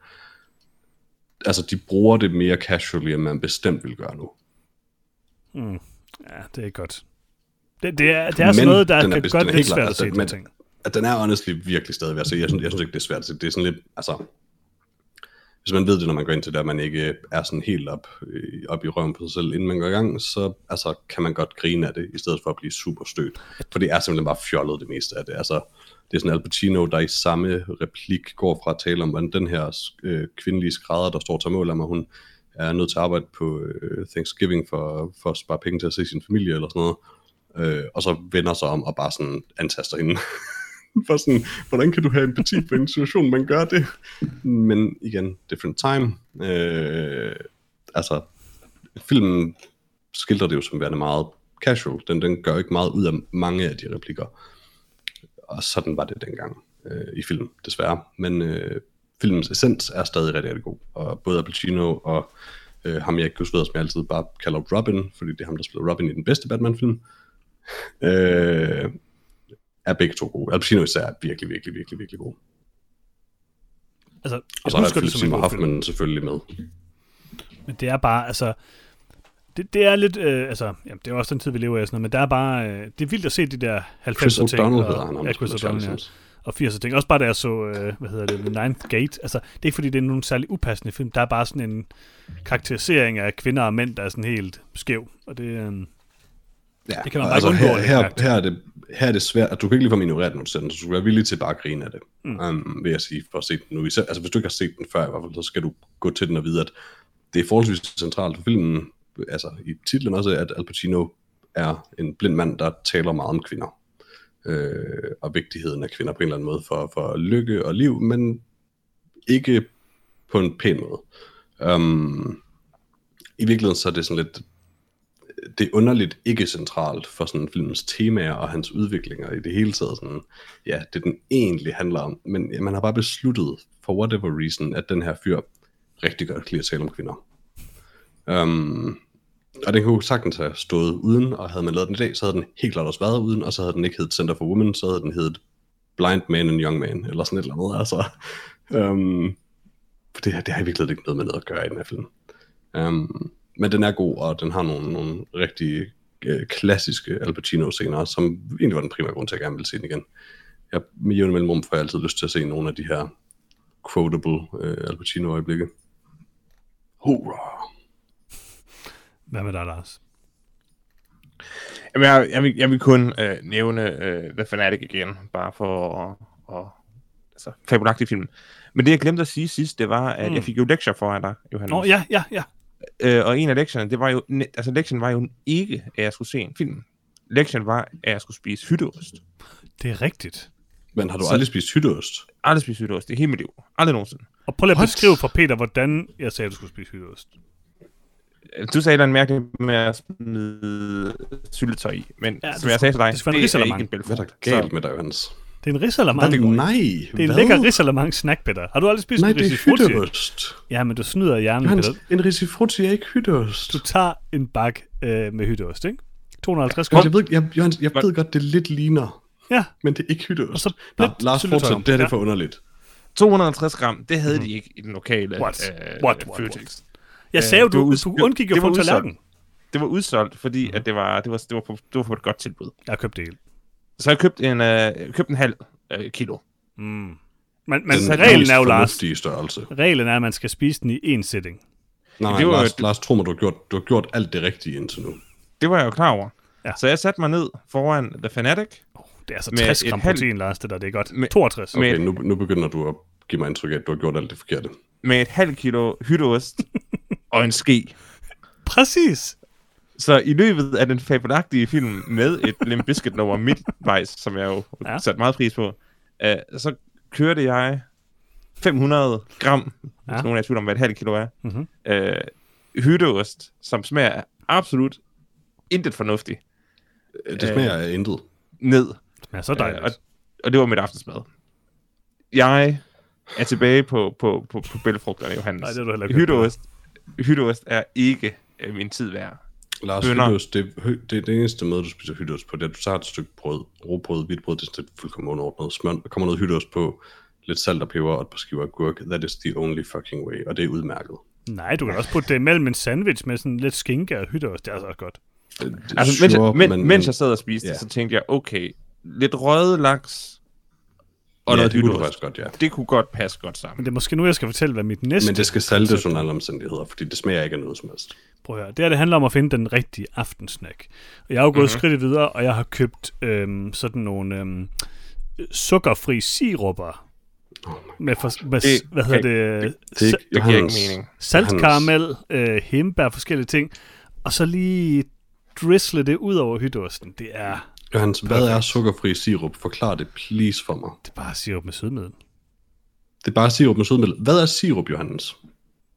altså, de bruger det mere casually, end man bestemt vil gøre nu. Mm. Ja, det er godt. Det, det er, det er sådan Men noget, der er kan godt lidt svært at altså, se men- ting at den er honestly virkelig stadig værd Så. Jeg synes, jeg synes ikke, det er svært Så. Det er sådan lidt, altså... Hvis man ved det, når man går ind til det, at man ikke er sådan helt op, øh, op i røven på sig selv, inden man går i gang, så altså, kan man godt grine af det, i stedet for at blive super stødt. For det er simpelthen bare fjollet det meste af det. Altså, det er sådan Al Pacino, der i samme replik går fra at tale om, hvordan den her øh, kvindelige skrædder, der står til mål om, at hun er nødt til at arbejde på øh, Thanksgiving for, for at spare penge til at se sin familie eller sådan noget. Øh, og så vender sig om og bare sådan antaster hende. (laughs) (laughs) for sådan, hvordan kan du have empati på en situation, man gør det? Men igen, different time. Øh, altså, filmen skildrer det jo som værende meget casual. Den, den gør ikke meget ud af mange af de replikker. Og sådan var det dengang øh, i film, desværre. Men øh, filmens essens er stadig rigtig, rigtig god. Og både Al Pacino og øh, ham, jeg ikke husker, som jeg altid bare kalder Robin, fordi det er ham, der spiller Robin i den bedste Batman-film, øh, er begge to gode. Al Pacino især er virkelig, virkelig, virkelig, virkelig god. Altså, Og jeg så er der Philip Seymour. Hoffman selvfølgelig med. Men det er bare, altså... Det, det er lidt, øh, altså, jamen, det er også den tid, vi lever i og sådan noget, men der er bare, øh, det er vildt at se de der 90'er Chris ting. O'Donnell og, han, ja, Chris O'Donnell, ja. Og 80'er ting. Også bare da jeg så, øh, hvad hedder det, Ninth Gate. Altså, det er ikke fordi, det er nogen særlig upassende film. Der er bare sådan en karakterisering af kvinder og mænd, der er sådan helt skæv. Og det, øh, Ja, Det kan man og bare ikke undgå her, her, her, er det, her er det svært, at du kan ikke ligefrem ignorere den, når du ser den, så du skal være villig til bare at grine af det, mm. um, vil jeg sige, for at se den nu. Især, altså hvis du ikke har set den før i hvert fald, så skal du gå til den og vide, at det er forholdsvis centralt for filmen, altså i titlen også, at Al Pacino er en blind mand, der taler meget om kvinder. Øh, og vigtigheden af kvinder på en eller anden måde for, for lykke og liv, men ikke på en pæn måde. Um, I virkeligheden så er det sådan lidt, det er underligt ikke centralt for sådan filmens temaer og hans udviklinger i det hele taget. Sådan, ja, det den egentlig handler om. Men ja, man har bare besluttet, for whatever reason, at den her fyr rigtig godt kan lide at tale om kvinder. Um, og den kunne sagtens have stået uden, og havde man lavet den i dag, så havde den helt klart også været uden, og så havde den ikke heddet Center for Women, så havde den heddet Blind Man and Young Man, eller sådan et eller andet. Altså, um, for det, det har i virkeligheden ikke noget med noget at gøre i den her film. Um, men den er god, og den har nogle, nogle rigtig øh, klassiske Al Pacino-scener, som egentlig var den primære grund til, at jeg gerne ville se den igen. Jeg, med jævne mellemrum får jeg altid lyst til at se nogle af de her quotable øh, Al Pacino-øjeblikke. Hurra! hvad med dig, Lars? Jamen, jeg, jeg, vil, jeg vil kun øh, nævne øh, The Fanatic igen, bare for at... at altså, fabelagtig film. Men det, jeg glemte at sige sidst, det var, at Mm. jeg fik jo lektier foran dig, Johannes. Nå, ja, ja, ja. Øh, og en af lektierne, det var jo, altså lektien var jo ikke, at jeg skulle se en film. Lektien var, at jeg skulle spise hytteost. Det er rigtigt. Men har du Så- aldrig spist hytteost? Aldrig spist hytteost i hele mit liv. Aldrig nogensinde. Og prøv lige at beskrive for Peter, hvordan jeg sagde, at du skulle spise hytteost. Du sagde, der en mærkelig med at smide syltetøj i. Men Ja, som jeg sagde til dig, det det er ikke en Hvad er der galt med dig, Johannes? Det er en risalamande. Nej, Det er en hvad? lækker risalamande snack, Peter. Har du aldrig spist Nej, en det er risifrutti? hytteost. Ja, men du snyder hjernen, Johannes, Peter. en risifrutti er ikke hytteost. Du tager en bak øh, med hytteost, ikke? 250 Johannes, gram. jeg ved, jeg, Johannes, jeg ved godt, det lidt ligner, Ja, men det er ikke hytteost. Og så Nå, lidt Lars, fortsæt. Det her det er Ja. for underligt. 250 gram, det havde de ikke i den lokale What? øh, What, what, Føtex. what? jeg sagde jo, det var du, ud- du undgik at det få var en udsolgt. tallerken. Det var udsolgt, fordi Mhm. at det var, det var, det var, på, det var på et godt tilbud. Jeg har købt det hele. Så jeg købte en, øh, købt en halv øh, kilo. Mm. Men, men Den reglen er jo, Lars, størrelse. reglen er, at man skal spise den i én sitting. Nej, nej, Det var Lars, Lars, tro mig, du har, gjort, du har gjort alt det rigtige indtil nu. Det var jeg jo klar over. Ja. Så jeg satte mig ned foran The Fanatic. Oh, det er altså Med 60 et gram halvt- protein, Lars, det der. Det er godt. Med- 62. med- Okay, nu, nu begynder du at give mig indtryk af, at du har gjort alt det forkerte. med et halvt kilo hytteost (laughs) og en ske. Præcis. Så i løbet af den fabelagtige film med et Limp Bizkit nummer midtvejs, som jeg jo Ja. satte meget pris på, øh, så kørte jeg 500 gram, ja. Hvis nogen er i tvivl om, hvad et halvt kilo er, Mhm. øh, hytteost, som smager absolut intet fornuftigt, Det smager af intet. ned. Det smager så dejligt. Øh, og, og det var mit aftensmad. Jeg er tilbage på, på, på, på bælfrugterne, Johannes. Nej, det er du heller ikke. Hytteost, hytteost er ikke øh, min tid værd. Lars, hytteost, det, er det er den eneste måde, du spiser hytteost på. Det er, at du tager et stykke brød, råbrød, hvidt brød, det er sådan fuldkommen underordnet. Smør, der kommer noget hytteost på, lidt salt og peber og et par skiver agurk. That is the only fucking way, og det er udmærket. Nej, du kan også putte det imellem en sandwich med sådan lidt skinke og hytteost. Det er altså også godt. Det- det- Altså, mens, sure, jeg, men, men- mens jeg sad og spiste, yeah. så tænkte jeg, okay, lidt røget laks og ja, noget det kunne faktisk godt, ja. Det kunne godt passe godt Men sammen. det er måske nu, jeg skal fortælle, hvad mit næste... Men det skal saltes under alle omstændigheder, fordi det smager ikke af noget som helst. Prøv at høre. Det her, det handler om at finde den rigtige aftensnack. Og jeg har jo gået Mhm. mm-hmm. skridtet videre, og jeg har købt øhm, sådan nogle øhm, sukkerfri siruper. Oh Med, for, med Det hvad hedder det? Det er ikke, Det giver ikke mening. Saltkaramel, øh, hembær, forskellige ting. Og så lige drisle det ud over hytteosten. Det er, Johannes, hvad er sukkerfri sirup? Forklar det please for mig. det er bare sirup med sødmiddel. Det er bare sirup med sødmiddel. Hvad er sirup, Johannes?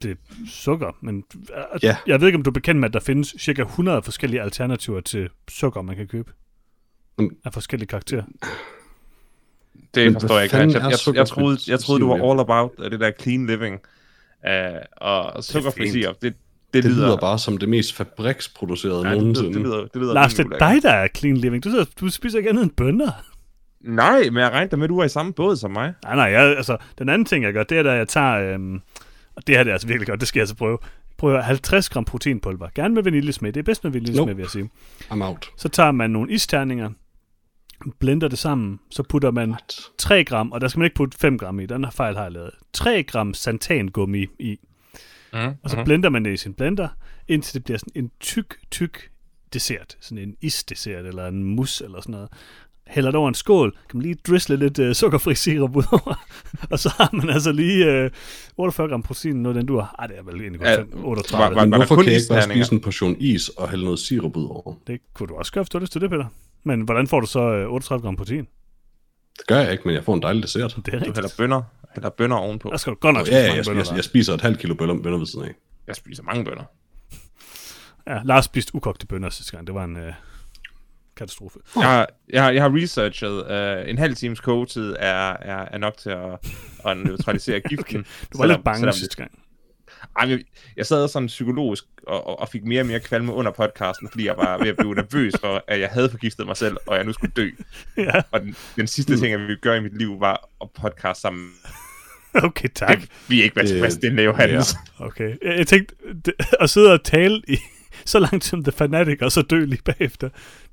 Det er sukker, men øh, Ja. jeg ved ikke, om du er bekendt med, at der findes cirka 100 forskellige alternativer til sukker, man kan købe. Men- Af forskellige karakterer. Det Men forstår jeg ikke. Jeg, jeg, jeg, sukkerfrit troede, jeg troede, du var all about det der clean living. Uh, og sukkerfri sirup, det, det, Det lyder... lyder bare som det mest fabriksproducerede det, lyder, nogensinde. det, lyder, det lyder Lars, det er dig, der er clean living. Du, sidder, du spiser ikke andet end bønner. Nej, men jeg regnede med, at du var i samme båd som mig. Nej, nej, jeg, altså, den anden ting, jeg gør, det er, at jeg tager, øhm, og det her det er altså virkelig godt, det skal jeg altså prøve. Prøv at høre, 50 gram proteinpulver. Gerne med vaniljesmag. Det er bedst med vaniljesmag, Nope. vil jeg sige. I'm out. Så tager man nogle isterninger, blender det sammen, så putter man What? 3 gram, og der skal man ikke putte 5 gram i, den her fejl har jeg lavet. 3 gram santangummi i, Mm. og så blender man det i sin blender, indtil det bliver sådan en tyk, tyk dessert. Sådan en isdessert, eller en mus, eller sådan noget. Hælder det over en skål, kan man lige drisle lidt uh, sukkerfri sirup ud over, (laughs) og så har man altså lige uh, 48 gram protein, noget den du har. Ej, det er vel egentlig kun Ja, fem- 38. var- var- der hvorfor kan jeg ikke bare spise en portion is og hælde noget sirup ud over? Det kunne du også gøre, hvis du har lyst til det, Peter. Men hvordan får du så uh, 38 gram protein? Det gør jeg ikke, men jeg får en dejlig dessert. Det er Du rigtigt. hælder bønner, hælder bønner ovenpå. Der skal du godt nok Og spise ja, ja, mange jeg, bønner, jeg, jeg spiser et halvt kilo bønner, bønner ved siden af. Jeg spiser mange bønner. Ja, Lars spiste ukogte bønner sidste gang. Det var en uh, katastrofe. Jeg, har, jeg, har, jeg har researchet, uh, en halv times kogetid er, er, er nok til at, at neutralisere (laughs) giften. Okay, Du var lidt bange sidste gang. Ej, men jeg, jeg sad sådan psykologisk og, og, og fik mere og mere kvalme under podcasten, fordi jeg var ved at blive nervøs for, at jeg havde forgiftet mig selv, og jeg nu skulle dø. (laughs) Ja, Og den, den sidste ting, jeg ville gøre i mit liv, var at podcast sammen. (laughs) okay, tak. Det, vi er ikke været Det- tilfredsstillende, Johannes. Okay. Jeg, jeg tænkte, det, at sidde og tale i (laughs) så langt som The Fanatic, og så dø lige bagefter,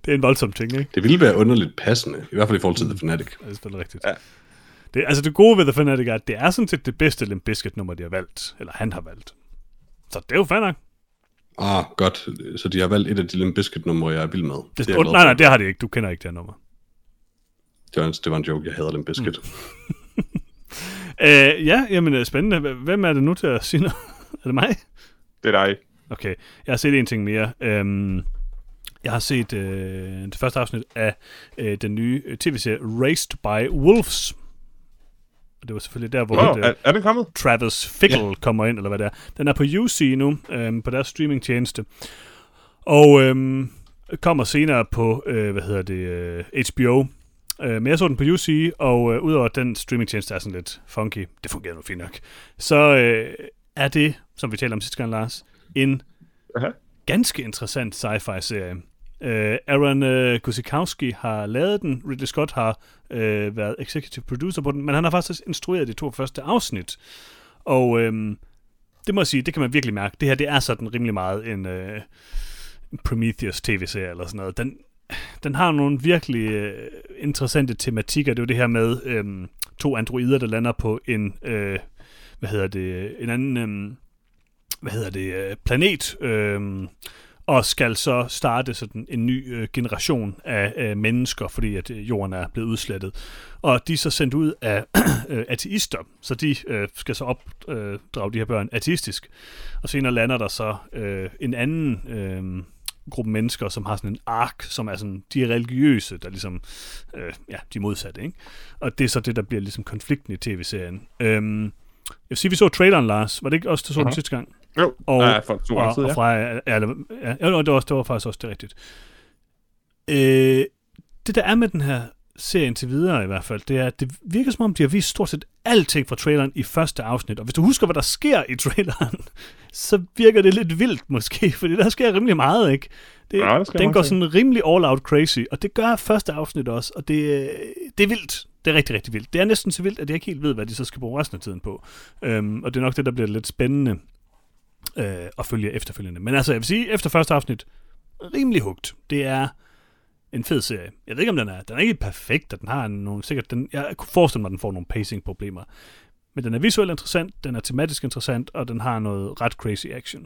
det er en voldsom ting, ikke? Det ville være underligt passende, i hvert fald i forhold til The Fanatic. Det er selvfølgelig rigtigt. Ja. Det, altså det gode ved The Fanatic er, at det er sådan set det bedste Limp Bizkit nummer, de har valgt. Eller han har valgt. Så det er jo nok. Ah, godt. Så de har valgt et af de Limp Bizkit-numre, jeg er vild med. Det, er jeg oh, nej, nej, det har de ikke. Du kender ikke det her nummer. Det var, en, det var en joke, jeg hader Limp Bizkit. Mm. (laughs) Uh, (laughs) ja, jamen øh, spændende. Hvem er det nu til at sige noget? (laughs) er det mig? Det er dig. Okay, jeg har set en ting mere. Øhm, jeg har set øh, det første afsnit af øh, den nye øh, tv-serie Raced by Wolves. Og det var selvfølgelig der, hvor oh, er, er den kommet? Travis Fickle ja. kommer ind, eller hvad det er. Den er på UC nu, øhm, på deres streamingtjeneste. Og øhm, kommer senere på, øh, hvad hedder det, øh, HBO. Øh, men jeg så den på UC, og øh, udover at den streamingtjeneste er sådan lidt funky, det fungerer nu fint nok, så øh, er det, som vi talte om sidste gang, Lars, en Aha. ganske interessant sci-fi-serie. Øh, Aaron øh, Kusikowski har lavet den, Ridley Scott har øh, været executive producer på den, men han har faktisk instrueret de to første afsnit. Og øh, det må jeg sige, det kan man virkelig mærke. Det her, det er sådan rimelig meget en, øh, Prometheus tv-serie eller sådan noget. Den, den har nogle virkelig øh, interessante tematikker. Det er jo det her med øh, to androider, der lander på en, øh, hvad hedder det, en anden, øh, hvad hedder det, øh, planet, øh, og skal så starte sådan en ny øh, generation af øh, mennesker, fordi at øh, jorden er blevet udslettet. Og de er så sendt ud af (clears throat) øh, ateister, så de øh, skal så opdrage øh, de her børn ateistisk. Og senere lander der så øh, en anden... Øh, gruppe mennesker, som har sådan en ark, som er sådan, de er religiøse, der ligesom, øh, ja, de er modsatte, ikke? Og det er så det, der bliver ligesom konflikten i tv-serien. Øhm, jeg vil sige, vi så traileren, Lars. Var det ikke også, der så uh-huh. den sidste gang? Jo, og, ja, for to og, tid, ja. og fra, ja, ja, ja, det, var også, det var faktisk også det rigtigt. Øh, det der er med den her serie indtil videre i hvert fald, det er, at det virker som om, de har vist stort set alting fra traileren i første afsnit. Og hvis du husker, hvad der sker i traileren, (laughs) så virker det lidt vildt måske, (laughs) fordi der sker rimelig meget, ikke? Det, Ja, det den går sådan rimelig all out crazy, og det gør første afsnit også, og det, det er vildt. Det er rigtig, rigtig vildt. Det er næsten så vildt, at jeg ikke helt ved, hvad de så skal bruge resten af tiden på. Øhm, og det er nok det, der bliver lidt spændende øh, at følge efterfølgende. Men altså, jeg vil sige, efter første afsnit, rimelig hugt. Det er en fed serie. Jeg ved ikke, om den er, den er ikke perfekt, og den har nogle, sikkert, den, jeg kunne forestille mig, at den får nogle pacing-problemer. Men den er visuelt interessant, den er tematisk interessant, og den har noget ret crazy action.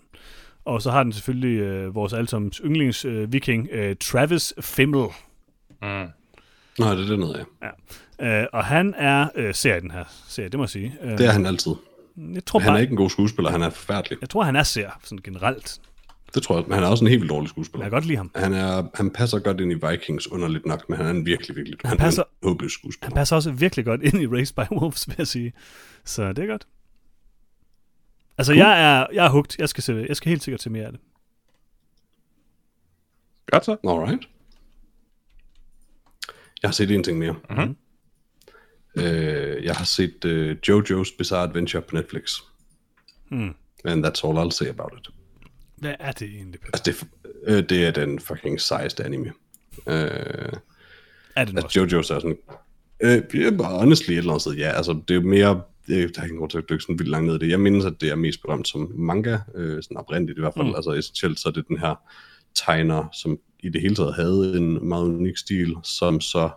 Og så har den selvfølgelig øh, vores allesammens yndlings øh, viking, øh, Travis Fimmel. Mm. Nej, det er det noget af. Øh, og han er øh, ser i den her serie, det må jeg sige. Øh, Det er han altid. jeg tror Han bare, er ikke en god skuespiller, han er forfærdelig. jeg tror, han er ser, sådan generelt. Det tror jeg, men han er også en helt vildt dårlig Jeg skuespiller. kan godt lide ham. Han, er, han passer godt ind i Vikings, underligt nok, men han er en virkelig, virkelig han passer- er en håbløs Han skuespiller. passer også virkelig godt ind i Raised by Wolves, vil jeg sige. Så det er godt. Altså, Cool. jeg er, jeg er hugt. Jeg skal, se, jeg skal helt sikkert se mere af det. Godt så. Alright. Jeg har set en ting mere. Mhm. Øh, jeg har set uh, JoJo's Bizarre Adventure på Netflix. Hmm. And that's all I'll say about it. Hvad er det egentlig? Peter? Altså, det, er- øh, det er den fucking sejeste anime. Øh, Er det altså, JoJo's er sådan... Øh, honestly, et eller andet sted, ja. Altså, det er mere... Det, der er ikke en grund til at dykke sådan vildt langt ned i det. Jeg mindes, at det er mest berømt som manga, øh, sådan oprindeligt i hvert fald. Mm. Altså, essentielt så er det den her tegner, som i det hele taget havde en meget unik stil, som så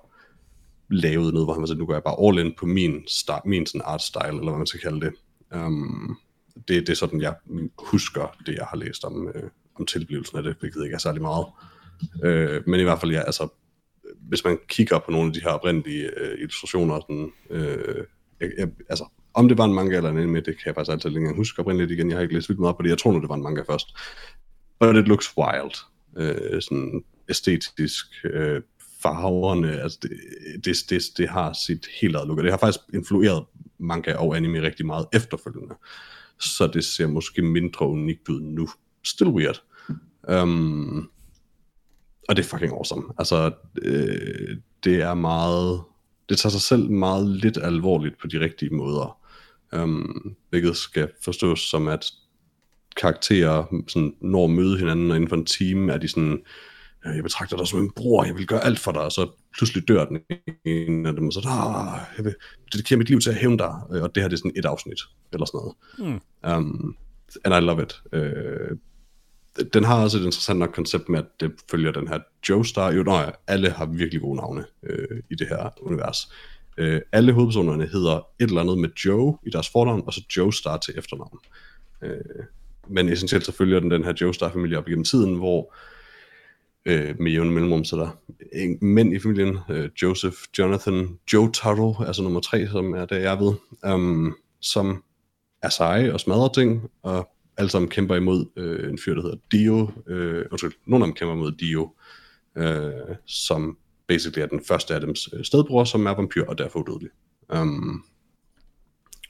lavede noget, hvor han var sådan, nu går jeg bare all in på min, start, min sådan art style, eller hvad man skal kalde det. Um, det, det er sådan, jeg husker det, jeg har læst om, øh, om tilblivelsen af det, hvilket ikke er særlig meget. Øh, men i hvert fald, ja, altså, hvis man kigger på nogle af de her oprindelige øh, illustrationer, sådan, øh, jeg, jeg, altså, om det var en manga eller en anime, det kan jeg faktisk altid længere huske oprindeligt igen. Jeg har ikke læst vildt meget på det. Jeg tror nu, det var en manga først. But it looks wild. Øh, sådan æstetisk, øh, farverne, altså det, det, det, det har sit helt eget look, og det har faktisk influeret manga og anime rigtig meget efterfølgende. Så det ser måske mindre unikt ud nu. Still weird. Um, og det er fucking awesome. Altså, øh, det er meget... Det tager sig selv meget lidt alvorligt på de rigtige måder. Um, hvilket skal forstås som, at karakterer sådan, når at møde hinanden, og inden for en time er de sådan, jeg betragter dig som en bror, jeg vil gøre alt for dig, og så pludselig dør den ene af dem, og så, ah, jeg vil dedikere mit liv til at hævne dig, og det her det er sådan et afsnit, eller sådan noget. Mm. Um, and I love it. Uh, den har også et interessant nok koncept med, at det følger den her Joestar. Jo, nej, alle har virkelig gode navne øh, i det her univers. Øh, alle hovedpersonerne hedder et eller andet med Joe i deres fornavn, og så Joestar til efternavn. Øh, men essentielt så følger den den her Joestar-familie op igennem tiden, hvor øh, Øh, med jævne mellemrum, så der er en mænd i familien, øh, Joseph, Jonathan, Joe Tuttle, altså nummer tre, som er det, jeg ved, um, som er seje og smadrer ting, og alle sammen kæmper imod øh, en fyr, der hedder Dio. Øh, undskyld, nogle af dem kæmper imod Dio, øh, som basically er den første af dems øh, stedbror, som er vampyr og derfor udødelig. Um,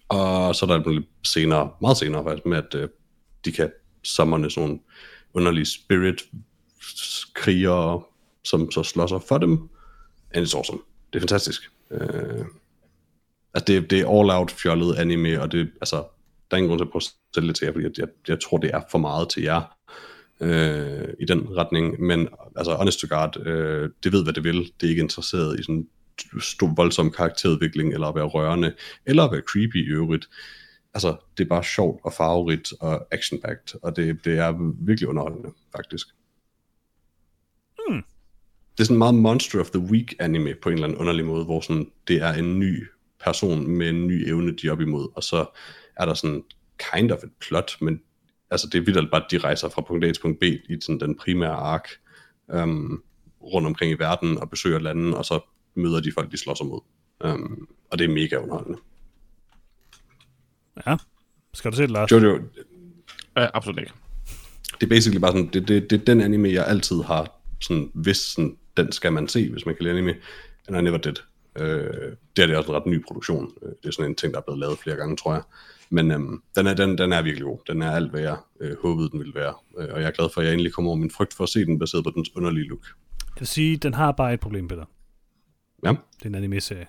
og så er der lidt senere, meget senere faktisk, med at øh, de kan summone sådan nogle underlige spirit krigere, som så slår sig for dem. And it's awesome. Det er fantastisk. Øh, altså det, det er all out fjollet anime, og det, altså, der er ingen grund til at prøve at sælge det til jer, fordi jeg, jeg, jeg tror, det er for meget til jer øh, i den retning. Men altså, honest to God, øh, det ved, hvad det vil. Det er ikke interesseret i sådan stor, voldsom karakterudvikling, eller at være rørende, eller at være creepy i øvrigt. Altså, det er bare sjovt og farverigt og action og det, det er virkelig underholdende, faktisk. Det er sådan meget Monster of the Week anime på en eller anden underlig måde, hvor sådan, det er en ny person med en ny evne, de er op imod, og så er der sådan kind of et plot, men altså det er vildt bare, at de rejser fra punkt A til punkt B i sådan den primære ark øhm, rundt omkring i verden og besøger landen, og så møder de folk, de slår sig mod. Øhm, og det er mega underholdende. Ja. Skal du se det, Lars? Jojo, Ja, absolut ikke. det er basically bare sådan, det, det, det er den anime, jeg altid har sådan, vidst, sådan, den skal man se, hvis man kan lide anime, and I never did. Øh, det er det også en ret ny produktion. Øh, Det er sådan en ting, der er blevet lavet flere gange, tror jeg. Men øhm, den, er, den, den er virkelig god. Den er alt, hvad jeg øh, håbede, den ville være. Øh, og jeg er glad for, at jeg endelig kommer over min frygt for at se den, baseret på dens underlige look. Jeg vil sige, den har bare et problem, Peter. Ja, Det er en anime-serie.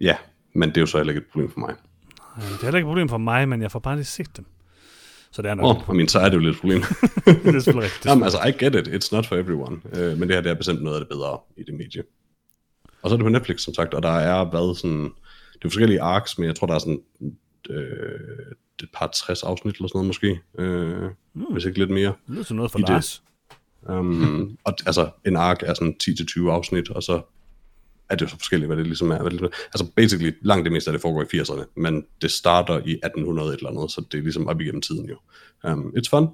ja men det er jo så heller ikke et problem for mig. Øh, Det er heller ikke et problem for mig, men jeg får bare lige set dem. Så det er nok oh. min så er det jo lidt et problem. (laughs) det er selvfølgelig rigtigt. Jamen, altså, I get it. It's not for everyone. Øh, men det her, det er bestemt noget af det bedre i det medie. Og så er det på Netflix, som sagt, og der er hvad sådan... Det er forskellige arcs, men jeg tror, der er sådan øh, et par 60 afsnit eller sådan noget måske. Øh, mm. Hvis ikke lidt mere. Det lyder som noget for i det. Lars. Um, og altså, en arc er sådan 10-20 afsnit, og så er det jo så forskelligt, hvad det ligesom er. Hvad det, altså, basically, langt det meste af det foregår i 80'erne, men det starter i 1800 et eller andet, så det er ligesom op igennem tiden jo. Um, it's fun.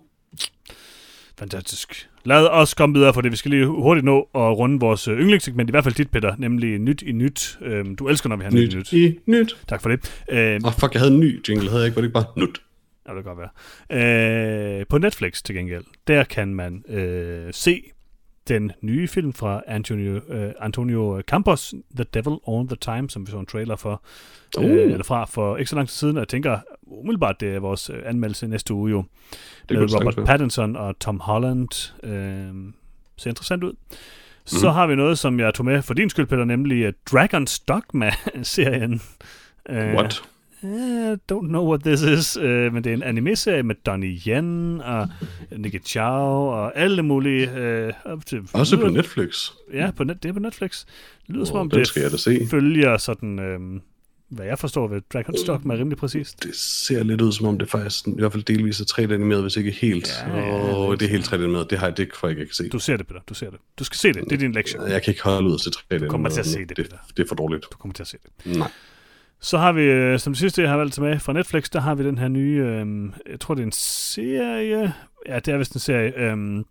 Fantastisk. Lad os komme videre, for det vi skal lige hurtigt nå at runde vores øh, yndlingssegment, i hvert fald dit, Peter, nemlig nyt i nyt. Øhm, du elsker, når vi har nyt, Nyt i nyt. i nyt. Tak for det. Øhm, oh, fuck, jeg havde en ny jingle, havde jeg ikke? Var det ikke bare nut? Ja, det kan godt være. Øh, på Netflix til gengæld, der kan man øh, se den nye film fra Antonio, øh, Antonio Campos, The Devil All the Time, som vi så en trailer for, uh. Uh. øh, eller fra for ikke så lang tid siden, og jeg tænker umiddelbart, det er vores øh, anmeldelse næste uge jo, Det med Robert. Pattinson og Tom Holland. Øh, ser interessant ud. Så Mhm. har vi noget, som jeg tog med for din skyld, Peter, nemlig uh, Dragon's Dogma-serien. Øh, What? I don't know what this is, øh, men det er en anime-serie med Donnie Yen og Nicky Chow og alle mulige. Øh, op til, Også på lyder- Netflix. Ja, på net, det er på Netflix. Det lyder Åh, som om, det skal jeg da se. følger sådan, øh, hvad jeg forstår ved Dragon's Dogma er rimelig præcist. Det ser lidt ud, som om det faktisk i hvert fald delvis er 3D-animeret, hvis ikke helt. Ja, Ja, og det- det er helt 3D-animeret. Det har jeg det får jeg ikke kan se. Du ser det, Peter. Du ser det. Du skal se det. Det er din lektie. Jeg kan ikke holde ud se 3D-animeret. kommer til at se det, det, Peter. det er for dårligt. Du kommer til at se det. Nej. Så har vi, øh, som det sidste, jeg har valgt med fra Netflix, der har vi den her nye, øh, jeg tror det er en serie, ja, det er vist en serie, øh,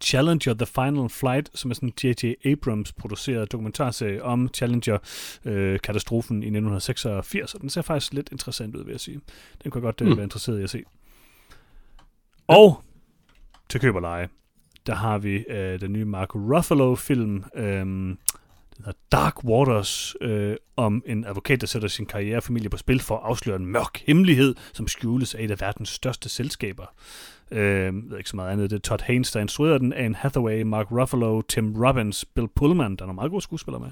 Challenger The Final Flight, som er sådan en J.J. Abrams produceret dokumentarserie om Challenger-katastrofen i 1986, og den ser faktisk lidt interessant ud, vil jeg sige. Den kunne jeg godt øh, Hmm. være interesseret i at se. Og til køb og leje, der har vi øh, den nye Mark Ruffalo-film, øh, den hedder Dark Waters, øh, om en advokat, der sætter sin karriere og familie på spil for at afsløre en mørk hemmelighed, som skjules af et af verdens største selskaber. Øh, jeg ved ikke så meget andet. Det er Todd Haynes, der instruerede den, Anne Hathaway, Mark Ruffalo, Tim Robbins, Bill Pullman, der er nogle meget gode skuespillere med.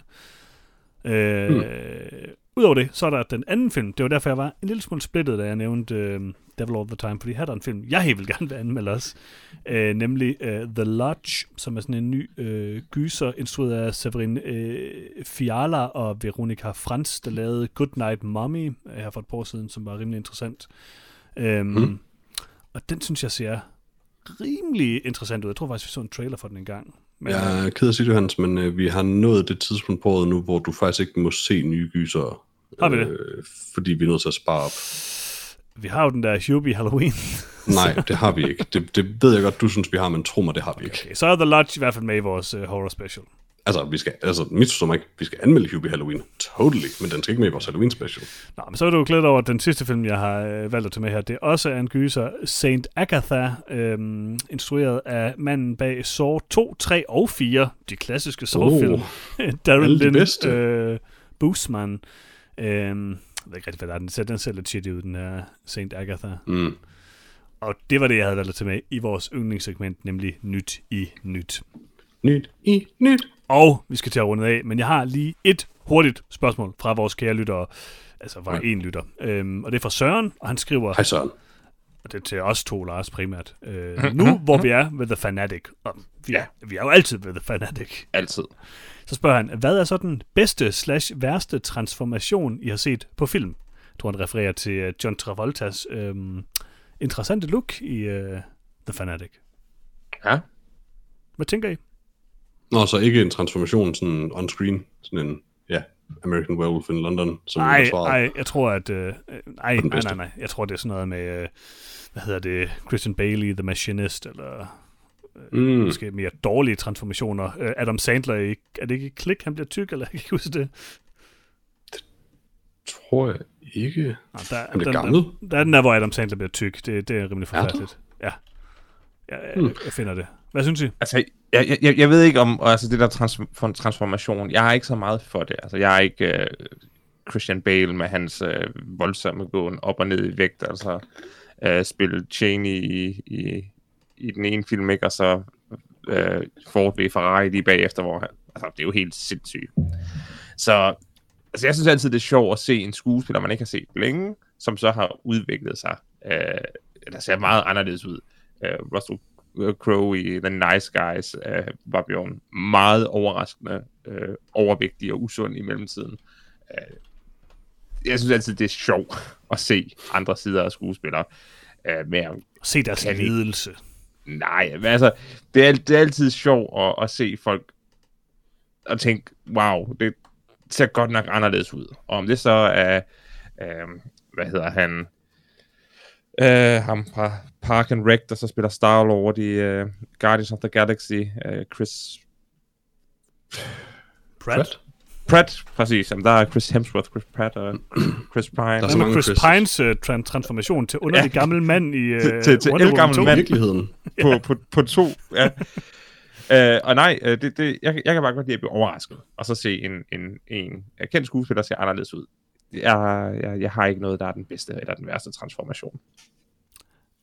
Øh, mm. Udover det, så er der den anden film. Det var derfor, jeg var en lille smule splittet, da jeg nævnte øh, Devil All the Time, fordi her er der en film, jeg helt vil gerne vil anmelde også, øh, nemlig øh, The Lodge, som er sådan en ny øh, gyser, instrueret af Severin øh, Fiala og Veronica Frans, der lavede Good Night Mommy øh, her for et par år siden, som var rimelig interessant. Øhm, Mhm. Og den synes jeg ser rimelig interessant ud. Jeg tror faktisk, vi så en trailer for den en gang. Men, Jeg er ked af at sige det, Hans, men øh, vi har nået det tidspunkt på året nu, hvor du faktisk ikke må se nye gyser. Har vi det? Øh, fordi vi er nødt til at spare op. Vi har jo den der Hubie Halloween. (laughs) Nej, det har vi ikke. Det, det ved jeg godt, du synes, vi har, men tro mig, det har vi ikke. Okay, så er The Lodge i hvert fald med i vores uh, horror special. Altså, vi skal, altså, misforstå mig ikke, vi skal anmelde Hubie Halloween. Totally, men den skal ikke med i vores Halloween special. Nå, men så er du glædet over, at den sidste film, jeg har øh, valgt at tage med her, det er også en gyser, Saint Agatha, øhm, instrueret af manden bag Saw 2, 3 og 4, de klassiske Saw-film. Oh, (laughs) Darren Lynn øh, Boosman. Øhm, jeg ved ikke rigtig, hvad der er. Den ser, den ser lidt shitty ud, den her Saint Agatha. mm. Og det var det, jeg havde valgt at tage med i vores yndlingssegment, nemlig Nyt i Nyt. Nyt i nyt. Og vi skal til at runde af, men jeg har lige et hurtigt spørgsmål fra vores kære lyttere. Altså Ja. en lytter. Øhm, og det er fra Søren, og han skriver, Hej Søren. og det er til os to, Lars, primært. Øh, nu, hvor vi er ved The Fanatic, og vi er, vi er jo altid ved The Fanatic, Altid. så spørger han, hvad er så den bedste slash værste transformation, I har set på film? Jeg tror, han refererer til uh, John Travoltas øhm, interessante look i uh, The Fanatic. Ja. Hvad tænker I? Nå, så ikke en transformation sådan on screen. Sådan en, ja, American Werewolf in London, som Nej, er nej, jeg tror, at... Øh, nej, nej, nej, nej. Jeg tror, det er sådan noget med... Øh, hvad hedder det? Christian Bailey, The Machinist, eller Mm. måske mere dårlige transformationer. Øh, Adam Sandler, er det ikke i klik, han bliver tyk, eller (laughs) jeg kan ikke huske det? Tror jeg ikke. Nej, der, Han bliver den, gammel. Der, der er den der, hvor Adam Sandler bliver tyk. Det, det er rimelig Er forfærdeligt. Ja. Ja, jeg, Hmm. jeg finder det. Hvad synes I? Altså, jeg, jeg, jeg ved ikke om altså det der trans, for en transformation. Jeg er ikke så meget for det. Altså, jeg er ikke øh, Christian Bale med hans øh, voldsomme gåen op og ned i vægt. Altså, øh, spille Cheney i, i, i den ene film, ikke? Og så øh, Ford ved Ferrari lige bagefter, hvor han, altså, det er jo helt sindssygt. Så altså, jeg synes altid, det er sjovt at se en skuespiller, man ikke har set længe, som så har udviklet sig. Øh, der ser meget anderledes ud. Øh, Russell Crowe i The Nice Guys øh, var meget overraskende øh, overvægtig og usund i mellemtiden. Øh, jeg synes altid, det er sjovt at se andre sider af skuespillere. Øh, med at Se deres Kan lidelse. Nej, men altså, det er, det er altid sjovt at, at se folk og tænke, wow, det ser godt nok anderledes ud. Og om det så er, øh, hvad hedder han, øh, ham fra Park and Rec, der så spiller Star-Lord i øh, Guardians of the Galaxy, øh, Chris Pratt. Pratt, præcis. Jamen, der er Chris Hemsworth, Chris Pratt og Chris Pine. Der er så mange Chris. Pines uh, tran- transformation til underlig Ja. (laughs) gammel mand i uh, Til- til- til Wonder Woman ældgammel 2? I mand. virkeligheden. (laughs) på, på, på to. Ja. Øh, og nej, øh, det, det, jeg, jeg kan bare godt lide at blive overrasket, og så se en, en, en kendt skuespiller se anderledes ud. Jeg, jeg, jeg har ikke noget, der er den bedste eller den værste transformation.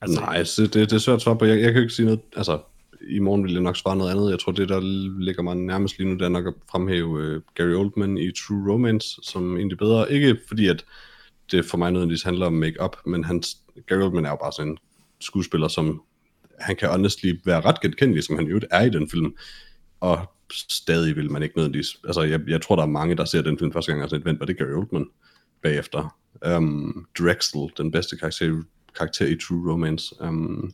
Altså, Nej, så det, det er svært at svare på. Jeg, jeg kan jo ikke sige noget, altså i morgen vil jeg nok svare noget andet. Jeg tror, det der ligger mig nærmest lige nu, det er nok at fremhæve uh, Gary Oldman i True Romance, som egentlig bedre. Ikke fordi, at det for mig nødvendigvis handler om make-up, men hans, Gary Oldman er jo bare sådan en skuespiller, som han kan honestly være ret genkendelig, som han jo er i den film. Og stadig vil man ikke nødvendigvis... Altså, jeg, jeg tror, der er mange, der ser den film første gang, og sådan, vent, var det Gary Oldman bagefter? Um, Drexel, den bedste karakter, karakter i True Romance. Um,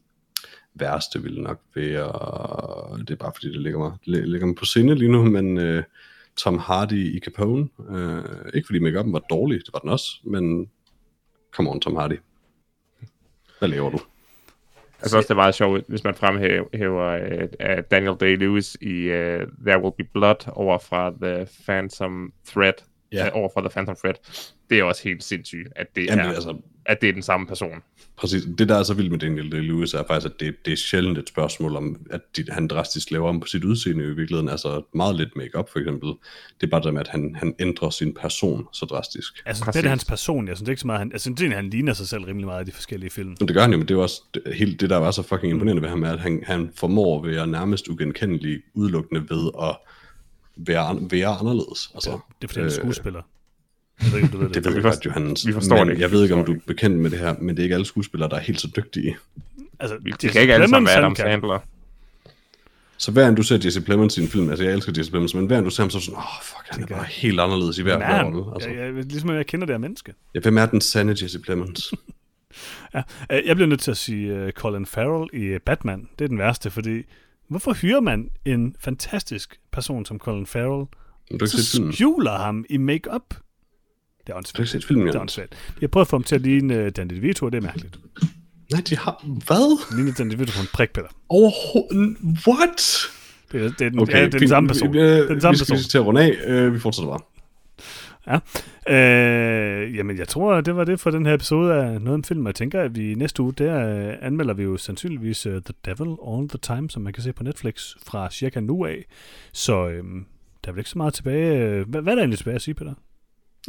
værste ville nok være, det er bare fordi det ligger mig, det ligger mig på sinde lige nu, men uh, Tom Hardy i Capone, uh, ikke fordi make var dårlig, det var den også, men come on Tom Hardy. Hvad laver du? Altså også det er meget sjovt, hvis man fremhæver uh, Daniel Day-Lewis i uh, There Will Be Blood over fra The Phantom Thread. Ja. Over fra The Phantom Thread. Det er også helt sindssygt, at det, Jamen, er, altså, at det er den samme person. præcis, det der er så vildt med Daniel Day-Lewis er faktisk, at det, det er sjældent et spørgsmål om, at de, han drastisk laver om på sit udseende i virkeligheden, altså meget lidt make-up for eksempel. Det er bare det med, at han, han ændrer sin person så drastisk. altså det præcis. er hans person. Jeg synes det er ikke så meget, han, jeg synes egentlig, han ligner sig selv rimelig meget i de forskellige film. Men det gør han jo, men det er også det, helt det, der var så fucking imponerende ved ham, er, at han, han formår at være nærmest ugenkendelig udelukkende ved at være, være anderledes. Altså, Det er fordi, han er skuespiller. Jeg ved ikke, om du ved (laughs) det. det ved Vi godt, Johannes. vi forstår men det ikke. Jeg ved ikke, om du er bekendt med det her, men det er ikke alle skuespillere, der er helt så dygtige. altså, Det kan ikke alle sammen være Adam. Sandler. Så hver gang du ser Jesse Plemons i en film, altså jeg elsker Jesse Plemons, men hver gang du ser ham, så er du sådan, åh oh, fuck, han er bare helt anderledes i hver, hver rolle. Altså. jeg, jeg, ligesom jeg kender det her menneske. Ja, hvem er den sande Jesse Plemons? (laughs) Ja, øh, jeg bliver nødt til at sige uh, Colin Farrell i øh, Batman. Det er den værste, fordi hvorfor hyrer man en fantastisk person som Colin Farrell, set så skjuler ham i makeup? Det er åndssvagt. ikke set filmen, Det er åndssvagt. Jeg har prøvet at få ham til at ligne uh, Danny DeVito, og det er mærkeligt. Nej, de har... Hvad? Ligne Danny DeVito på en prikpiller. Overhovedet... What? Det er, det er, den, Okay, ja, det er den samme person. Vi, Det er vi, den samme vi skal, person. til at runde af. Uh, vi fortsætter bare. Ja. Øh, jamen, jeg tror, det var det for den her episode af Noget om Film. Jeg tænker, at vi næste uge, der øh, anmelder vi jo sandsynligvis uh, The Devil All the Time, som man kan se på Netflix fra cirka nu af. Så øh, der er vel ikke så meget tilbage. Øh, hvad, hvad er der egentlig tilbage at sige, Peter?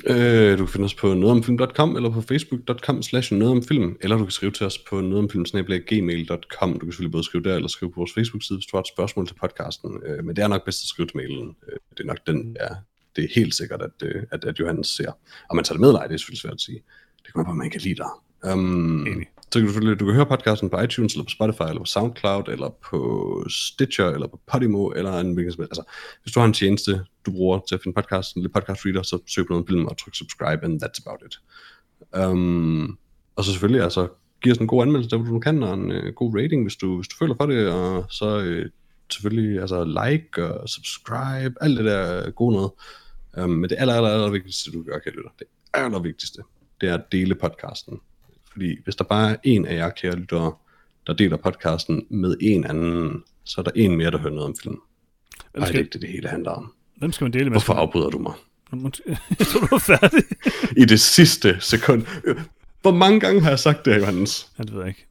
Øh, du kan finde os på nogetomfilm.com eller på facebook.com slash nogetomfilm, eller du kan skrive til os på nogetomfilm.gmail.com. Du kan selvfølgelig både skrive der eller skrive på vores Facebook-side, hvis du har et spørgsmål til podcasten. Øh, men det er nok bedst at skrive til mailen. Øh, det er nok den, ja, det er helt sikkert, at, øh, at, at Johannes ser. Og man tager det med, nej, det er selvfølgelig svært at sige. Det kommer bare, man kan lide dig. Um, Enig. så kan du, du kan høre podcasten på iTunes, eller på Spotify, eller på SoundCloud, eller på Stitcher, eller på Podimo, eller en hvilken som. Altså, hvis du har en tjeneste, du bruger til at finde podcasten, eller podcast reader, så søg på noget film og tryk subscribe, and that's about it. Um, og så selvfølgelig, altså, giv os en god anmeldelse, der hvor du kan, og en uh, god rating, hvis du, hvis du føler for det, og så uh, selvfølgelig, altså, like og subscribe, alt det der gode noget. Um, men det aller, aller, aller vigtigste, du gør, kære lytter, det aller vigtigste, det er at dele podcasten. Fordi hvis der bare er en af jer, kære lyttere, der deler podcasten med en anden, så er der en mere, der hører noget om film. Hvem Ej, det er skal, ikke det, det hele handler om. hvem skal man dele med? Hvorfor afbryder du mig? (laughs) Jeg tror, du var færdig. I det sidste sekund. Hvor mange gange har jeg sagt det, Johannes? Ja, det ved jeg ikke.